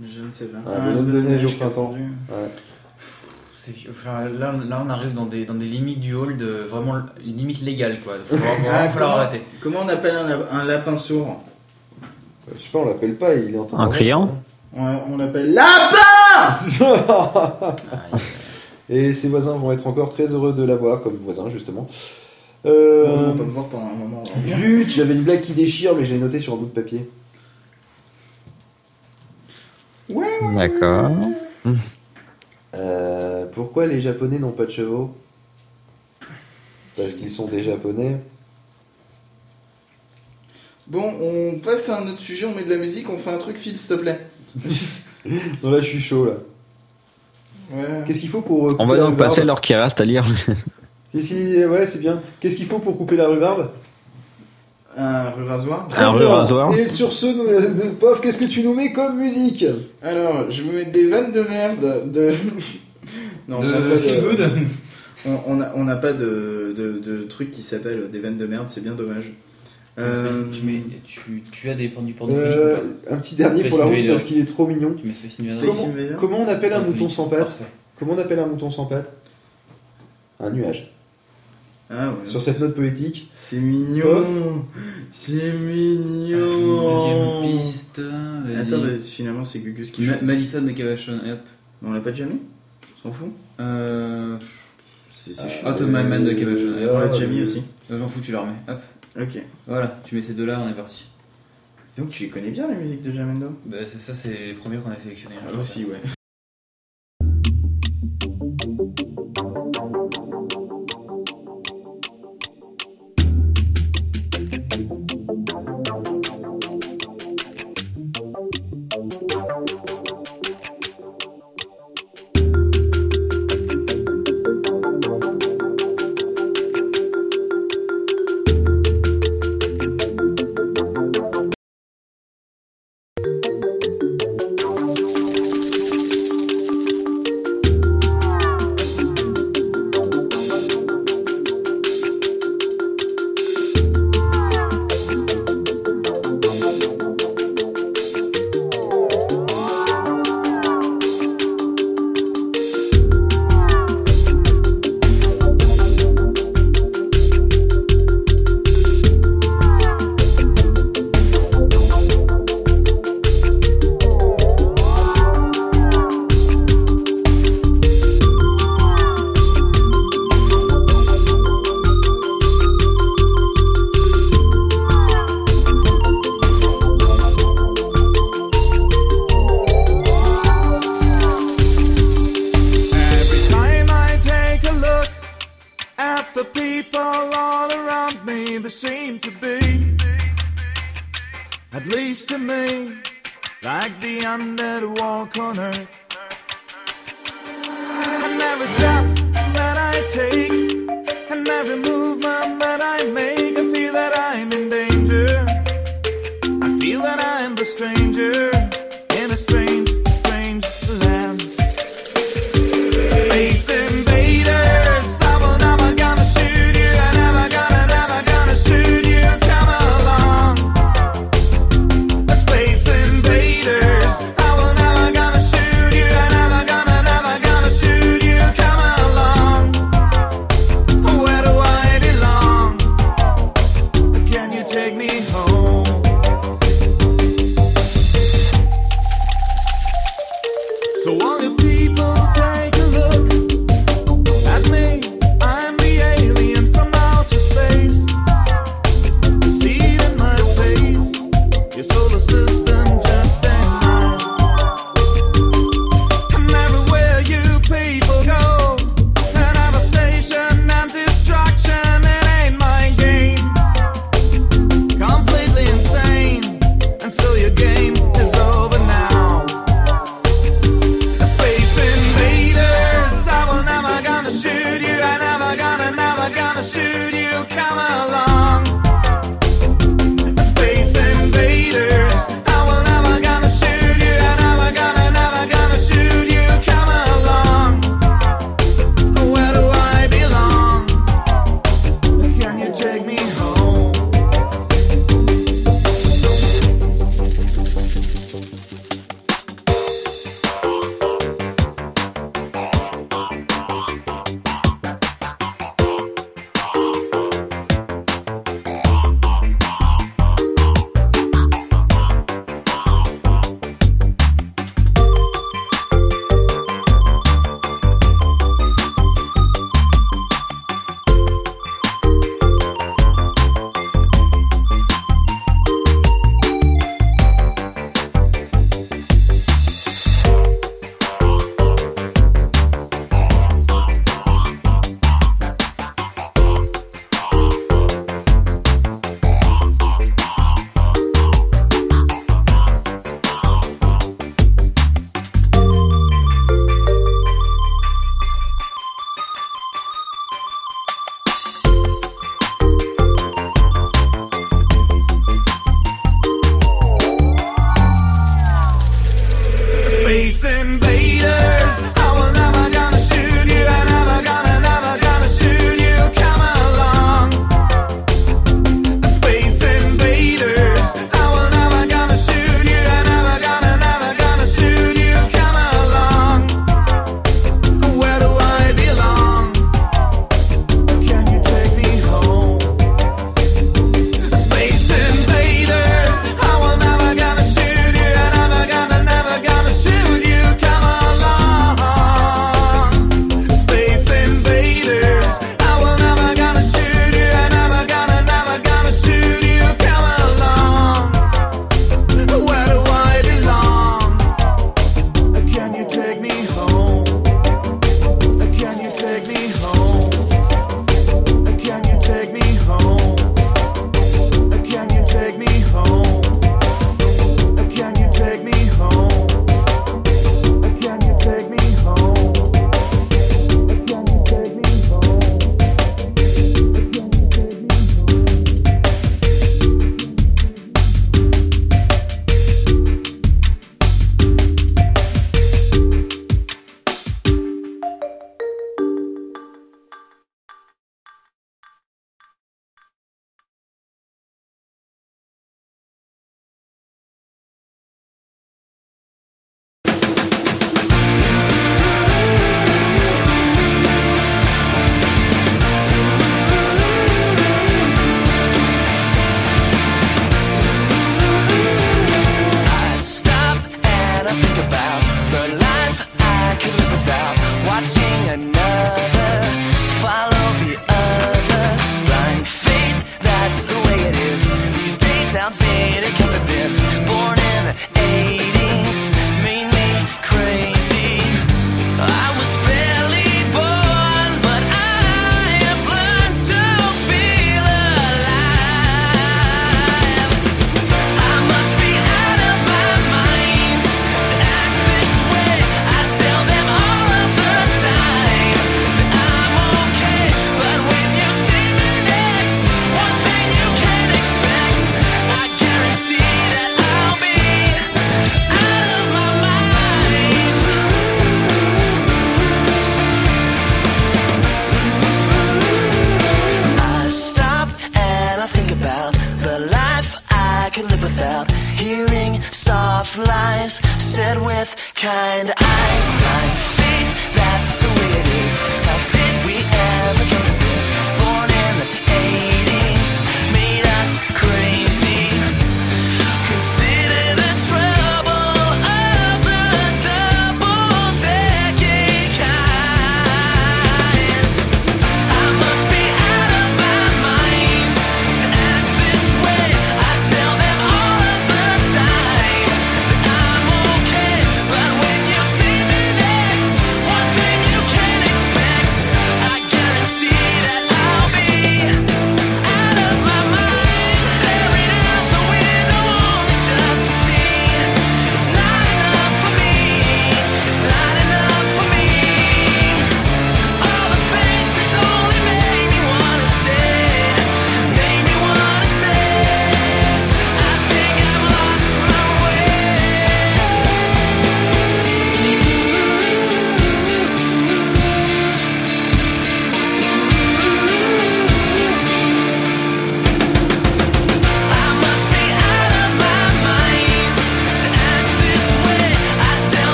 Je ne sais pas. Un bonhomme de neige au printemps. Ouais. Là, là, on arrive dans des, dans des limites du hall, de, vraiment une limite légale, quoi. Il Ah, falloir comment, arrêter. comment on appelle un, un lapin sourd Je sais pas, on l'appelle pas, il est en train Un de- criant Ouais, On l'appelle lapin Et ses voisins vont être encore très heureux de l'avoir comme voisin, justement. Euh, On va pas me voir pendant un moment. Zut, j'avais une blague qui déchire, mais je l'ai notée sur un bout de papier. D'accord. Euh, pourquoi les Japonais n'ont pas de chevaux? Parce qu'ils sont des Japonais. Bon, on passe à un autre sujet, on met de la musique, on fait un truc, Phil, s'il te plaît. Non, là, je suis chaud, là. Ouais. Qu'est-ce qu'il faut pour. euh, On va donc passer l'heure qui reste à lire. Qu'il- Ouais, c'est bien. Qu'est-ce qu'il faut pour couper la rhubarbe? Un rue rasoir. Un rue rasoir. Et sur ce, nous- euh, Pof, qu'est-ce que tu nous mets comme musique? Alors, je vais mettre des vannes de merde de. Non, on n'a pas feel de. good. On on a, on n'a pas de, de, de truc qui s'appelle des vannes de merde, c'est bien dommage. Euh, Tu, mets, tu, tu as des, du porno Euh, Un petit dernier Space pour la route Invader. parce qu'il est trop mignon. Tu mets Space Invader. Space Comment, Invader comment on appelle un mouton sans pattes Parfait. Comment on appelle un mouton sans pattes Un nuage. Ah ouais. Sur cette note poétique, C'est mignon. C'est mignon. Deuxième piste. Attends, bah, finalement, c'est Gugus qui Ma-. Malison de Cavachon, hop. On l'a pas déjà mis? On s'en fout Euh, C'est c'est chiant. Out of My Mind de Cavachon, hop. On l'a déjà mis aussi. Euh, J'en fous, tu la remets. Hop. Ok. Voilà, tu mets ces deux là, on est parti. Donc tu les connais bien les musiques de Jamendo? Bah, c'est ça, c'est les premiers qu'on a sélectionnés. hein, Ah, aussi, ouais.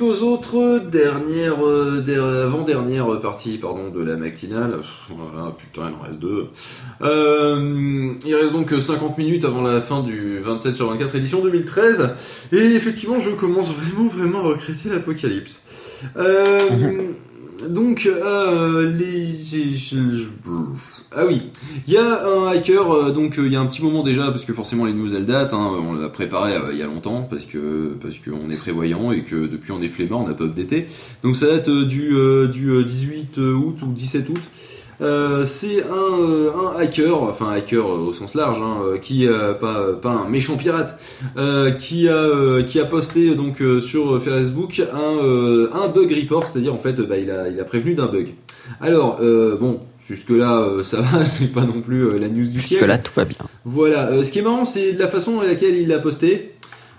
Qu'aux autres. Dernière, euh, der- avant-dernière partie, pardon, de la matinale. Voilà, putain, il en reste deux. Euh, il reste donc 50 minutes avant la fin du 27 sur 24 édition 2013. Et effectivement, je commence vraiment, vraiment à regretter l'apocalypse. Euh, donc, euh, Ah oui, il y a un hacker, euh, donc euh, il y a un petit moment déjà, parce que forcément les news elles datent, hein, on l'a préparé euh, il y a longtemps, parce que parce qu'on est prévoyant et que depuis on est flemmard, on n'a pas updaté. Donc ça date du, du euh, 18 août ou 17 août. Euh, c'est un, euh, un hacker, enfin un hacker euh, au sens large, hein, qui pas pas un méchant pirate, euh, qui a qui a posté donc sur Facebook un un bug report, c'est-à-dire en fait bah, il a il a prévenu d'un bug. Alors bon jusque là ça va, c'est pas non plus euh, la news du siècle. Jusque là, tout va bien. Voilà, euh, ce qui est marrant, c'est la façon à laquelle il l'a posté.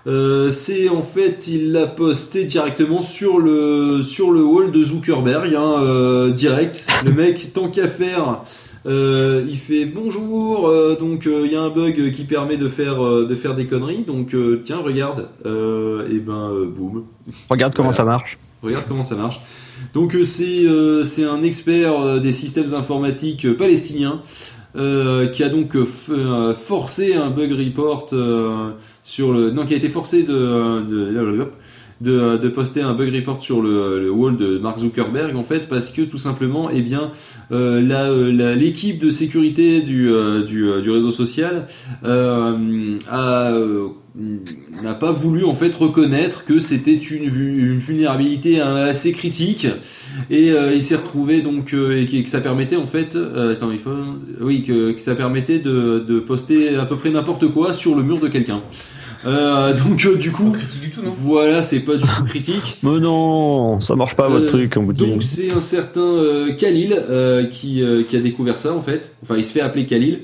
Euh, c'est en fait, il l'a posté directement sur le sur le wall de Zuckerberg, hein, euh, direct. Le mec, tant qu'à faire, euh, il fait bonjour. donc il y a un bug qui permet de faire de faire des conneries. Donc tiens, regarde. Et ben boum. Regarde comment Voilà. ça marche. Regarde comment ça marche. Donc c'est c'est un expert des systèmes informatiques palestiniens euh, qui a donc euh, euh, forcé un bug report euh, sur le non qui a été forcé de de, de, poster un bug report sur le, wall de Mark Zuckerberg en fait parce que tout simplement eh bien euh, l'équipe de sécurité du, du, du réseau social a n'a pas voulu en fait reconnaître que c'était une, vu- une vulnérabilité hein, assez critique et euh, il s'est retrouvé donc euh, et que, que ça permettait en fait euh, attends il faut oui que, que ça permettait de, de poster à peu près n'importe quoi sur le mur de quelqu'un Euh, donc euh, du coup critique du tout, non? voilà c'est pas du tout critique Mais non, ça marche pas votre truc, dit. donc c'est un certain euh, Khalil euh, qui, euh, qui a découvert ça en fait. Enfin il se fait appeler Khalil.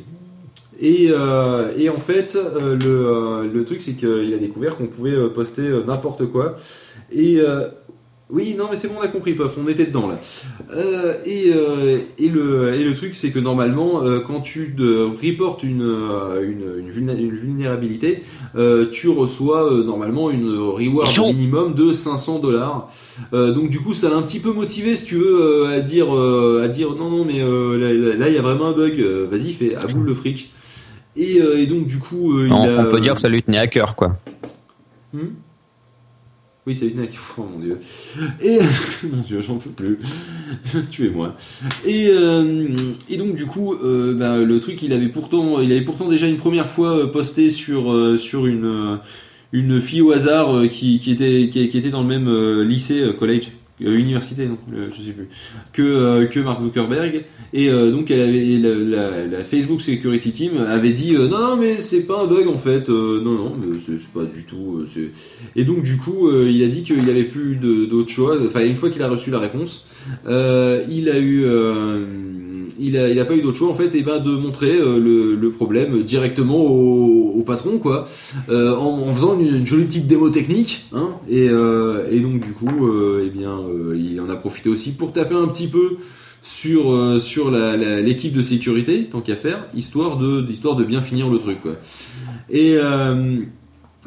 Et, euh, et en fait euh, le, euh, le truc c'est qu'il a découvert qu'on pouvait poster n'importe quoi. Et oui non mais c'est bon on a compris Puff, on était dedans là. Et, et, le, et le truc c'est que normalement quand tu reportes une, une, une, vulné- une vulnérabilité tu reçois normalement une reward minimum de 500 dollars. Donc du coup, ça l'a un petit peu motivé, si tu veux, à dire, à dire non, non, mais là, il y a vraiment un bug. Vas-y, fais à boule le fric. Et, euh, et donc du coup, euh, il on, a, on peut dire que ça lui tenait à cœur, quoi. Hmm Oui, c'est une Oh mon dieu. Et mon dieu, j'en peux plus. Tuez-moi. Et, euh, et donc du coup, ben, le truc, il avait pourtant, il avait pourtant déjà une première fois euh, posté sur sur une une fille au hasard qui, qui était qui, qui était dans le même lycée, college, euh, université, non, euh, je sais plus, que euh, que Mark Zuckerberg. Et euh, donc la, Facebook Security Team avait dit euh, non non mais c'est pas un bug en fait, euh, non non mais c'est pas du tout. euh, et donc du coup, euh, il a dit qu'il n'y avait plus d'autre choix. Enfin, une fois qu'il a reçu la réponse, euh, il a eu, euh, il a, il a pas eu d'autre choix en fait, et ben de montrer euh, le, problème directement au, patron quoi, euh, en, faisant une, jolie petite démo technique. Hein, et, euh, donc du coup, eh bien, il en a profité aussi pour taper un petit peu sur sur l'équipe de sécurité tant qu'à faire, histoire de histoire de bien finir le truc quoi. Et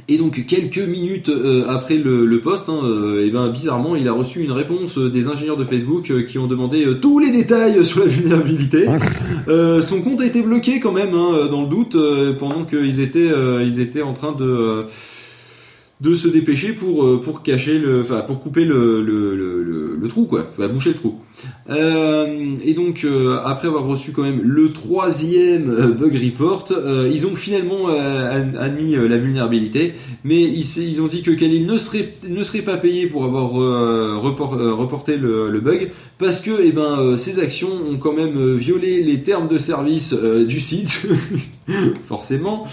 et donc quelques minutes euh, après le, le post, hein, euh, eh ben bizarrement, il a reçu une réponse euh, des ingénieurs de Facebook euh, qui ont demandé tous les détails sur la vulnérabilité. Son compte a été bloqué quand même, hein, dans le doute, pendant qu'ils étaient, ils étaient en train de de se dépêcher pour pour cacher le, enfin pour couper le le, le, le, le trou quoi, enfin boucher le trou. Euh, et donc euh, après avoir reçu quand même le troisième euh, bug report, ils ont finalement ad- admis la vulnérabilité, mais ils, ont dit que Khalil ne serait pas payé pour avoir report- reporté le, bug parce que eh ben ses actions ont quand même violé les termes de service du site, forcément.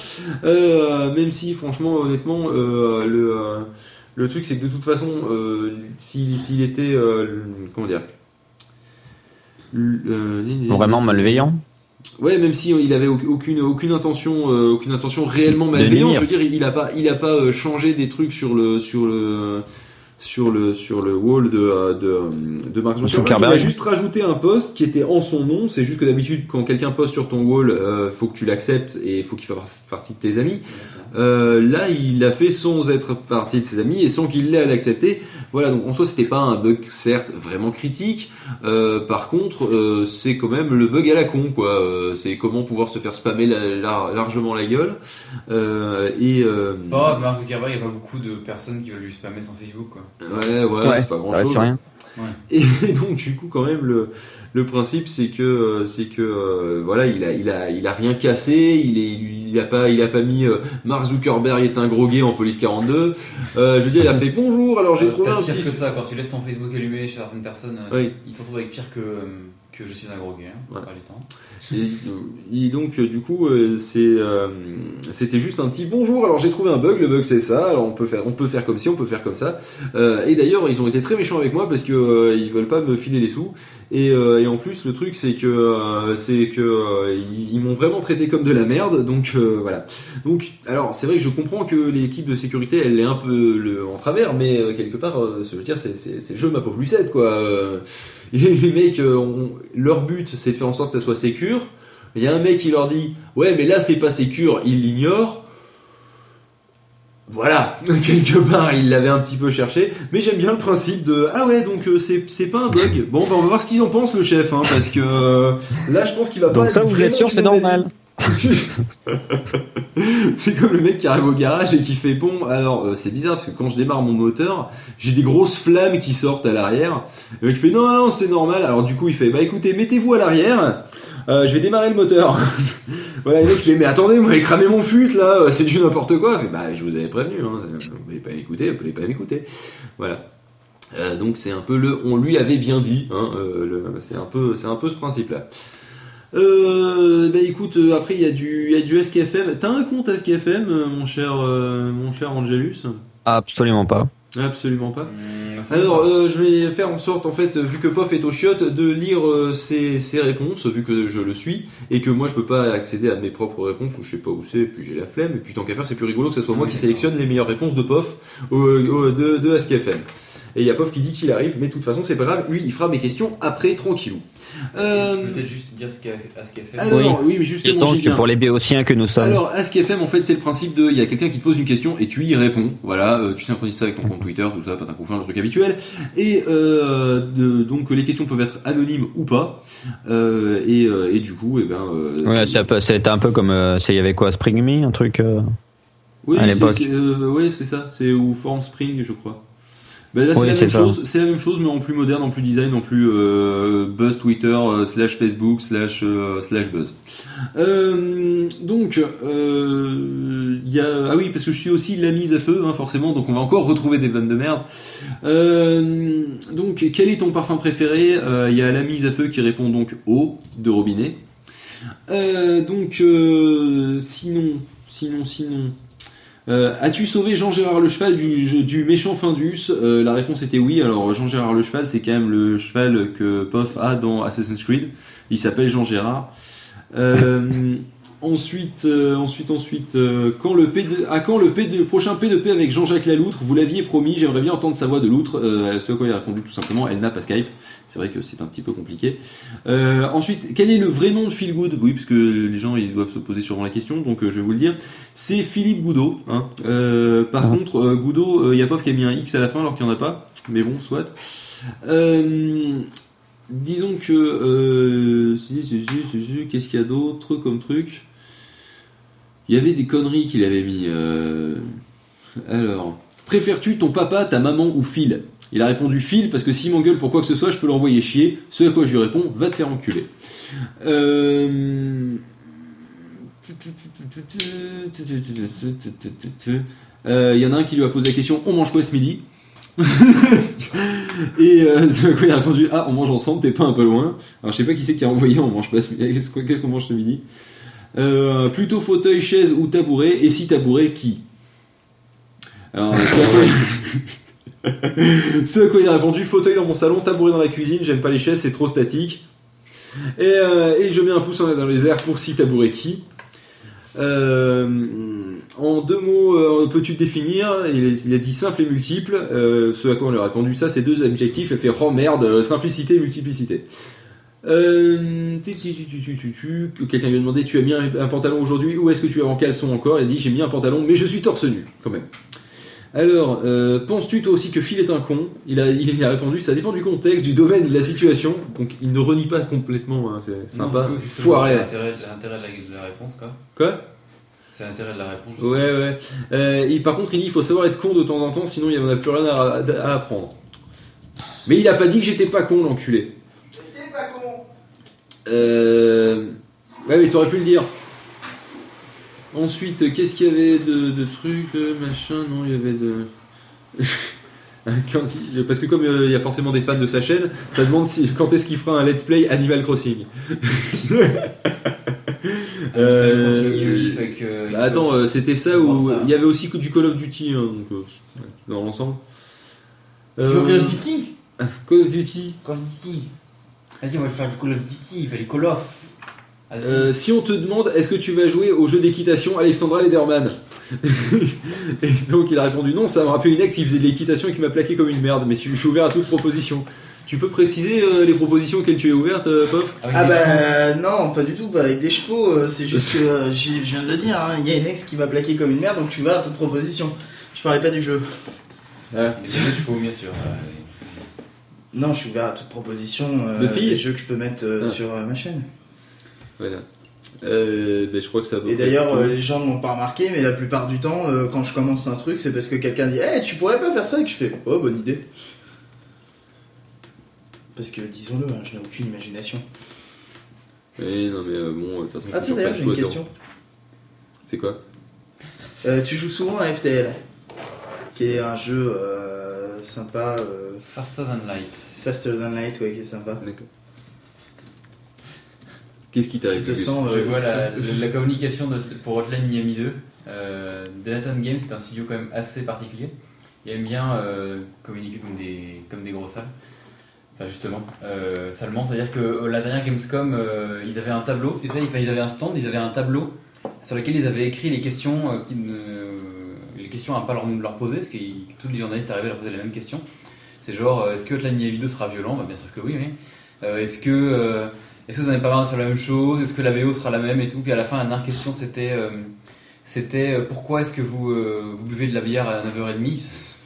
Même si franchement honnêtement le truc c'est que de toute façon s'il était comment dire Vraiment malveillant. Ouais, même si il avait au- aucune aucune intention euh, aucune intention réellement malveillante, je veux dire, il a pas il a pas euh, changé des trucs sur le sur le sur le sur le wall de euh, de, euh, de Mark Zuckerberg. Zuckerberg. Il a juste rajouté un post qui était en son nom. C'est juste que d'habitude, quand quelqu'un poste sur ton wall, euh, faut que tu l'acceptes et faut qu'il fasse partie de tes amis. Euh, là, il l'a fait sans être partie de ses amis et sans qu'il l'ait à l'accepter. Voilà, donc en soi, c'était pas un bug certes vraiment critique. Euh, par contre, euh, c'est quand même le bug à la con, quoi. Euh, c'est comment pouvoir se faire spammer la- la- largement la gueule. Euh, et euh, C'est pas grave, Mark Zuckerberg, il n'y a pas beaucoup de personnes qui veulent lui spammer son Facebook, quoi. Ouais, ouais, Ouais, c'est pas grand ça reste chose. rien. Et, donc du coup, quand même, le, le principe, c'est que, euh, c'est que, euh, voilà, il a, il a, il a rien cassé. Il est, il a pas, il a pas mis euh, Mark Zuckerberg est un gros gay en police 42. Euh, je veux dire, il a fait bonjour. Alors j'ai Euh, trouvé un pire petit. que ça, quand tu laisses ton Facebook allumé chez certaines personnes, Oui. ils te retrouvent avec pire que, que je suis un gros gay, hein, plupart du temps. Et, et donc du coup c'est c'était juste un petit bonjour alors j'ai trouvé un bug le bug c'est ça alors on peut faire on peut faire comme ci on peut faire comme ça et d'ailleurs ils ont été très méchants avec moi parce que ils veulent pas me filer les sous et, euh, et en plus le truc c'est que euh, c'est que euh, ils, m'ont vraiment traité comme de la merde donc euh, voilà donc alors c'est vrai que je comprends que l'équipe de sécurité elle est un peu le, en travers mais euh, quelque part euh, ça veut dire c'est le jeu ma pauvre Lucette quoi et les mecs, ont- leur but, c'est de faire en sorte que ça soit sécure. Il y a un mec qui leur dit Ouais, mais là, c'est pas sécure, il l'ignore. Voilà, quelque part, il l'avait un petit peu cherché. Mais j'aime bien le principe de Ah ouais, donc euh, c'est c'est pas un bug. Bon, bah, on va voir ce qu'ils en pensent, le chef, hein, parce que euh, là, je pense qu'il va pas. Donc ça, être vous êtes sûr, c'est normal. c'est comme le mec qui arrive au garage et qui fait bon. Alors euh, c'est bizarre parce que quand je démarre mon moteur, j'ai des grosses flammes qui sortent à l'arrière. Le mec fait non non c'est normal. Alors du coup il fait bah écoutez mettez-vous à l'arrière. Euh, je vais démarrer le moteur. voilà, le mec fait mais attendez, vous m'avez cramé mon fut là, c'est du n'importe quoi. Bah je vous avais prévenu, hein. vous n'avez pas écouté, vous n'avez pas m'écouter. Voilà. Euh, donc c'est un peu le on lui avait bien dit, hein, euh, c'est un peu c'est un peu ce principe là. Euh, bah écoute, euh, après il y a du y a du SKFM. T'as un compte SKFM, euh, mon cher euh, mon cher Angelus? Absolument pas. Absolument pas. Ça Alors, euh, je vais faire en sorte, en fait, vu que Pof est au chiotte, de lire euh, ses, ses réponses, vu que je le suis, et que moi je peux pas accéder à mes propres réponses, ou je sais pas où c'est, puis j'ai la flemme, et puis tant qu'à faire, c'est plus rigolo que ce soit moi Oui, qui sélectionne les meilleures réponses de Pof au- au- de, de AskFM. Et il y a Pof qui dit qu'il arrive, mais de toute façon, c'est pas grave, lui, il fera mes questions après, tranquillou. Euh, Tu peux peut-être juste dire ce qu'a qu'a fait. alors, oui, mais justement, que pour les béotiens que nous sommes. Alors, AskFM, en fait, c'est le principe de, il y a quelqu'un qui te pose une question et tu y réponds. Voilà, euh, tu synchronises ça avec ton compte Twitter, tout ça, pas un le truc habituel. Et euh, de- donc, les questions peuvent être anonymes ou pas. Euh, et, euh, et du coup, eh ben. euh, Ouais, ça peut- c'était un peu comme. euh, Il y avait quoi Spring Me Un truc. euh, oui, euh, ouais, c'est ça. C'est ou Form Spring, je crois. Bah là, c'est Oui, la, même chose, c'est la même chose, mais en plus moderne, en plus design, en plus euh, buzz Twitter, euh, slash Facebook, slash, euh, slash buzz. Euh, donc, il y a... Ah oui, parce que je suis aussi la mise à feu, hein, forcément, donc on va encore retrouver des vannes de merde. Donc, quel est ton parfum préféré? Il y a la mise à feu qui répond donc eau de robinet. Donc, euh, sinon, sinon, sinon... Euh, As-tu sauvé Jean-Gérard le cheval du, méchant Findus Euh, La réponse était oui. Alors Jean-Gérard le cheval, c'est quand même le cheval que Pof a dans Assassin's Creed. Il s'appelle Jean-Gérard. Euh, ensuite, euh, ensuite, ensuite, euh, quand le P de- à quand le, P de- le prochain P2P avec Jean-Jacques Laloutre Vous l'aviez promis. J'aimerais bien entendre sa voix de loutre. Euh, ce à quoi il a répondu tout simplement, elle n'a pas Skype. C'est vrai que c'est un petit peu compliqué. Euh, ensuite, quel est le vrai nom de Phil Good? Oui, parce que les gens ils doivent se poser sûrement la question, donc euh, je vais vous le dire. C'est Philippe Goudot. Hein. Par Ah. contre, Goudot, il y a Pof qui a mis un X à la fin alors qu'il n'y en a pas. Mais bon, soit. Euh, disons que. Euh, Qu'est-ce qu'il y a d'autre comme truc? Il y avait des conneries qu'il avait mis. euh, Alors. Préfères-tu ton papa, ta maman ou Phil? Il a répondu Phil parce que s'il m'engueule pour quoi que ce soit, je peux l'envoyer chier. Ce à quoi je lui réponds Va te faire enculer. Euh... Euh, Il y en a un qui lui a posé la question On mange quoi ce midi? Et euh, ce à quoi il a répondu Ah, on mange ensemble, t'es pas un peu loin. Alors je sais pas qui c'est qui a envoyé On mange pas ce midi. Qu'est-ce qu'on mange ce midi? Euh, Plutôt fauteuil, chaise ou tabouret Et si tabouret, qui? Alors, quoi- ce à quoi il a répondu fauteuil dans mon salon, tabouret dans la cuisine, j'aime pas les chaises, c'est trop statique. Et, euh, et je mets un pouce en l'air dans les airs pour si tabouret qui? Euh, en deux mots, euh, peux-tu te définir? Il, a- dit simple et multiple. Euh, ce à quoi on lui a répondu ça, c'est deux adjectifs. Elle fait oh merde, simplicité et multiplicité. Quelqu'un lui a demandé Tu as mis un, un pantalon aujourd'hui Ou est-ce que tu es en caleçon encore? Il a dit J'ai mis un pantalon, mais je suis torse nu, quand même. Alors, euh, penses-tu toi aussi que Phil est un con? Il a, il a répondu Ça dépend du contexte, du domaine, de la situation. Donc il ne renie pas complètement, hein, c'est sympa. Non, Foiré. C'est l'intérêt de la, de la réponse, quoi. Quoi? C'est l'intérêt de la réponse. Ouais, ouais. Euh, et par contre, il dit il faut savoir être con de temps en temps, sinon il n'y en a plus rien à, à apprendre. Mais il a pas dit que j'étais pas con, l'enculé. T'es pas con Euh... Ouais, mais t'aurais pu le dire. Ensuite, qu'est-ce qu'il y avait de, de trucs, euh, machin? Non, il y avait de. Quand il- Parce que comme euh, il y a forcément des fans de sa chaîne, ça demande si, quand est-ce qu'il fera un let's play Animal Crossing? Euh, Avec, euh, bah, attends, c'était ça où il y avait aussi que du Call of Duty, hein, donc euh, dans l'ensemble. Euh, Call of Duty? Call of Duty. Call of Duty. Vas-y, on va faire du Call of Duty, il va les Call of. Euh, si on te demande est-ce que tu vas jouer au jeu d'équitation Alexandra Lederman Et donc il a répondu non, ça m'a rappelé une ex qui faisait de l'équitation et qui m'a plaqué comme une merde, mais je suis ouvert à toute proposition. Tu peux préciser euh, les propositions auxquelles tu es ouverte, euh, Pop Ah des bah non, pas du tout, pas avec des chevaux, euh, c'est juste que, euh, j'ai- je viens de le dire, hein, il y a une ex qui m'a plaqué comme une merde, donc tu vas à toute proposition. Je parlais pas du jeu. Mais des chevaux, bien sûr. euh, Non, je suis ouvert à toute proposition euh, De filles des jeux que je peux mettre euh, Ah. sur euh, ma chaîne. Voilà. Euh, ben, je crois que ça va. Et d'ailleurs, euh, les gens ne l'ont pas remarqué, mais la plupart du temps, euh, quand je commence un truc, c'est parce que quelqu'un dit Eh, tu pourrais pas faire ça? Et que je fais Oh, bonne idée. Parce que, disons-le, hein, je n'ai aucune imagination. Eh, non, mais euh, bon, de toute façon, Ah, tiens, d'ailleurs, j'ai une question. C'est quoi? Euh, tu joues souvent à FTL, qui est un jeu euh, sympa, euh, Faster than light. Faster Than Light, ouais, qui est sympa. D'accord. Qu'est-ce qui Tu t'arrive te Gus sens. Je euh, vois la, la- communication de- pour Hotline Miami 2. Euh, Games, c'est un studio quand même assez particulier. Ils aiment bien euh, communiquer comme des, comme des gros salles. Enfin, justement, euh, salement, c'est-à-dire que euh, la dernière Gamescom, euh, ils avaient un tableau, tu sais, ils avaient un stand, ils avaient un tableau sur lequel ils avaient écrit les questions, euh, qui ne- les questions à pas leur, leur poser, parce que tous les journalistes arrivaient à leur poser la même question. C'est genre, euh, est-ce que Hotline Miami 2 sera violent? Bah, Bien sûr que oui, oui. Euh, est-ce que euh, est-ce que vous n'avez pas marre de faire la même chose? Est-ce que la VO sera la même et tout? Puis à la fin, la dernière question, c'était euh, euh, pourquoi est-ce que vous, euh, vous buvez de la bière à 9h30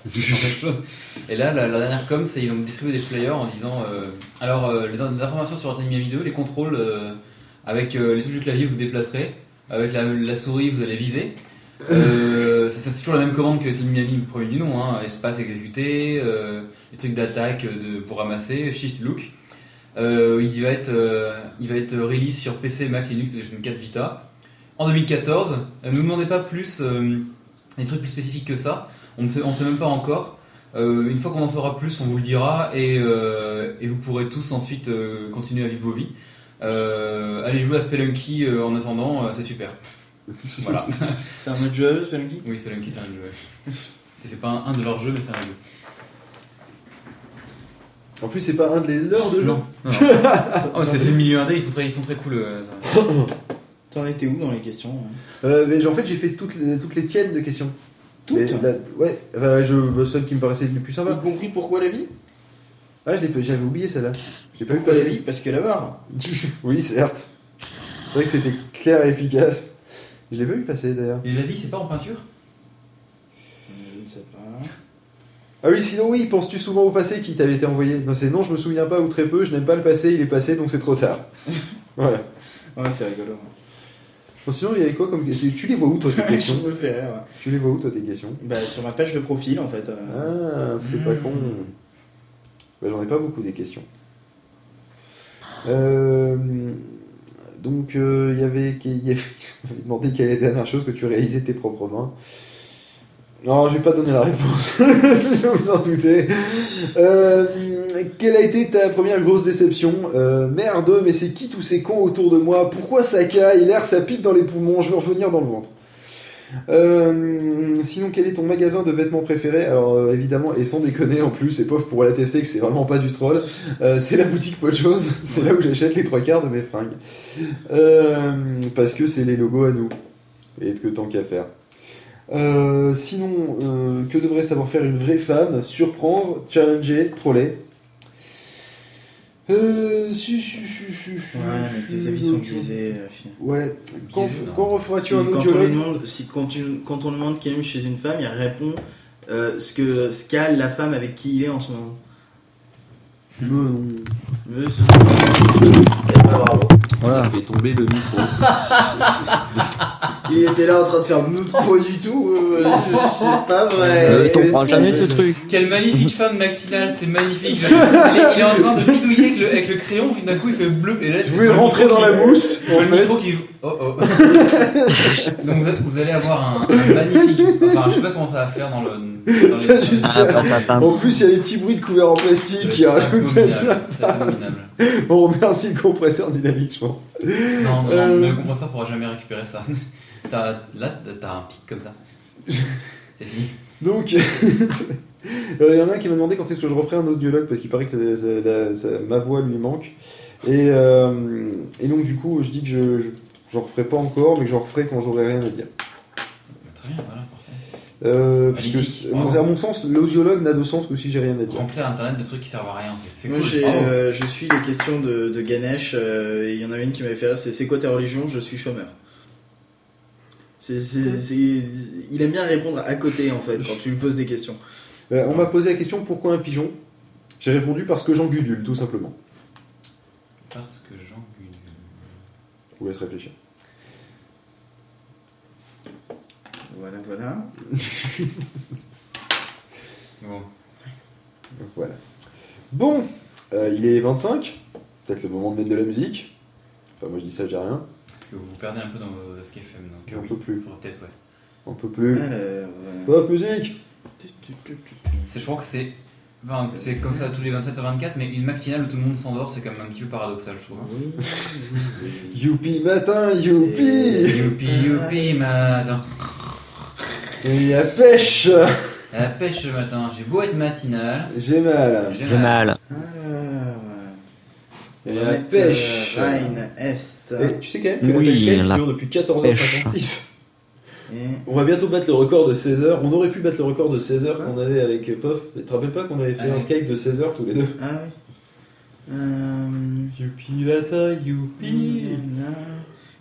C'est la même chose. Et là, la, dernière com, c'est ils ont distribué des flyers en disant alors les, in- les informations sur Hotline Miami 2, les contrôles avec les touches du clavier, vous déplacerez, avec la, souris, vous allez viser. C'est toujours la même commande que Team Miami premier du nom, hein. espace exécuté, les trucs d'attaque pour ramasser, shift look. Euh, il, va être, euh, il va être release sur PC, Mac, Linux, PlayStation 4, Vita en 2014. Euh, ne nous demandez pas plus, euh, des trucs plus spécifiques que ça, on ne sait, on sait même pas encore. Une fois qu'on en saura plus, on vous le dira et, et vous pourrez tous ensuite continuer à vivre vos vies. Allez jouer à Spelunky en attendant, c'est super. Voilà. C'est un autre jeu, Spelunky? Oui, Spelunky, c'est un jeu. ouais. C'est c'est pas un, un de leurs jeux, mais c'est un jeu. En plus, c'est pas un de les leurs de jeu. Non. Oh, c'est le milieu indé, ils sont très, ils sont très cool. euh, ça. T'en étais où dans les questions hein? Euh, mais en fait, j'ai fait toutes les, toutes les tiennes de questions. Toutes la- Ouais, enfin, je, le seul qui me paraissait le plus Y sympa. compris pourquoi la vie? Ah, je l'ai pas- j'avais oublié celle-là. J'ai pas eu Pourquoi la vie? Parce que la mort. Oui, certes. C'est vrai que c'était clair et efficace. Je l'ai pas vu passer d'ailleurs. Et la vie, c'est pas en peinture Je ne sais pas. Ah oui, sinon oui, penses-tu souvent au passé qui t'avait été envoyé? Non, c'est non, je me souviens pas ou très peu, je n'aime pas le passé, il est passé donc c'est trop tard. voilà. Ouais, c'est rigolo. Bon, sinon, il y avait quoi comme question Tu les vois où toi tes Je questions? me fais rire. ouais. Tu les vois où toi tes questions? Bah, sur ma page de profil, en fait. euh, Ah, c'est pas con. Bah, J'en ai pas beaucoup des questions. Euh, donc, euh, il y avait. Il y avait demandé quelle est la dernière chose que tu réalisais de tes propres mains. Non, je vais pas donner la réponse. je vous en doutez. Euh, quelle a été ta première grosse déception? Euh, Merde, mais c'est qui tous ces cons autour de moi? Pourquoi ça caille L'air, ça pique dans les poumons. Je veux revenir dans le ventre. Euh, sinon, quel est ton magasin de vêtements préféré Alors, évidemment, et sans déconner en plus, et pauvre pour l'attester que c'est vraiment pas du troll, c'est la boutique Pot de Chose. C'est là où j'achète les trois quarts de mes fringues. Parce que c'est les logos à nous. Et que tant qu'à faire. Euh, sinon, euh, que devrait savoir faire une vraie femme? Surprendre, challenger, troller. Euh, si, si, si, si, si, Ouais, mais tes avis sont biaisés. euh. Ouais. Quand, Biaisés, non. quand Si, referas-tu un quand, on lui audiologue? demande, si quand, tu- quand on demande ce qu'il aime chez une femme, il répond euh, ce que ce qu'a la femme avec qui il est en ce moment. Non. Eh. Voilà. fait tomber le micro. Il était là en train de faire me pas du tout. euh, c'est pas vrai. Euh, T'en prends jamais ce truc. Quelle magnifique femme matinale, c'est magnifique. il, est, il est en train de bidouiller avec le, avec le crayon, puis d'un coup il fait bleu. Et là, Je voulais rentrer dans la mousse. En fait. qui. Oh oh. Donc vous, vous allez avoir un, un magnifique. Enfin, je sais pas comment ça va faire dans le. Dans Ça, les- Ah, ça. En plus, il y a les petits bruits de couverts en plastique qui rajoutent ça. Abominable, c'est abominable. On remercie le compresseur dynamique, je pense. Non, non, Euh. non, mais le compresseur pourra jamais récupérer ça. T'as- là, t'as un pic comme ça. C'est fini. Donc, euh, il y en a un qui m'a demandé quand est-ce que je referai un audiologue parce qu'il paraît que la- la- ça- ma voix lui manque. Et, euh, et donc, du coup, je dis que je, je referai pas encore, mais que j'en referai quand j'aurai rien à dire. Bah, très bien, voilà. Euh, parce que, à mon sens, l'audiologue n'a de sens que si j'ai rien à dire. Remplir internet de trucs qui servent à rien, c'est- Moi, euh, je suis les questions de, de Ganesh euh, et il y en a une qui m'avait fait rire, c'est c'est quoi ta religion? Je suis chômeur. Il aime bien répondre à côté en fait quand tu lui poses des questions. Euh, on m'a posé la question pourquoi un pigeon? J'ai répondu parce que j'en gudule, tout simplement. Parce que Jean Gulliver- Je vous laisse réfléchir. Voilà, voilà. Bon. Donc, voilà. Bon, euh, il est 25. Peut-être le moment de mettre de la musique. Enfin, moi je dis ça, j'ai rien. Parce que vous vous perdez un peu dans vos escape FM, donc euh, On oui, peut plus. peut-être, ouais. On peut plus. Alors, euh, Pof, musique C'est, je crois que c'est. Enfin, c'est comme ça tous les 27 à 24, mais une matinale où tout le monde s'endort, c'est quand même un petit peu paradoxal, je trouve. hein. oui, oui, oui. Youpi matin, youpi Youpi, youpi, matin. Et la pêche La pêche le matin, j'ai beau être matinal. J'ai mal. J'ai mal. Et va la mettre, pêche euh, Rhine, Est. Et tu sais quand même que Oui, la la dure depuis 14h56. Et On va bientôt battre le record de 16 heures. On aurait pu battre le record de 16 heures qu'on avait avec Pof. Tu te rappelles pas qu'on avait fait Ah un. Skype de 16 heures tous les deux Ah oui. Euh, Youpi matin, youpi.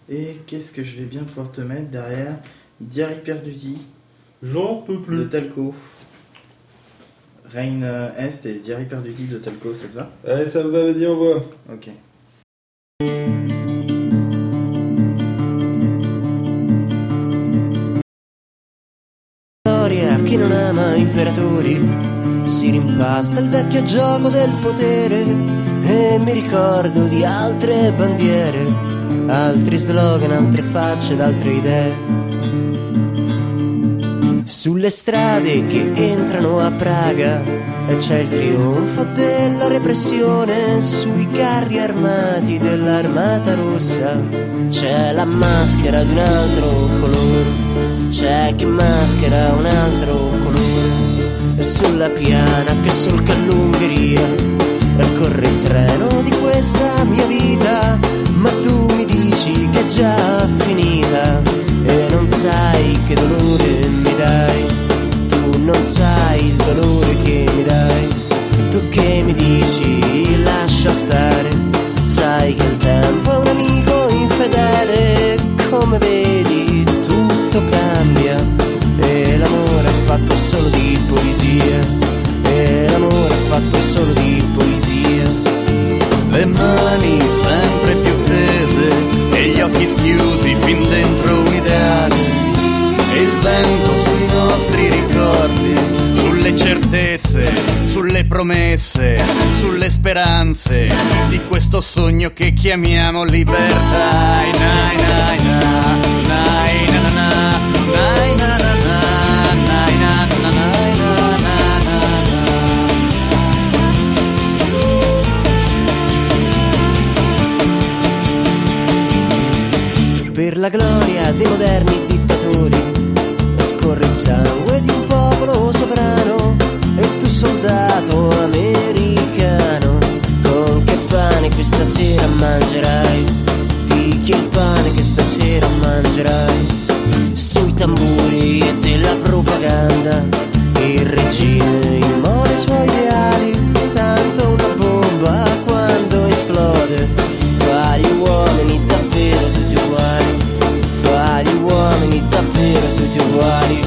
Et qu'est-ce que je vais bien pouvoir te mettre derrière? Diary Perduti J'en peux de plus. Talco. Reign euh, Est et Diary Perduti de Talco, ça te va Allez, ça me va, vas-y, envoie. Ok. chiama imperatori. Si rimpasta il vecchio gioco del potere e mi ricordo di altre bandiere, altri slogan, altre facce ed altre idee. Sulle strade che entrano a Praga c'è il trionfo della repressione sui carri armati dell'armata rossa. C'è la maschera di un altro colore, c'è chi maschera un altro colore. Sulla piana che solca l'Ungheria corre il treno di questa mia vita, ma tu mi dici che è già finita non sai che dolore mi dai, tu non sai il dolore che mi dai, tu che mi dici lascia stare, sai che il tempo è un amico infedele, come vedi tutto cambia. E l'amore è fatto solo di poesia. E l'amore è fatto solo di poesia. Le mani sempre più tese e gli occhi schiusi fin dentro ideale. E il vento sui nostri ricordi, sulle certezze, sulle promesse, sulle speranze di questo sogno che chiamiamo libertà. Nai, nai, nai, nai, na, na, na, nai, Per la gloria dei moderni dittatori scorre il sangue di un popolo sovrano e tu soldato americano. Con che pane questa sera mangerai? Di chi il pane che stasera mangerai. Sui tamburi e della propaganda il regime immola i suoi ideali tanto una bomba uguali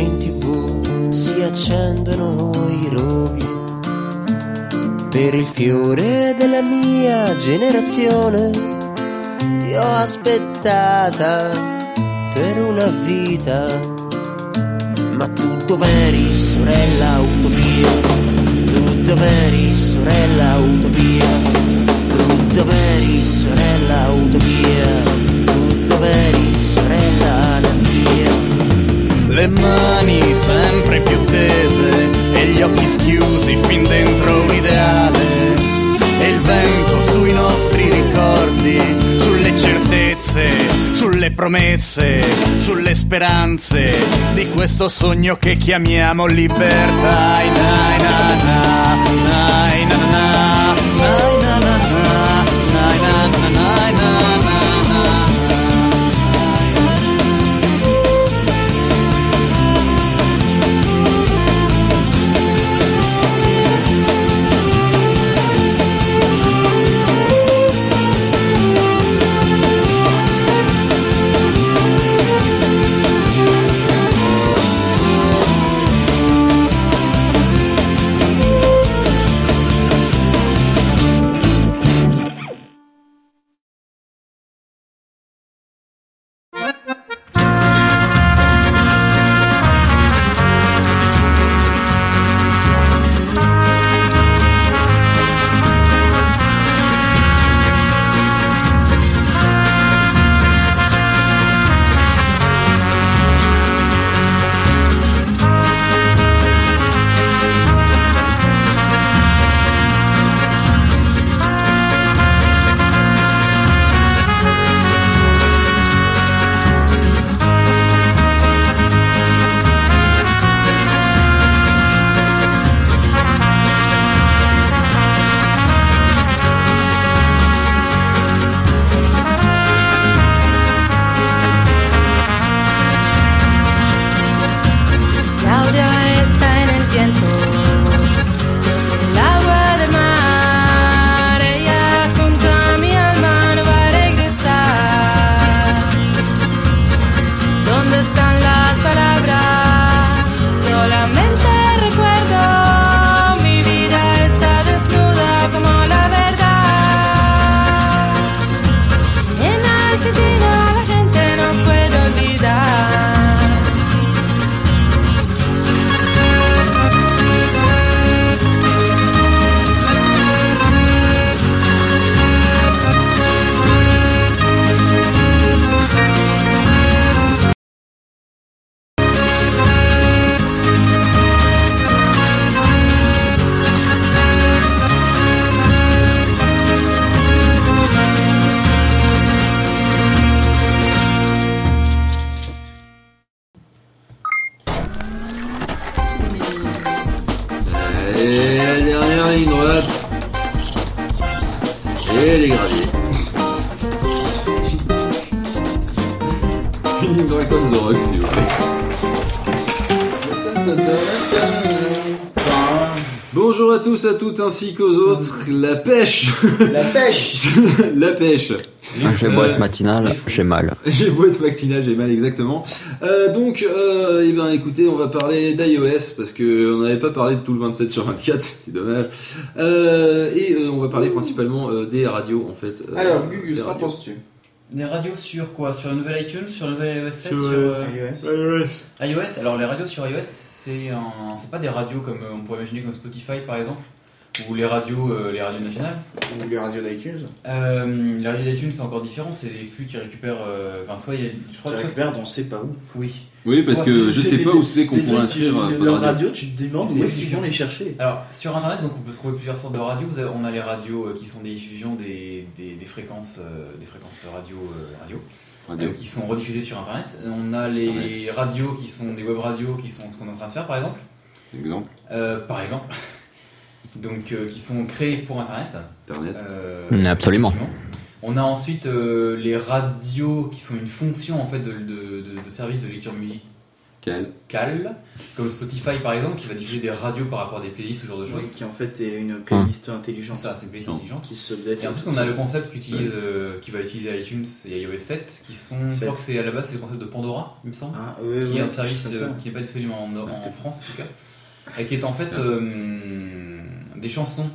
in tv si accendono i roghi per il fiore della mia generazione ti ho aspettata per una vita. Ma tu dov'eri sorella utopia? Tu dov'eri sorella utopia? Tu dov'eri sorella utopia? Tu dov'eri sorella anarchia? Le mani sempre più tese e gli occhi schiusi fin dentro un ideale. E il vento sui nostri ricordi, sulle certezze, sulle promesse, sulle speranze di questo sogno che chiamiamo libertà. Na, na, na, ainsi qu'aux autres. La pêche La pêche La pêche J'ai beau être matinal, j'ai mal. J'ai beau être vacciné, j'ai mal exactement. Euh, donc, euh, eh ben, écoutez, on va parler d'iOS parce que on n'avait pas parlé de tout le 27 sur 24, c'est dommage. Euh, et euh, on va parler principalement euh, des radios en fait. Euh, Alors, Gugus, qu'en penses-tu? Des radios sur quoi? Sur le nouvel iTunes Sur le nouvel iOS 7 Sur, Sur, euh, euh, iOS Alors les radios sur iOS, c'est un... pas des radios comme euh, on pourrait imaginer comme Spotify par exemple, ou les radios, euh, les radios nationales. Ou les radios d'iTunes Euh, les radios d'iTunes c'est encore différent, c'est les flux qui récupèrent. euh, Enfin, soit il y a, je crois Qui que récupèrent on sait pas où. Oui. Oui, parce Soit- que je C'est sais des- pas où c'est qu'on pourrait inscrire leur radio, tu te demandes où est-ce qu'ils vont les chercher. Alors, sur internet, donc on peut trouver plusieurs sortes de radios. On a les radios euh, qui sont des diffusions des, des, des fréquences, euh, des fréquences radio, euh, radio, Radio. euh, qui sont rediffusées sur internet. On a les radios qui sont des web radios qui sont ce qu'on est en train de faire par exemple. Exemple. Euh, par exemple. Donc, euh, qui sont créées pour internet. Internet. Euh, Mm, absolument. On a ensuite euh, les radios qui sont une fonction en fait de, de, de- de service de lecture musicale, Quel comme Spotify par exemple, qui va diffuser des radios par rapport à des playlists, ce genre de choses. Oui, qui en fait est une playlist C'est intelligente. ça, c'est une playlist intelligente. Qui se. Et ensuite, on a le concept qu'utilise, euh, qui va utiliser iTunes et iOS 7, qui sont, je crois que c'est à la base, c'est le concept de Pandora, il me semble, Ah, ouais, qui ouais, est un service euh, qui n'est pas disponible en, en Ouais. France en tout cas, et qui est en fait euh, des chansons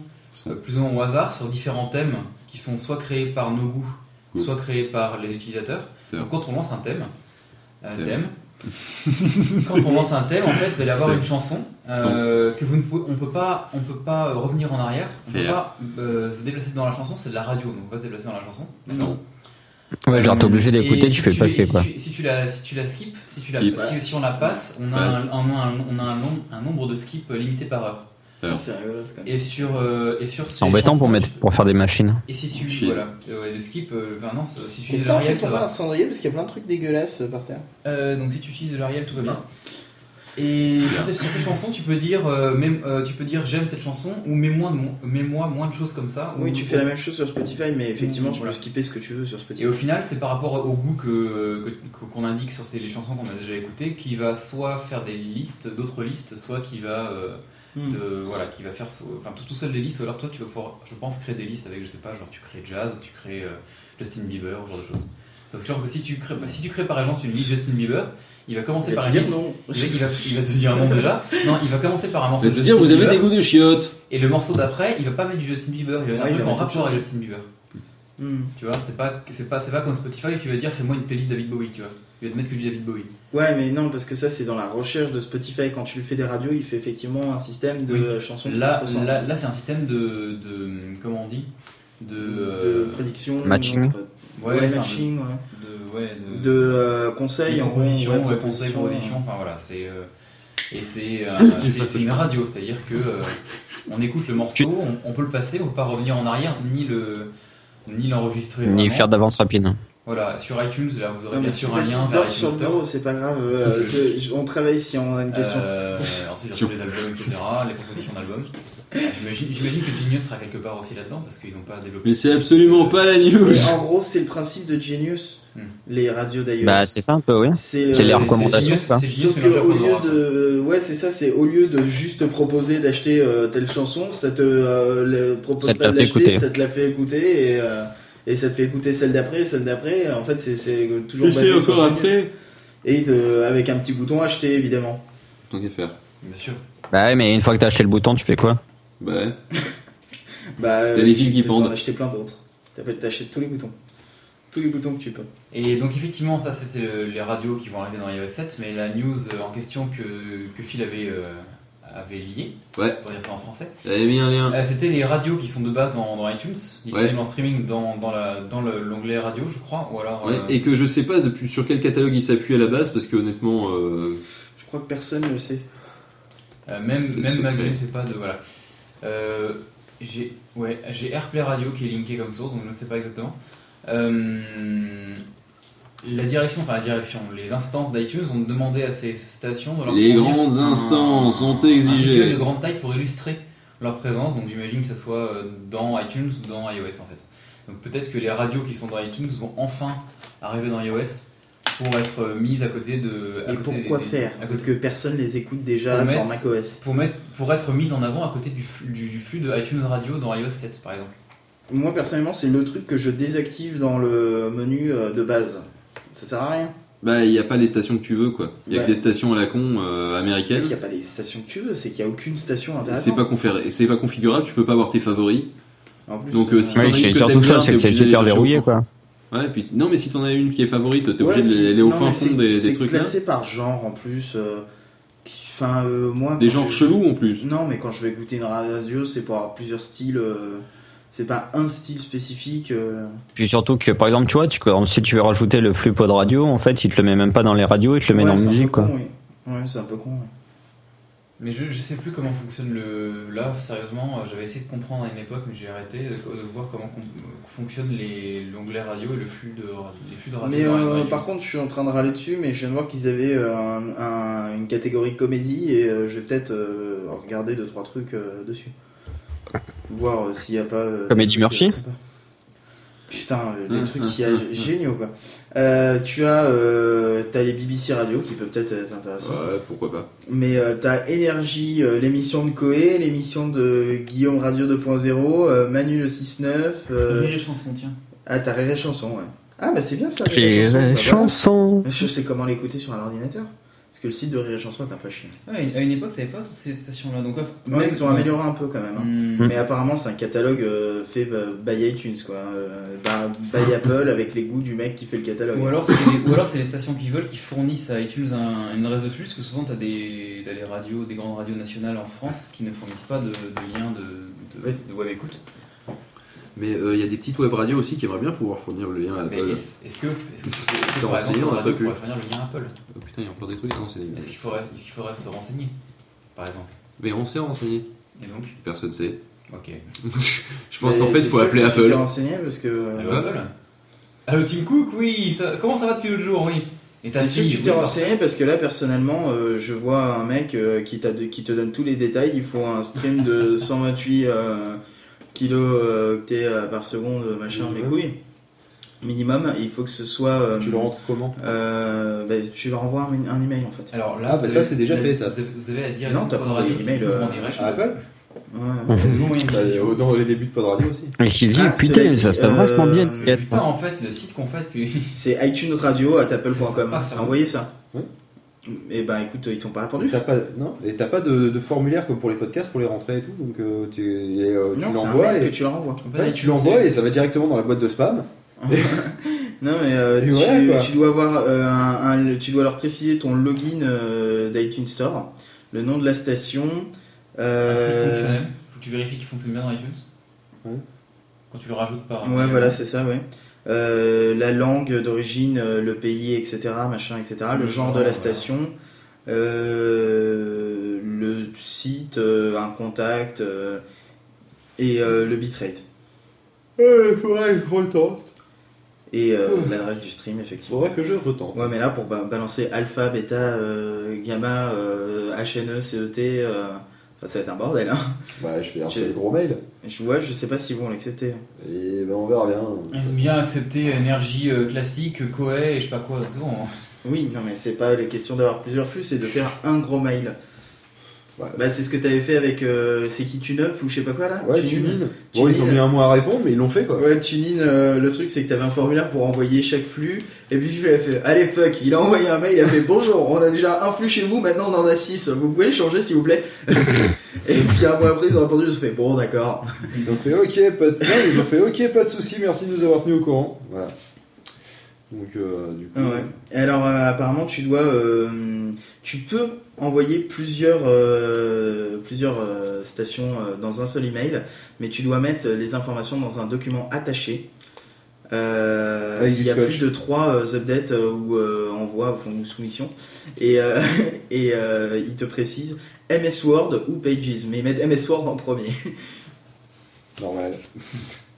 euh, plus ou moins au hasard sur différents thèmes qui sont soit créés par nos goûts, Goût. soit créés par les utilisateurs. Donc quand on lance un thème, un Thème. thème, quand on lance un thème, en fait, vous allez avoir Thème. une chanson euh, que vous ne pouvez, on peut pas, on peut pas revenir en arrière, on peut Faire. pas euh, se déplacer dans la chanson, c'est de la radio, donc on va se déplacer dans la chanson. Son. Ouais, genre t'es obligé d'écouter, tu si fais passer si quoi. tu- si tu la, si tu la skip, si tu la, Skip. si, si on la passe, on a, Passe. un, on a un, on a un nombre, un nombre de skips limité par heure. Alors. C'est rigolo, c'est comme Et sur, euh, et sur C'est ces embêtant pour mettre pour faire des machines. Et si tu, voilà, euh, ouais, le skip, euh, enfin non, si tu utilises fait, ça va un cendrier parce qu'il y a plein de trucs dégueulasses euh, par terre. Euh, donc si tu utilises l'Arial, tout va bien. Et sur ces, sur ces chansons, tu peux dire, euh, même, euh, tu peux dire j'aime cette chanson ou mets-moi de mo- mets-moi moins de choses comme ça. Oui, ou- tu fais la même chose sur Spotify, mais effectivement, tu Voilà. peux skipper ce que tu veux sur Spotify. Et au final, c'est par rapport au goût que que- qu'on indique sur ces, les chansons qu'on a déjà écoutées, qui va soit faire des listes, d'autres listes, soit qui va euh, Hmm. de, voilà, qui va faire, so- enfin tout, seul des listes. Ou alors toi, tu vas pouvoir, je pense, créer des listes avec, je sais pas, genre tu crées jazz, tu crées euh, Justin Bieber, ou ce genre de choses. Sauf que, genre que si tu crées, si tu crées par exemple une liste Justin Bieber, il va commencer Il va par dire liste- non. Il va, il va- il va te dire non déjà. Non, il va commencer par un morceau. Vais te dire, Justin vous avez Bieber, des goûts de chiottes. Et le morceau d'après, il va pas mettre du Justin Bieber, il va mettre un il truc en rapport avec chose. Justin Bieber. Hmm. Tu vois, c'est pas, c'est pas, c'est pas comme Spotify où tu vas dire fais-moi une playlist David Bowie, tu vois. Il va te mettre que du David Bowie. Ouais, mais non, parce que ça, c'est dans la recherche de Spotify. Quand tu lui fais des radios, il fait effectivement un système de Oui. euh, chansons qui Là, se ressemblent. là, là c'est un système de, de, comment on dit, de, de euh, prédiction. matching. non, ouais, Ouais, enfin, matching, ouais. de, ouais, de, De euh, conseils, en gros. proposition, ouais, ouais, proposition, conseil, ouais. proposition, enfin voilà, c'est euh, et c'est euh, le une radio, c'est-à-dire que euh, on écoute le morceau, on, on peut le passer, on peut pas revenir en arrière ni le ni l'enregistrer. Ni vraiment. faire d'avance rapide. Voilà, sur iTunes, là vous aurez Non, mais bien sûr un lien vers iTunes sur Store. c'est pas grave. euh, te- on travaille si on a une question. Euh, ensuite, tous les albums, etc., les propositions d'albums. J'imagine j'imagine que Genius sera quelque part aussi là-dedans parce qu'ils n'ont pas développé. Mais c'est absolument pas la news. En gros, c'est le principe de Genius, Hmm. les radios d'iOS. Bah c'est ça un peu oui. c'est le- C'est les recommandations Genius, Genius Sauf que au lieu de, ouais, c'est ça, c'est au lieu de juste proposer d'acheter euh, telle chanson, ça te euh, le propose Ça te pas la de fait l'acheter, écouter. ça te la fait écouter et, euh, et ça te fait écouter celle d'après, celle d'après. En fait, c'est c'est toujours basé sur encore après. Et de- avec un petit bouton acheter évidemment. Tant qu'à faire. Bien sûr. Bah ouais mais une fois que t'as acheté le bouton tu fais quoi? Bah ouais. Bah, T'as euh, les fils tu qui peux en pendent. acheter plein d'autres. T'achètes tous les boutons, tous les boutons que tu peux. Et donc effectivement, ça c'était le- les radios qui vont arriver dans iOS 7, mais la news en question que, que Phil avait, euh, avait Ouais. pour dire ça en français, J'avais mis un lien. euh, c'était les radios qui sont de base dans, dans iTunes, disponibles Ouais. en streaming dans, dans la- dans le- l'onglet radio, je crois, ou alors... Ouais, euh, et que je sais pas depuis sur quel catalogue il s'appuie à la base parce que honnêtement euh, Je crois que personne ne le sait. Euh, même C'est même. Mac ne fait pas de voilà. Euh, j'ai ouais j'ai AirPlay Radio qui est linké comme source donc je ne sais pas exactement. La direction, enfin la direction, les instances d'iTunes ont demandé à ces stations de leur Les grandes un- instances ont un exigé. visuel de grande taille pour illustrer leur présence. Donc j'imagine que ce soit euh, dans iTunes ou dans iOS en fait. Donc peut-être que les radios qui sont dans iTunes vont enfin arriver dans iOS pour être euh, mises à côté de. à Et côté pourquoi des- faire à côté- Que personne les écoute déjà pour sur mettre- macOS. pour, mettre, pour être mise en avant à côté du flux, du, du flux de iTunes Radio dans iOS 7 par exemple. Moi personnellement, c'est le truc que je désactive dans le menu euh, de base. Ça sert à rien. Bah, il n'y a pas les stations que tu veux, quoi. Il y a Ouais. que des stations à la con euh, américaines. Il n'y a pas les stations que tu veux, c'est qu'il n'y a aucune station intéressante. C'est pas, conféré- c'est pas configurable, tu peux pas avoir tes favoris. En plus, Donc, euh, si Ouais, t'en as c'est une que c'est c'est super verrouillé, quoi. Ouais, puis non, mais si t'en as une qui est favorite, t'es Ouais, obligé d'aller au fin fond c'est- des, des C'est trucs là. classé par genre en plus. euh, Enfin, euh, moi. Des genres chelous en plus. Non, mais quand je vais goûter une radio, c'est pour avoir plusieurs styles. euh, C'est pas un style spécifique. euh. Puis surtout que, par exemple, tu vois, tu, si tu veux rajouter le flux pod radio, en fait, il te le met même pas dans les radios, il te le met Ouais, dans un musique, quoi. con, oui. Ouais, c'est un peu con. ouais. Mais je, je sais plus comment fonctionne le. Là, sérieusement, euh, j'avais essayé de comprendre à une époque, mais j'ai arrêté de, de voir comment com- fonctionne les- l'onglet radio et le flux de, les flux de radio. Mais euh, par contre, je suis en train de râler dessus, mais je viens de voir qu'ils avaient euh, un- un- une catégorie comédie et euh, je vais peut-être euh, regarder deux trois trucs euh, dessus. Voir euh, s'il n'y a pas. euh, Comédie des trucs, Murphy euh. Putain, les Hum, trucs y a hum, géniaux quoi. Euh, tu as, euh, t'as les BBC Radio qui peut peut-être être intéressant. Ouais, pourquoi pas. Mais euh, t'as Énergie, euh, l'émission de Coé, l'émission de Guillaume Radio 2.0, euh, Manu le 6-9. euh, Rire et chanson, tiens. Ah, t'as Rire et Chanson, ouais. Ah, bah c'est bien ça. Rire et Bah, voilà. Chanson. Je sais comment l'écouter sur un ordinateur. Que le site de Rire et Chanson est un peu chiant. Ouais, à une époque, t'avais pas toutes ces stations-là. Donc, ouais, même- ils ont amélioré un peu quand même. hein. Hmm. Mais apparemment, c'est un catalogue euh, fait bah, by iTunes, quoi. Euh, bah, by Apple avec les goûts du mec qui fait le catalogue. Ou alors, c'est les, stations qui veulent qui fournissent à iTunes un- une adresse de flux, parce que souvent t'as des, des radios, des grandes radios nationales en France qui ne fournissent pas de, de lien de, de web écoute. Mais euh, il y a des petites web radios aussi qui aimeraient bien pouvoir fournir le lien à Apple. est-ce que, est-ce que, renseigné, exemple, on une a radio pas pu. pourrait fournir le lien Apple? Oh, putain, il y a encore des trucs, des- Est-ce qu'il faudrait, est-ce qu'il faudrait se renseigner, par exemple? Mais on s'est renseigné. Et donc? Personne sait. Ok. Je pense qu'en fait, il faut appeler Apple. t'es renseigné parce que. Allô Quoi Apple Allô Tim Cook, oui, ça- comment ça va depuis l'autre jour, oui? Et ta T'es sûr que fille, tu t'es renseigné parce que là personnellement euh, je vois un mec euh, qui, qui te donne tous les détails, il faut un stream de 128 euh, kilooctets euh, par seconde, machin, mes couilles. Minimum, il faut que ce soit. euh, Tu le rentres comment euh, bah, Tu leur envoies un, un email en fait. Alors là, Ah, bah ça, c'est déjà fait, ça. Vous avez, la direction Non, t'as pas envoyé Radio l'email, euh. À Apple Ouais. C'est bon moyen de Ça, dire. euh, Dans les débuts de Pod Radio aussi. Mais je dis, Ah, putain, dit, ça serait euh, vachement bien putain, en fait, le site qu'on fait. C'est iTunes Radio à apple.com. ça. Envoyez ça. Et ben écoute, ils t'ont pas répondu. T'as pas, non, et t'as pas de, de formulaire comme pour les podcasts pour les rentrer et tout, donc euh, tu, et, euh, tu Non, c'est un l'envoies et que tu leur envoies. Ouais, tu l'envoies et ça va directement dans la boîte de spam. Non mais euh, Et tu, dois avoir euh, un, un- tu dois leur préciser ton login euh, d'iTunes Store, le nom de la station. euh. Faut que tu vérifies qu'il fonctionne bien dans iTunes. Ouais. Quand tu le rajoutes par. ouais voilà c'est ça ouais. Euh, la langue d'origine, euh, le pays, etc. Machin, etc. Le, Le genre, genre, de la station, euh, le site, un contact et le bitrate Il faudrait que je retente. et euh, l'adresse du stream effectivement. Faudrait que je retente. Ouais, mais là, pour ba- balancer alpha, bêta, euh, gamma, euh, HNE, CET, ça va être un bordel. Hein. Bah, je fais un J'ai- seul gros mail. Je, ouais, je sais pas s'ils vont l'accepter. Et ben on verra bien. Ils ont bien accepté énergie euh, classique, Koei et je sais pas quoi. C'est bon. hein. Oui, non, mais c'est pas les questions d'avoir plusieurs flux, c'est de faire un gros mail. Ouais. Bah, c'est ce que t'avais fait avec euh, C'est qui TuneUp ou je sais pas quoi là? Ouais. TuneIn. Bon, ils ont mis un mois à répondre, mais ils l'ont fait quoi. Ouais, TuneIn, euh, le truc c'est que t'avais un formulaire pour envoyer chaque flux, et puis je lui ai fait, allez fuck, il a envoyé un mail, il a fait bonjour, on a déjà un flux chez vous, maintenant on en a 6, vous pouvez le changer s'il vous plaît Et puis un mois après ils ont répondu, ils ont fait bon d'accord. Ils ont fait ok, pas de... non, ils ont fait ok, pas de soucis, merci de nous avoir tenus au courant. Voilà. Donc euh, du coup. Ouais. Et alors euh, apparemment tu dois, euh, tu peux envoyer plusieurs, euh, plusieurs euh, stations euh, dans un seul email, mais tu dois mettre les informations dans un document attaché. Avec S'il y a plus de trois euh, updates ou envoi enfin, ou soumission, et, et il te précise MS Word ou Pages, mais ils mettent MS Word en premier. Normal.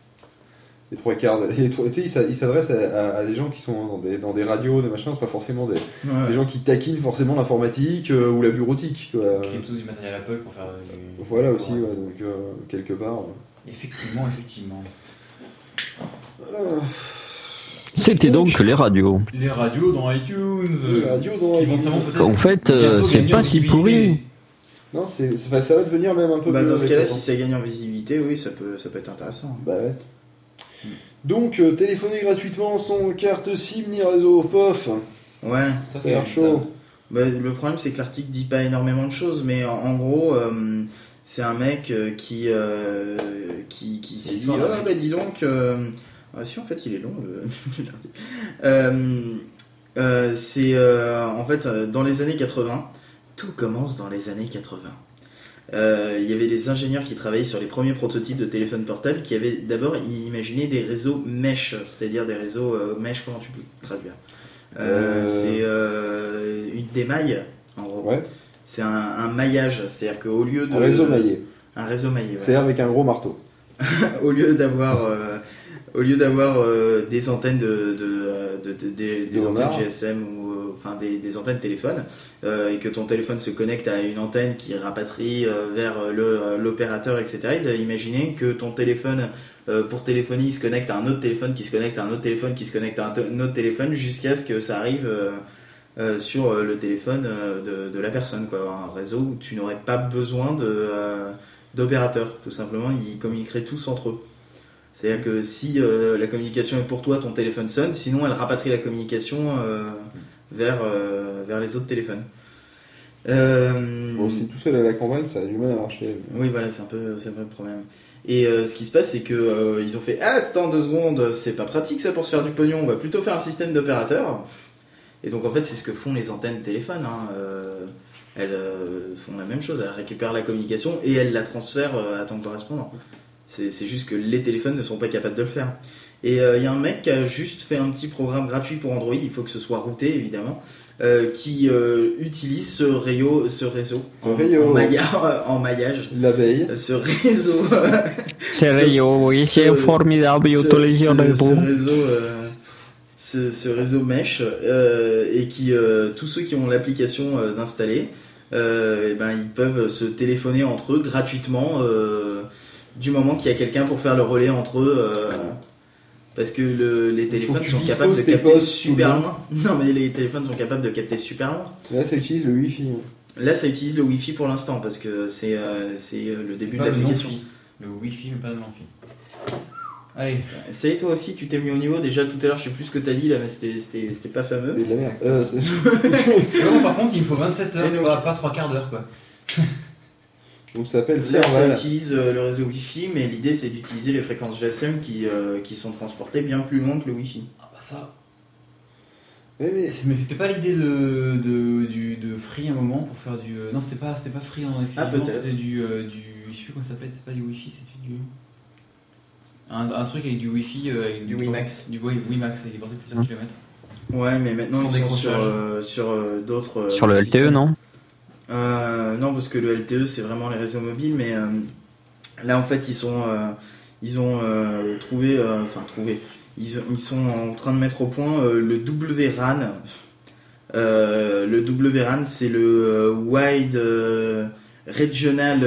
les trois quarts. de- les trois- tu sais, il s'a- il s'adresse à, à- à des gens qui sont dans des, dans des radios, des machins, c'est pas forcément des, Ouais. des gens qui taquinent forcément l'informatique euh, ou la bureautique. quoi. Qui est tous du matériel Apple pour faire du. Voilà aussi, ouais, donc euh, quelque part. Effectivement, effectivement. euh, C'était donc les radios. Les radios dans iTunes. Les euh, radios dans iTunes. En fait, euh, c'est pas si pourri. Non, c'est, ça va devenir même un peu Bah, dans ce cas-là, si ça gagne en visibilité, oui, ça peut, ça peut être intéressant. Bah ouais. Donc, euh, téléphoner gratuitement sans carte SIM ni réseau, pof. Ouais. Ça a l'air chaud. Bah, le problème, c'est que l'article dit pas énormément de choses, mais en, en gros, euh, c'est un mec euh, qui, euh, qui, qui s'est dit Ah, mec. bah dis donc. euh, Ah, si, en fait, il est long, le- l'article. Euh, euh, c'est euh, en fait euh, dans les années 80, tout commence dans les années 80. Euh, il y avait des ingénieurs qui travaillaient sur les premiers prototypes de téléphones portables qui avaient d'abord imaginé des réseaux mesh, c'est-à-dire des réseaux euh, mesh, comment tu peux traduire Euh, Euh. C'est une des mailles, en gros. Ouais. C'est un, un maillage, c'est-à-dire qu'au lieu de. Un réseau maillé. Un réseau maillé, ouais. C'est avec un gros marteau. au lieu d'avoir au lieu d'avoir euh, des antennes de, de, de- de- des, des De antennes. GSM ou euh, enfin des, des antennes téléphone euh, et que ton téléphone se connecte à une antenne qui rapatrie euh, vers le l'opérateur etc ils avaient imaginé que ton téléphone pour téléphonie se connecte à un autre téléphone qui se connecte à un autre téléphone qui se connecte à un, autre téléphone jusqu'à ce que ça arrive sur le téléphone de, de la personne quoi. Un réseau où tu n'aurais pas besoin de d'opérateurs tout simplement. Ils communiqueraient tous entre eux c'est-à-dire que si euh, la communication est pour toi, ton téléphone sonne, sinon elle rapatrie la communication euh, vers, euh, vers les autres téléphones. Bon, c'est tout seul à la campagne, ça a du mal à marcher. oui, voilà, c'est un peu, c'est le problème. Et ce qui se passe, c'est que ils ont fait attends deux secondes, c'est pas pratique ça pour se faire du pognon. On va plutôt faire un système d'opérateurs. Et donc en fait, c'est ce que font les antennes téléphone. Hein. Elles font la même chose. Elles récupèrent la communication et elles la transfèrent à ton correspondant. C'est c'est juste que les téléphones ne sont pas capables de le faire. Et il y a un mec qui a juste fait un petit programme gratuit pour Android. Il faut que ce soit routé évidemment. euh, qui euh, utilise ce, rayo, ce réseau en, rayo. en en maillage. L'abeille. Ce réseau. C'est Ce- Rayo, oui, c'est ce- formidable, ce- utiliser ce- les ce réseau, euh, ce, ce réseau mesh euh, et qui euh, tous ceux qui ont l'application euh, d'installer, euh, ben ils peuvent se téléphoner entre eux gratuitement euh, du moment qu'il y a quelqu'un pour faire le relais entre eux. euh, parce que le- les téléphones sont capables de capter super loin. Non mais les téléphones sont capables de capter super loin. Là, ça utilise le Wi-Fi. hein. Là ça utilise le Wi-Fi pour l'instant parce que c'est euh, c'est euh, le début de Pas l'application. Le Wi-Fi, mais pas le non-fi. Allez. Ça y est, toi aussi, tu t'es mis au niveau. Déjà, tout à l'heure, je sais plus ce que t'as dit là, mais c'était- c'était c'était pas fameux. C'est de la merde. Euh, c'est- Non, par contre, il me faut 27 heures, donc- pas, pas 3 quarts d'heure quoi. Donc ça s'appelle Là, ça Serval. utilise euh, le réseau Wi-Fi, mais l'idée, c'est d'utiliser les fréquences GSM qui, euh, qui sont transportées bien plus loin que le Wi-Fi. Ah bah ça. Mais Mais c'était pas l'idée de, de, du, de Free à un moment pour faire du. euh, Non, c'était pas, c'était pas Free en Ah, peut-être. C'était du, euh, du. Je sais plus comment ça s'appelait, c'est pas du Wi-Fi, c'était du. Un, un truc avec du Wi-Fi. avec Du WiMAX. Du oui, WiMAX, avec des portées de plusieurs Hum. kilomètres. Ouais, mais maintenant, Sans ils sont sur, décrochage. euh, sur euh, d'autres. Sur le LTE, non? Euh, non, parce que le LTE c'est vraiment les réseaux mobiles, mais euh, là en fait ils sont, euh, ils ont trouvé, enfin trouvé, ils, ils sont en train de mettre au point le WRAN. Le WRAN c'est le Wide Regional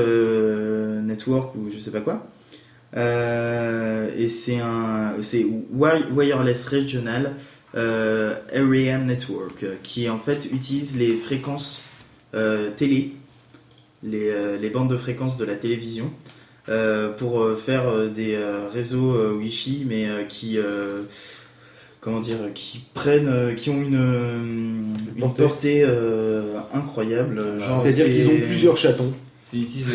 Network ou je sais pas quoi. Et c'est un, c'est wi- Wireless Regional Area Network qui en fait utilise les fréquences télé, les, euh, les bandes de fréquences de la télévision, euh, pour euh, faire euh, des euh, réseaux euh, Wi-Fi, mais euh, qui, euh, comment dire, qui prennent, euh, qui ont une, euh, une portée. euh, incroyable. genre C'est-à-dire c'est- qu'ils ont plusieurs chatons. S'ils utilisent la,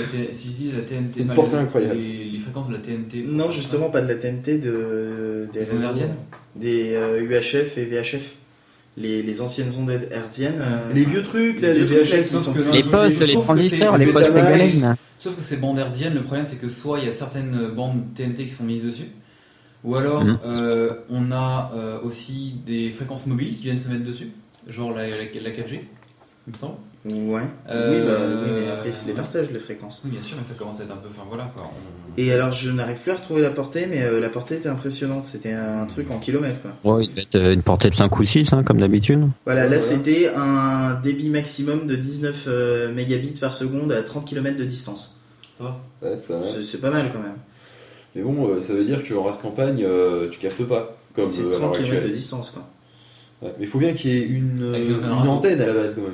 la TNT. C'est une portée les- incroyable. Les, les fréquences de la TNT. Non, justement, pas de la TNT, de, des réseaux- des euh, UHF et VHF. Les, les anciennes ondes hertziennes. euh, Les vieux trucs, là, les les vieux trucs, là, VHF, qui sauf sont que Les postes, les transistors, les postes galènes. Sauf que ces bandes hertziennes, le problème c'est que soit il y a certaines bandes TNT qui sont mises dessus, ou alors Mhm. euh, on a euh, aussi des fréquences mobiles qui viennent se mettre dessus, genre la, la, la 4G, il me semble. Ouais. Euh, Oui, bah, oui, mais après, ils se les partagent, les fréquences. Oui, bien sûr, mais ça commence à être un peu. Enfin voilà quoi. on- Et alors, je n'arrive plus à retrouver la portée, mais euh, la portée était impressionnante. C'était un truc en kilomètres, quoi. Ouais, il devait être euh, une portée de 5 ou 6, hein, comme d'habitude. Voilà, là, Voilà. c'était un débit maximum de 19 euh, mégabits par seconde à 30 km de distance. Ça va? Ouais, c'est pas mal. C'est- C'est pas mal, quand même. Mais bon, euh, ça veut dire qu'en race campagne, euh, tu captes pas. Comme C'est euh, à l'heure 30 km de distance, quoi. Ouais, mais il faut bien qu'il y ait une, euh, antenne à la base quand même.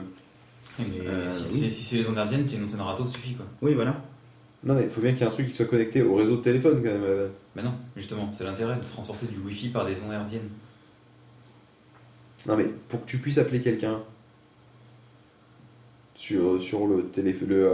Euh, si oui. c'est si les ondes hertziennes, tu as une antenne râteau, ça suffit quoi. Oui, voilà. Non mais il faut bien qu'il y ait un truc qui soit connecté au réseau de téléphone quand même à la base. Mais non, justement, c'est l'intérêt de transporter du wifi par des ondes hertziennes. Non mais pour que tu puisses appeler quelqu'un sur, sur le téléphone, le, euh,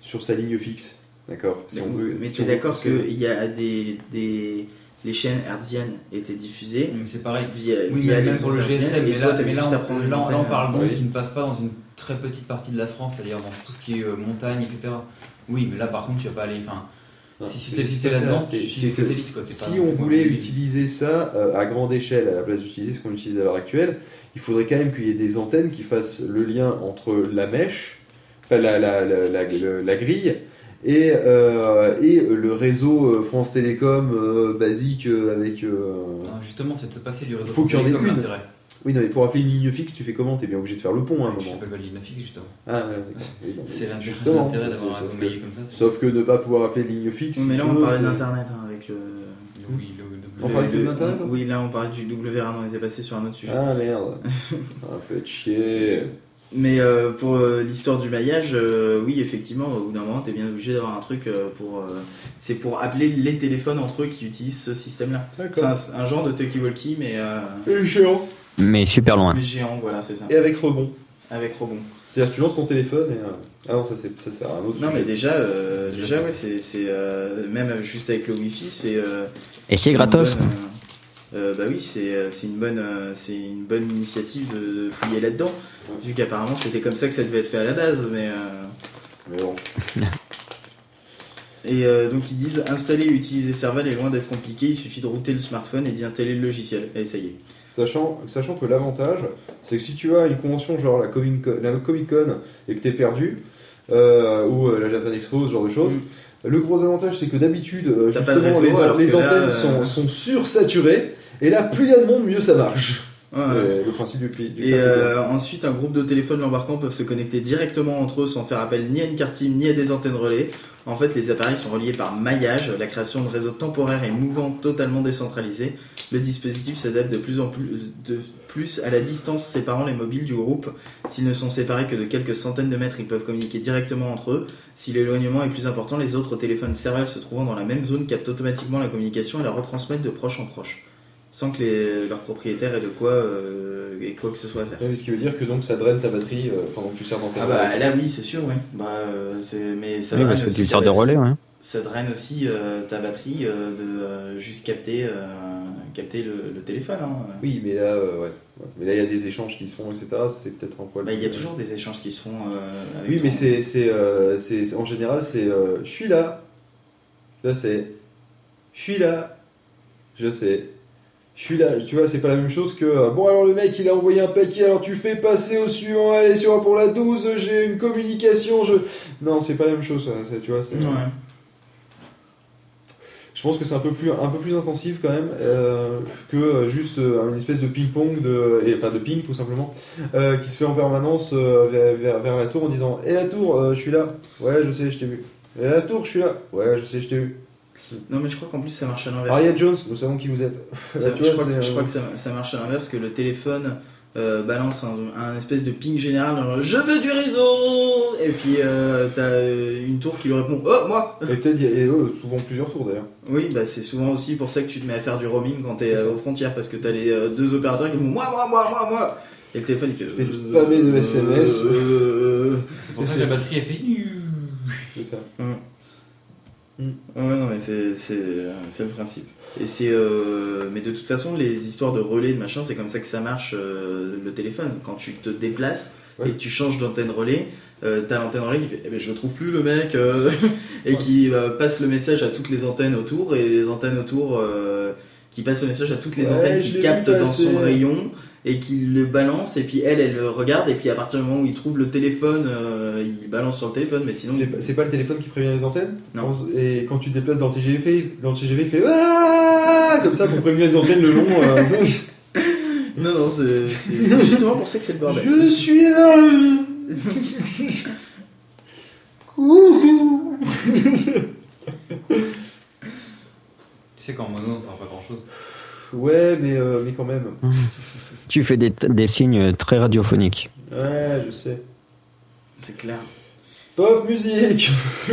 sur sa ligne fixe, d'accord? Si mais on veut- mais si tu es d'accord qu'il y a des, des. Les chaînes hertziennes étaient diffusées Donc c'est pareil. via, Oui, via mais même sur le GSM, et mais toi, là, mais là, on, là, là, on parle donc Oui. qui ne passe pas dans une très petite partie de la France, c'est-à-dire dans tout ce qui est euh, montagne, etc. Oui, mais là par contre, tu vas pas aller. Enfin, si c'était si là-dedans, Si on voulait utiliser ça euh, à grande échelle à la place d'utiliser ce qu'on utilise à l'heure actuelle, il faudrait quand même qu'il y ait des antennes qui fassent le lien entre la mèche, enfin la, la, la, la- le- la grille, et, euh, et le réseau euh, France Télécom euh, basique euh, avec. euh, Non, justement, c'est de se passer du réseau. Il faut qu'il y en ait télécom, une. Oui, non, mais pour appeler une ligne fixe, tu fais comment? T'es bien obligé de faire le pont à un Je moment. fais pas de ligne fixe justement. Ah, ouais, C'est l'intérêt d'avoir un noyé comme ça. Sauf que ne pas pouvoir appeler ligne fixe. Mais là, on tu parlait d'Internet hein, avec le. Oui, On parlait que le- d'Internet, hein? Oui, là, on parlait du WRAN, on était passé sur un autre sujet. Ah merde. ah, faites chier. Mais euh, pour euh, l'histoire du maillage, euh, oui, effectivement, au bout d'un moment, t'es bien obligé d'avoir un truc euh, pour. euh, c'est pour appeler les téléphones entre eux qui utilisent ce système-là. C'est D'accord. un, un genre de talkie-walkie, mais, euh, Et géant. Mais super loin. mais géant, voilà, c'est ça. Et avec rebond. Avec rebond. C'est-à-dire que tu lances ton téléphone et. euh, Ah non, ça, c'est- ça sert à un autre Non, sujet. mais déjà, euh, déjà, ouais, c'est, c'est euh, même juste avec le Wi-Fi, c'est. euh, Et c'est gratos. bonne, euh, euh, bah oui, c'est, c'est une bonne, euh, c'est une bonne initiative de, de fouiller là-dedans, vu qu'apparemment c'était comme ça que ça devait être fait à la base, mais. euh, Mais bon. Et euh, donc ils disent installer et utiliser Serval est loin d'être compliqué, il suffit de router le smartphone et d'y installer le logiciel. Et ça y est. Sachant, sachant que l'avantage, c'est que si tu as une convention genre la Comic Con, la Comic Con et que t'es perdu, euh, ou euh, la Japan Expo, ce genre de choses, le gros avantage c'est que d'habitude, euh, Mm. Justement, réseau, les, les là, antennes sont, sont sursaturées, et là, plus il y a de monde, mieux ça marche. Ouais. C'est le principe du du Et euh, ensuite, un groupe de téléphones l'embarquant peuvent se connecter directement entre eux sans faire appel ni à une carte SIM ni à des antennes relais. En fait, les appareils sont reliés par maillage, la création de réseaux temporaires et mouvants totalement décentralisés. Le dispositif s'adapte de plus en plus, de plus à la distance séparant les mobiles du groupe. S'ils ne sont séparés que de quelques centaines de mètres, ils peuvent communiquer directement entre eux. Si l'éloignement est plus important, les autres téléphones serveurs se trouvant dans la même zone captent automatiquement la communication et la retransmettent de proche en proche, sans que les, leurs propriétaires aient de quoi, euh, aient quoi que ce soit à faire. Ce qui veut dire que donc ça draine ta batterie euh, pendant que tu sers dans tes Ah bah là oui c'est sûr ouais. Bah euh, c'est mais ça Oui, draine parce que tu des batterie. relais, ouais. Ça draine aussi euh, ta batterie euh, de euh, juste capter capter le, le téléphone. Hein. Oui, mais là, ouais. Ouais. Mais là, il y a des échanges qui se font, etc. C'est peut-être un poil. Bah, il y a toujours des échanges qui se font. avec Oui, ton- mais c'est, c'est, euh, c'est, c'est- en général, c'est je suis là, je sais, je suis là, je sais, je suis là. Tu vois, c'est pas la même chose que bon, alors le mec il a envoyé un paquet, alors tu fais passer au suivant, allez, sur pour la 12, j'ai une communication, je. Non, c'est pas la même chose, ça, c'est- tu vois, c'est. Ouais. Je pense que c'est un peu plus, un peu plus intensif quand même euh, que euh, juste euh, une espèce de ping-pong, de, et, enfin de ping tout simplement, euh, qui se fait en permanence vers, vers, vers la tour en disant Et la tour, je suis là Ouais, je sais, je t'ai vu. Et la tour, je suis là Ouais, je sais, je t'ai vu. Non mais je crois qu'en plus ça marche à l'inverse. Aria Jones, nous savons qui vous êtes. Là, je, vois, crois que, c'est, je crois que ça, ça marche à l'inverse que le téléphone euh, balance un, un espèce de ping général genre, je veux du réseau et puis euh, t'as euh, une tour qui lui répond oh moi Et peut-être, il y a et, euh, souvent plusieurs tours d'ailleurs. Oui, bah c'est souvent aussi pour ça que tu te mets à faire du roaming quand t'es euh, aux frontières parce que t'as les euh, deux opérateurs qui font moi, moi, moi, moi, moi. Et le téléphone il fait. fais spammer de SMS. euh, C'est pour ça que la batterie elle fait. C'est ça. Ouais, non, mais c'est c'est c'est le principe. Et c'est. euh, mais de toute façon, les histoires de relais, de machin, c'est comme ça que ça marche euh, le téléphone. Quand tu te déplaces Ouais. et que tu changes d'antenne relais, euh, t'as l'antenne relais qui fait Eh ben, je le trouve plus le mec euh, et qui euh, passe le message à toutes les antennes autour et les antennes autour euh, qui passent le message à toutes les Ouais, antennes qui captent dans son rayon et qu'il le balance et puis elle elle le regarde et puis à partir du moment où il trouve le téléphone euh, il balance sur le téléphone mais sinon C'est pas- C'est pas le téléphone qui prévient les antennes Non. Et quand tu te déplaces dans le TGV, dans le TGV, il fait Ah comme ça pour prévenir les antennes le long. euh, non non c'est c'est- c'est justement pour ça que c'est le bordel Je suis là. Coucou. Tu sais qu'en mono, ça sert pas grand chose. Ouais, mais euh, mais quand même. Tu fais des, des signes très radiophoniques. Ouais, je sais. c'est clair Pof musique.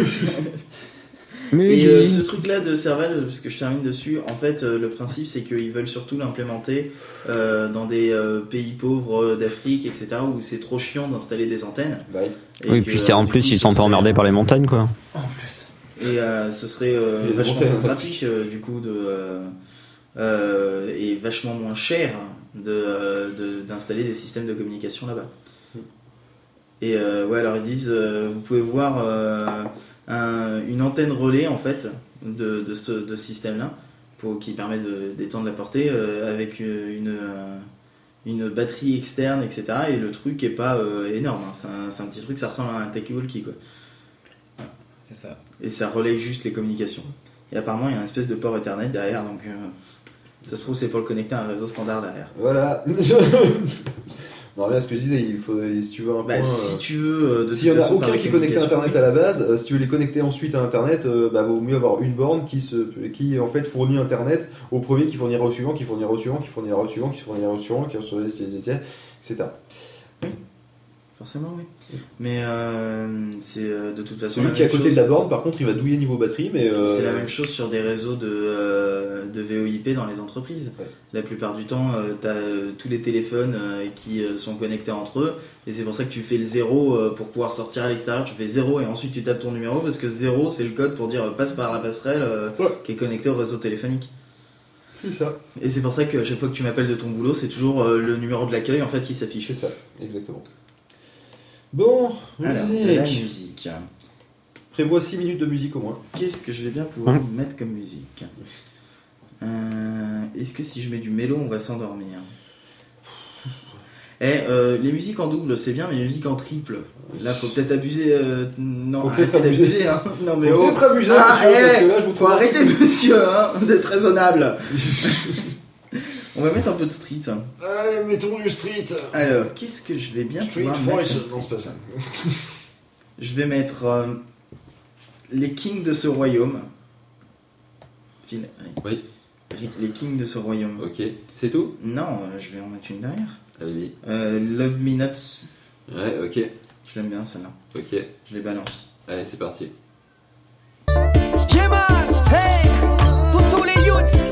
Et euh, ce Musique. truc là de Serval, parce que je termine dessus, en fait euh, le principe c'est qu'ils veulent surtout l'implémenter euh, dans des euh, pays pauvres d'Afrique, etc. où c'est trop chiant d'installer des antennes. Bye. Et Oui, que, puis c'est en plus, coup, ils sont pas emmerdés par les montagnes, quoi. En plus. Et euh, ce serait euh, vachement pratique euh, du coup de euh, et vachement moins cher de euh, de- d'installer des systèmes de communication là-bas. Et euh, ouais, alors ils disent, euh, vous pouvez voir un- une antenne relais en fait de, de ce de ce système-là, qui permet de- d'étendre la portée avec une une batterie externe, etc. Et le truc est pas énorme, hein. c'est un, petit truc, ça ressemble à un talkie-walkie quoi. C'est ça. Et ça relaye juste les communications. Et apparemment, il y a une espèce de port Ethernet derrière, donc euh, ça se trouve, c'est pour le connecter à un réseau standard derrière. Voilà. non, bien ce que je disais, il faut, si tu veux un Bah, point, si euh, tu veux, euh, de S'il y en a aucun qui est connecté à Internet à la base, euh, si tu veux les connecter ensuite à Internet, euh, bah, vaut mieux avoir une borne qui, se, qui en fait fournit Internet au premier, qui fournira au suivant, qui fournira au suivant, qui fournira au suivant, qui fournira au suivant, qui fournira au suivant, etc. Forcément, oui. Mais euh, c'est euh, de toute façon. Celui qui est à côté chose. de la borne, par contre, il va douiller niveau batterie, mais. euh, C'est la même chose sur des réseaux de, de VoIP dans les entreprises. La plupart du temps, tu as tous les téléphones qui sont connectés entre eux, et c'est pour ça que tu fais le zéro euh, pour pouvoir sortir à l'extérieur. Tu fais zéro et ensuite tu tapes ton numéro parce que zéro c'est le code pour dire passe par la passerelle qui est connectée au réseau téléphonique. C'est ça. Et c'est pour ça que chaque fois que tu m'appelles de ton boulot, c'est toujours le numéro de l'accueil en fait qui s'affiche. C'est ça, exactement. Bon, Alors, musique. la musique. Prévois 6 minutes de musique au moins. Qu'est-ce que je vais bien pouvoir Hein mettre comme musique Euh, Est-ce que si je mets du mélo, on va s'endormir Eh, euh, les musiques en double, c'est bien, mais les musiques en triple, là, faut peut-être abuser. euh, non, Faut arrêtez peut-être abuser. d'abuser, hein. Non, mais Faut oh. peut-être abuser, Ah, monsieur, eh, parce que là, je vous faut trouve un arrêter, monsieur, hein, d'être raisonnable. on va mettre un peu de street. hein. Allez, mettons du street. Alors, qu'est-ce que je vais bien Street pouvoir. Je vais mettre euh, les kings de ce royaume. Phil, Oui. Les kings de ce royaume. Ok. C'est tout? Non, euh, je vais en mettre une derrière. Vas-y. Euh, Love Me Nuts. Ouais, ok. Je l'aime bien celle-là. Ok. Je les balance. Allez, c'est parti. Yeah man, hey Pour tous les youths,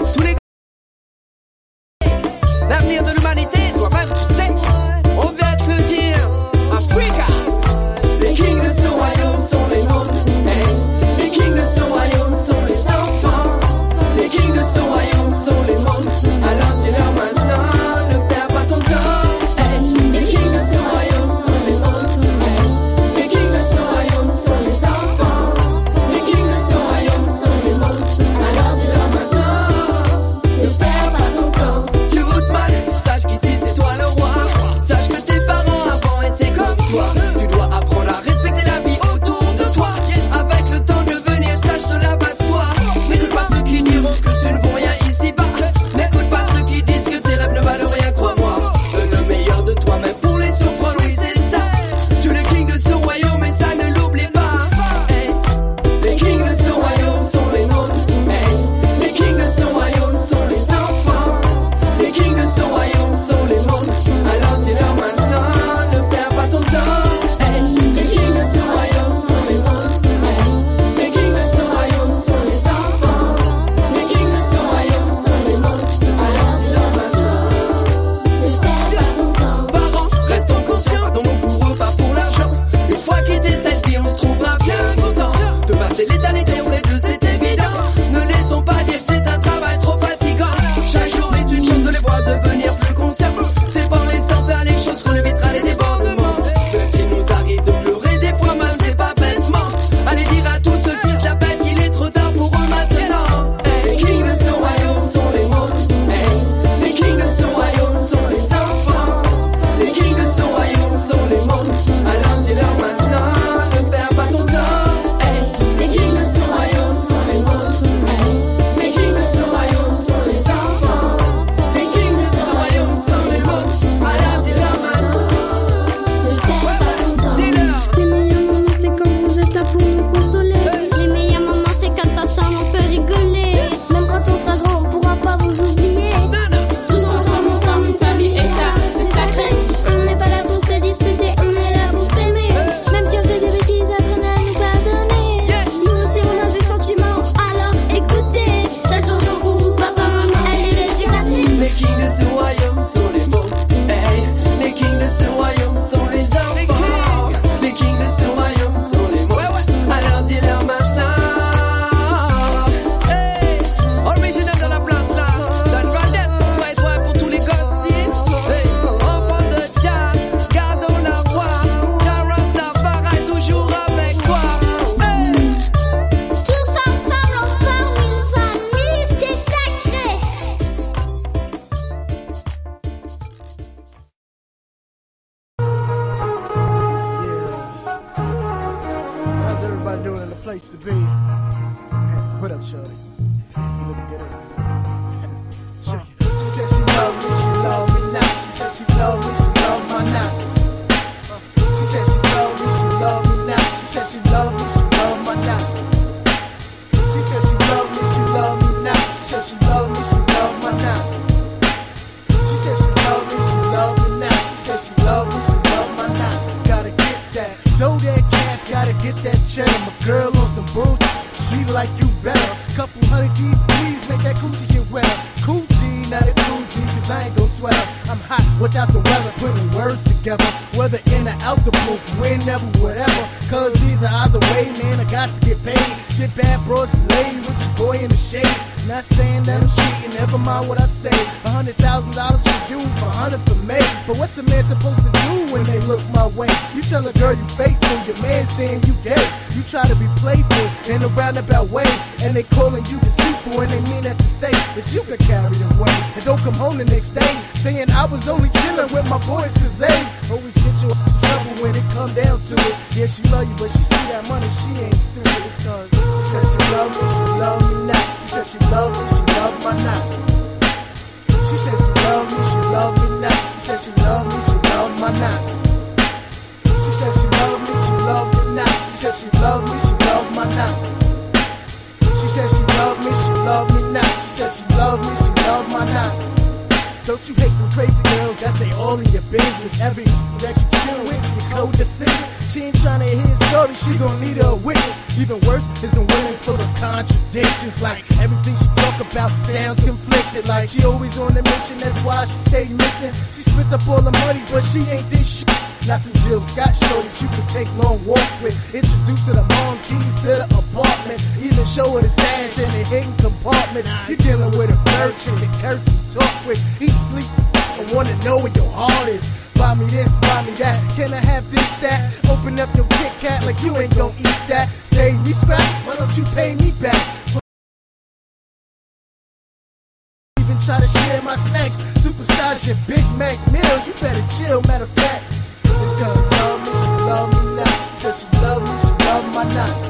say. A hundred thousand dollars for you, a hundred for me. But what's a man supposed to do when they look my way? You tell a girl you faithful, your man saying you gay. You try to be playful in a roundabout way, and they calling you deceitful, and they mean that to say that you could carry away. And don't come home the next day saying I was only chilling with my boys, cause they always get you into trouble when it come down to it. Yeah, she love you, but she see that money, she ain't stupid. It's cause she said she love me, she love me not. She said she love me, she love my knots. She said she love me, she love me not. She said she love me, she love my knots. She said she love me, she love me not. She said she love me, she love my knots. She said she love me, she love me not. She said she love me, she love my knots. Don't you hate them crazy girls that say all in your business? Every that you chill with, she co-defendant. She ain't trying to hear story, she gon' need a witness. Even worse is the women full of contradictions. Like everything she talk about sounds conflicted. Like she always on a mission, that's why she stay missing. She spent up all the money, but she ain't this shit. Not them Jill Scott show that you can take long walks with. Introduce to the mom's keys to the apartment. Even show her the stash in the hidden compartment. You dealing with a merchant that curse and talk with. Eat, sleep, I wanna know where your heart is. Buy me this, buy me that. Can I have this, that? Open up your Kit Kat like you ain't gon' eat that. Save me scratch, why don't you pay me back? Even try to share my snacks. Supersize your Big Mac meal. You better chill, matter of fact. This girl love me, she love me now. She said she love me, she love my knots.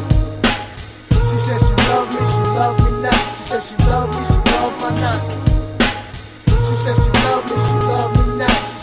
She said she love me, she love me now. She said she love me, she love my knots. She said she love me, she love me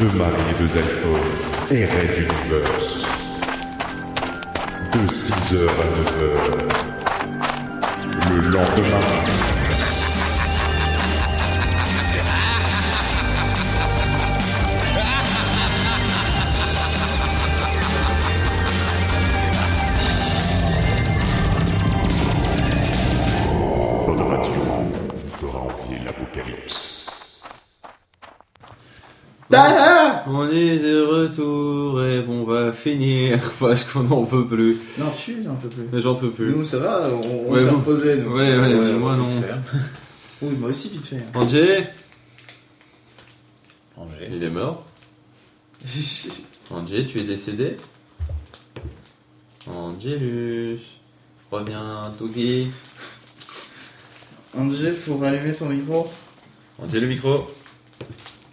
de Marie et de Zenphone et Red Universe. De 6h à 9h. Le lendemain. Tada On est de retour et on va finir parce qu'on n'en peut plus. Non, tu j'en peux plus. Mais J'en peux plus. Nous, ça va, on, on Ouais, s'est vous- reposé. nous. Ouais, ouais, moi, non. hein. Oui, moi aussi, vite fait. hein. Angé, Angers. il est mort. Angé, tu es décédé. Angélus, reviens, Togi. Angé, faut rallumer ton micro. Angé, le micro.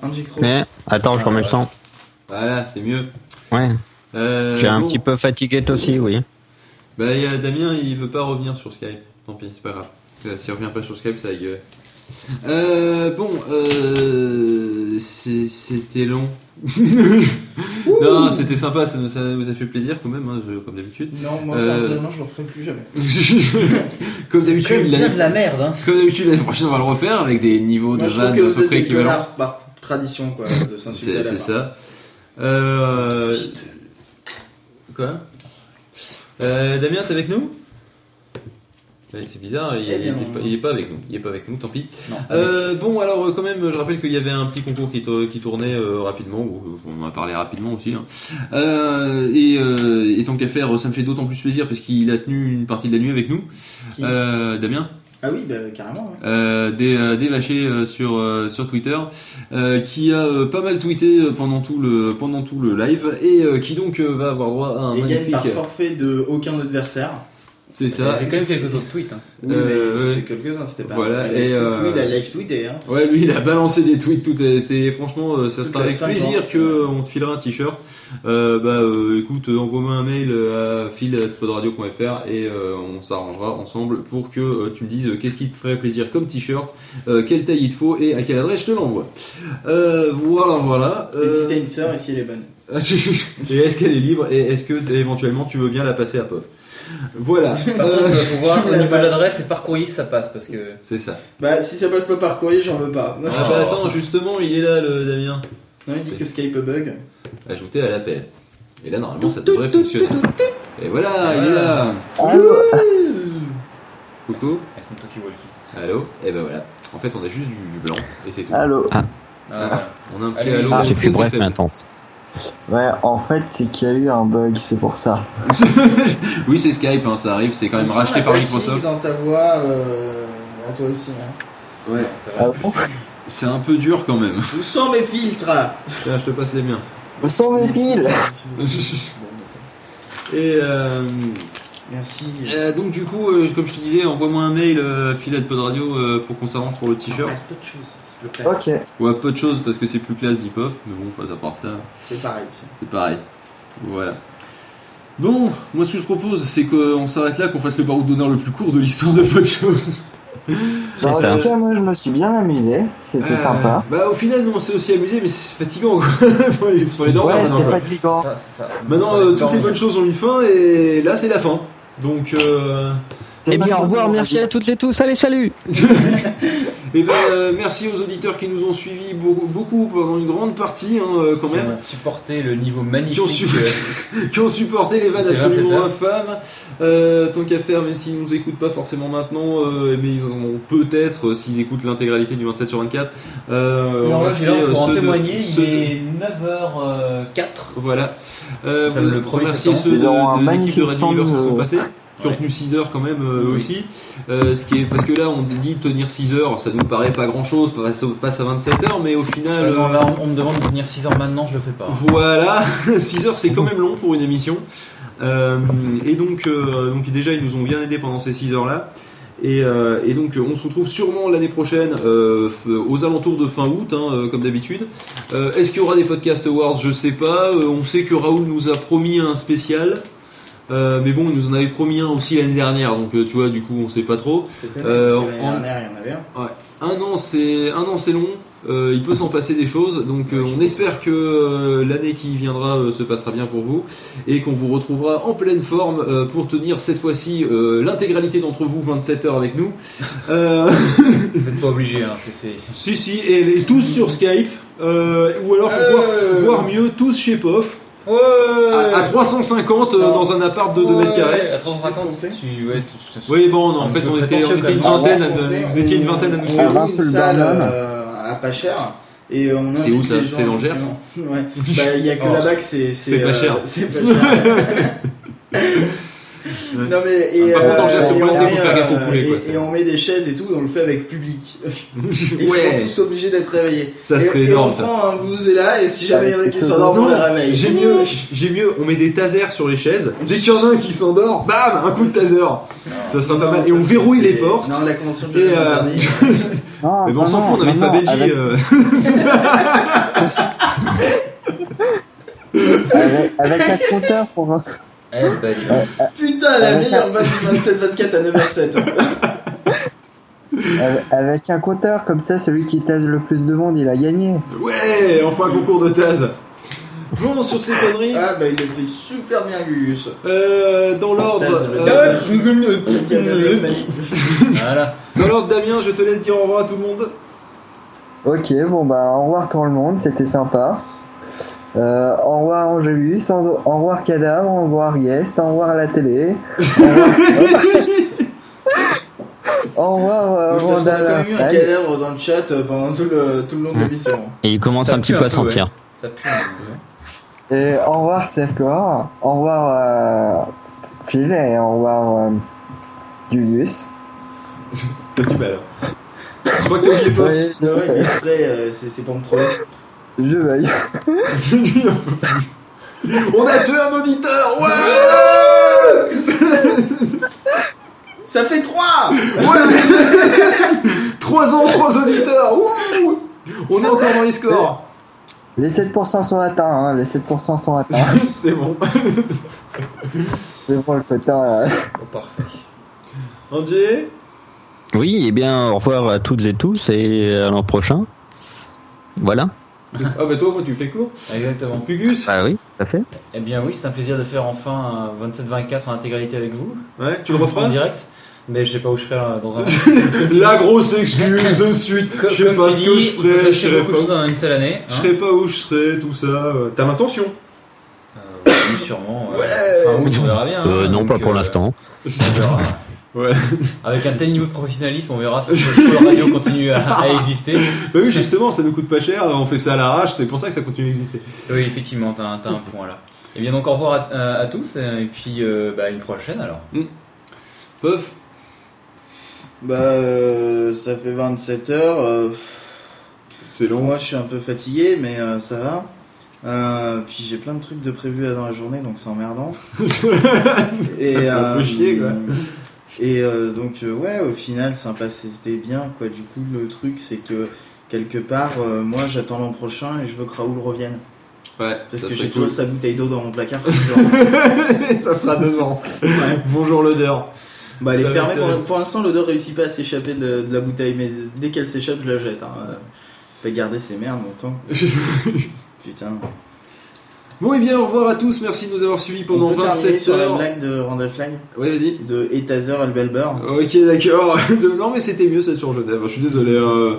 Angé, micro. Mais attends, je remets le son. Voilà, c'est mieux. Ouais. Euh, suis un bon. petit peu fatigué toi aussi, oui. Bah, il y a Damien, il veut pas revenir sur Skype. Tant pis, c'est pas grave. Euh, S'il revient pas sur Skype, ça gueule. Euh, bon, euh, c'était long. non, c'était sympa, ça, nous- ça vous a fait plaisir quand même, hein, je- comme d'habitude. Non, moi, Euh, personnellement, je le referai plus jamais. comme d'habitude, bien l'année- de la merde, hein. Comme d'habitude, l'année prochaine, on va le refaire avec des niveaux Moi, de vannes à peu près équivalents. Tradition, quoi, de s'insulter C'est ça. Euh... Quoi? Euh, Damien, t'es avec nous? C'est bizarre, il, Eh il est pas, il est pas avec nous. Il est pas avec nous, tant pis. Non. Euh, bon, alors quand même, je rappelle qu'il y avait un petit concours qui, to- qui tournait euh, rapidement. On en a parlé rapidement aussi. hein. Euh, et, et tant qu'à faire, ça me fait d'autant plus plaisir parce qu'il a tenu une partie de la nuit avec nous. Damien? Ah oui, bah, carrément. ouais. euh, des, euh, des vachers euh, sur, euh, sur Twitter, euh, qui a euh, pas mal tweeté pendant tout le, pendant tout le live, et euh, qui donc euh, va avoir droit à un Et gagne par forfait de aucun adversaire. C'est Il y ça. avait quand même quelques autres tweets. Hein. Oui, Euh, mais ouais. c'était quelques-uns, c'était pas. Voilà, et, live- euh, Lui, il a live tweeté. Hein. Ouais, lui, il a balancé des tweets. Tout est, c'est franchement, ça Tout sera avec plaisir ans. que euh, on te filera un t-shirt. Euh, bah, euh, écoute, euh, envoie-moi un mail à phil@podradio.fr et euh, on s'arrangera ensemble pour que euh, tu me dises qu'est-ce qui te ferait plaisir comme t-shirt, euh, quelle taille il te faut et à quelle adresse je te l'envoie. Euh, voilà, voilà. Et si t'as une sœur et si elle est bonne. et est-ce qu'elle est libre et est-ce que éventuellement tu veux bien la passer à POF? Voilà. Par Euh, contre, faut voir au la niveau de l'adresse et par courrier ça passe parce que. c'est ça. Bah, si ça passe pas par courrier, j'en veux pas. Ah bah attends, justement, il est là, le Damien. Non, il dit que Skype bug. Ajouter à l'appel. Et là, normalement, ça devrait fonctionner. Et voilà, il est là. Allô Coucou. Walkie. Allô. Et ben voilà. En fait, on a juste du, du blanc et c'est tout. Allô Ah. Ah. On a un petit allô. Ah, j'ai plus bref mais intense. Ouais, en fait, c'est qu'il y a eu un bug, c'est pour ça. oui, c'est Skype, hein, ça arrive, c'est quand même racheté par Microsoft. dans ta voix, euh, à toi aussi. Hein. Ouais. C'est Ah vrai. bon? C'est un peu dur quand même. Où sont mes filtres Tiens, je te passe les miens. Où sont mes piles Et euh, Merci. euh, donc du coup, euh, comme je te disais, envoie-moi un mail, euh, filet de pod radio, euh, pour qu'on s'arrange pour le t-shirt. Ouais, peu de choses, c'est plus classe. Ok. Ouais, peu de choses parce que c'est plus classe d'hip-hop, mais bon, enfin, à part ça, C'est pareil. ça. c'est pareil. Voilà. Bon, moi ce que je propose, c'est qu'on s'arrête là, qu'on fasse le baroud d'honneur le plus court de l'histoire de peu de choses. Dans ça. tout cas, moi, je me suis bien amusé. C'était Euh, sympa. Bah au final, nous on s'est aussi amusé, mais c'est fatigant quoi. faut aller, faut aller dormir Ouais, maintenant. c'était fatigant. Ça, c'est ça. Maintenant, euh, toutes les bonnes choses ont une fin et là c'est la fin. Donc, euh... Eh bien, au revoir, merci à toutes et tous. Allez, salut et ben, euh, merci aux auditeurs qui nous ont suivis beaucoup, beaucoup pendant une grande partie hein, euh, quand Qui même. ont supporté le niveau Qui ont, magnifique. su- euh, qui ont supporté les vannes C'est 27 absolument infâmes. Euh, tant qu'à faire, même s'ils nous écoutent pas forcément maintenant, euh, mais ils en ont peut-être euh, s'ils écoutent l'intégralité du 27 sur 24. Euh, là, euh, pour en de- témoigner, ceux il de- est 9h04. Voilà. Euh, Ça, vous- le premier remercier ceux de, de l'équipe de Radio Universe qui son, sont euh, passés, qui ont tenu 6 heures quand même euh, Oui. aussi. Euh, ce qui est, parce que là, on dit tenir 6 heures, ça nous paraît pas grand chose face, à 27 heures, mais au final. Euh, non, là, on, on me demande de venir 6h maintenant, je le fais pas. Voilà, 6 heures c'est quand même long pour une émission. Et donc, donc déjà ils nous ont bien aidés pendant ces 6 heures là. Et, euh, et donc on se retrouve sûrement l'année prochaine euh, aux alentours de fin août, hein, euh, comme d'habitude. Est-ce qu'il y aura des podcast awards? Je sais pas. On sait que Raoul nous a promis un spécial. Euh, mais bon, il nous en avait promis un aussi l'année dernière, donc euh, tu vois, du coup, on sait pas trop. C'était Euh, l'année en- dernière, il y en avait un. Ouais. Un an, c'est un an, c'est long. Euh, il peut s'en passer des choses, donc euh, on espère que euh, l'année qui viendra euh, se passera bien pour vous et qu'on vous retrouvera en pleine forme euh, pour tenir cette fois-ci euh, l'intégralité d'entre vous 27 heures avec nous. Euh, Vous n'êtes pas obligé, hein, c'est- si si, et, et tous sur Skype, euh, ou alors voire, Euh. voire mieux tous chez POF Ouais à, à 350 euh, dans un appart de 2 mètres carrés. À Tu sais ce 350, qu'on fait tu. Ouais, tu- tu- Oui bon, non, en fait on était, on prétentieux, était une vingtaine, à- Alors, ce qu'on fait, vous étiez une vingtaine à nous on- suivre. On loue une salle euh, à pas cher. Et on C'est où, ça C'est dans Gers effectivement. Ouais. Bah, il y a que Oh. là-bas que c'est. C'est pas euh, cher. C'est pas cher. Non mais et, euh, et on met, faire gaffe au euh, poulet, quoi, et- ça. et on met des chaises et tout, et on le fait avec public. Et Ils Ouais. sont tous obligés d'être réveillés. Ça Et- serait et énorme, on ça. prend un vous et là, et si jamais il y en a qui s'endorment, on les réveille. J'ai mieux, j'ai mieux, on met des tasers sur les chaises. Dès qu'il y en a un qui s'endort, bam, un coup de taser. Ça sera pas Non, mal. Et on verrouille les portes. Non, la convention de euh. Non, Mais bon, on s'en fout, on n'avait pas Benji. avec- euh. Avec, avec un compteur pour. Eh, donc. Putain, la meilleure vanne du 27-24 à 9h07. Avec- Avec un compteur comme ça, celui qui tase le plus de monde, il a gagné. Ouais, enfin un concours de tase. Bon, sur ces conneries, Ah bah il est pris super bien Gus. euh, dans l'ordre. Voilà. dans l'ordre, Damien, je te laisse dire au revoir à tout le monde. Ok, bon bah au revoir tout le monde, c'était sympa. Euh, au revoir Angélus, au revoir Cadavre, au revoir Guest, au revoir la télé. Au revoir, au Oui, revoir Parce qu'on a quand même eu un cadavre dans le chat euh, pendant tout le, tout le long de l'émission. Et il commence Ça un petit peu à peu, sentir. ouais. Ça pue. un peu, ouais. Et au revoir Sercor, au revoir euh, Phil et au revoir euh, Julius. T'as du mal. hein. Je crois que t'as oublié pas. Ouais, je Ouais, fais. exprès, euh, c'est c'est pour me troller. Je veille. On a tué un auditeur Ouais Ça fait 3 Ouais 3 ans, 3 auditeurs On est encore dans les scores Les 7% sont atteints, hein. Les 7% sont atteints. C'est bon. C'est bon, le euh, Oh, parfait. Angé Oui, et bien, au revoir à toutes et tous et à l'an prochain. Voilà. Ah bah toi, moi tu fais court. Exactement. Cugus Bah oui, tout à fait. Eh bien oui, c'est un plaisir de faire enfin un 27-24 en intégralité avec vous. Ouais, tu le En referas direct. Mais je sais pas où je serai là, dans un. La grosse excuse de suite. Comme- Je sais pas ce que je ferai, je serai pas. dans une seule année. Je hein. serai pas où je serai, tout ça. euh, T'as l'intention Euh, oui, sûrement. ouais. Enfin, août, on verra bien. Euh, hein, non, pas pour euh, l'instant. On verra. Ouais. Avec un tel niveau de professionnalisme, on verra si le radio continue à, à exister. Bah oui, justement, ça nous coûte pas cher, on fait ça à l'arrache, c'est pour ça que ça continue d'exister. Oui, effectivement, t'as un, t'as un point là. Et bien donc au revoir à, à- à tous et puis euh, bah, une prochaine alors. Pof Bah, euh, ça fait 27 heures. euh, C'est long. Moi, je suis un peu fatigué, mais euh, ça va. Euh, puis j'ai plein de trucs de prévus là dans la journée, donc c'est emmerdant. Ça fait un peu chier, quoi. Et euh, donc, euh, ouais, au final, sympa, c'était bien, quoi. Du coup, le truc, c'est que quelque part, euh, moi, j'attends l'an prochain et je veux que Raoul revienne. Ouais, Parce ça que j'ai cool. toujours sa bouteille d'eau dans mon placard. ça fera deux ans. Bonjour l'odeur. Bah, elle est Ça fermée pour, pour l'instant, l'odeur réussit pas à s'échapper de, de la bouteille, mais dès qu'elle s'échappe, je la jette. Hein. Je vais garder ces merdes longtemps. Putain. Bon, et bien, au revoir à tous, merci de nous avoir suivis pendant On peut terminer 27 sur la heures. blague de Randall Flag Ouais, vas-y. De Etazer Albelber. Ok, d'accord. non, mais c'était mieux celle sur Genève. Je suis désolé. euh,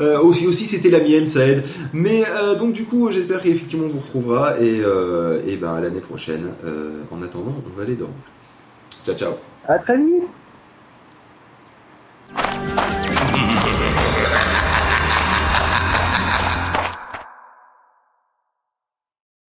euh, aussi, aussi c'était la mienne, ça aide. Mais euh, donc, du coup, j'espère qu'effectivement on vous retrouvera. Et, euh, et ben, à l'année prochaine. Euh, en attendant, on va aller dormir. Ciao, ciao. À très vite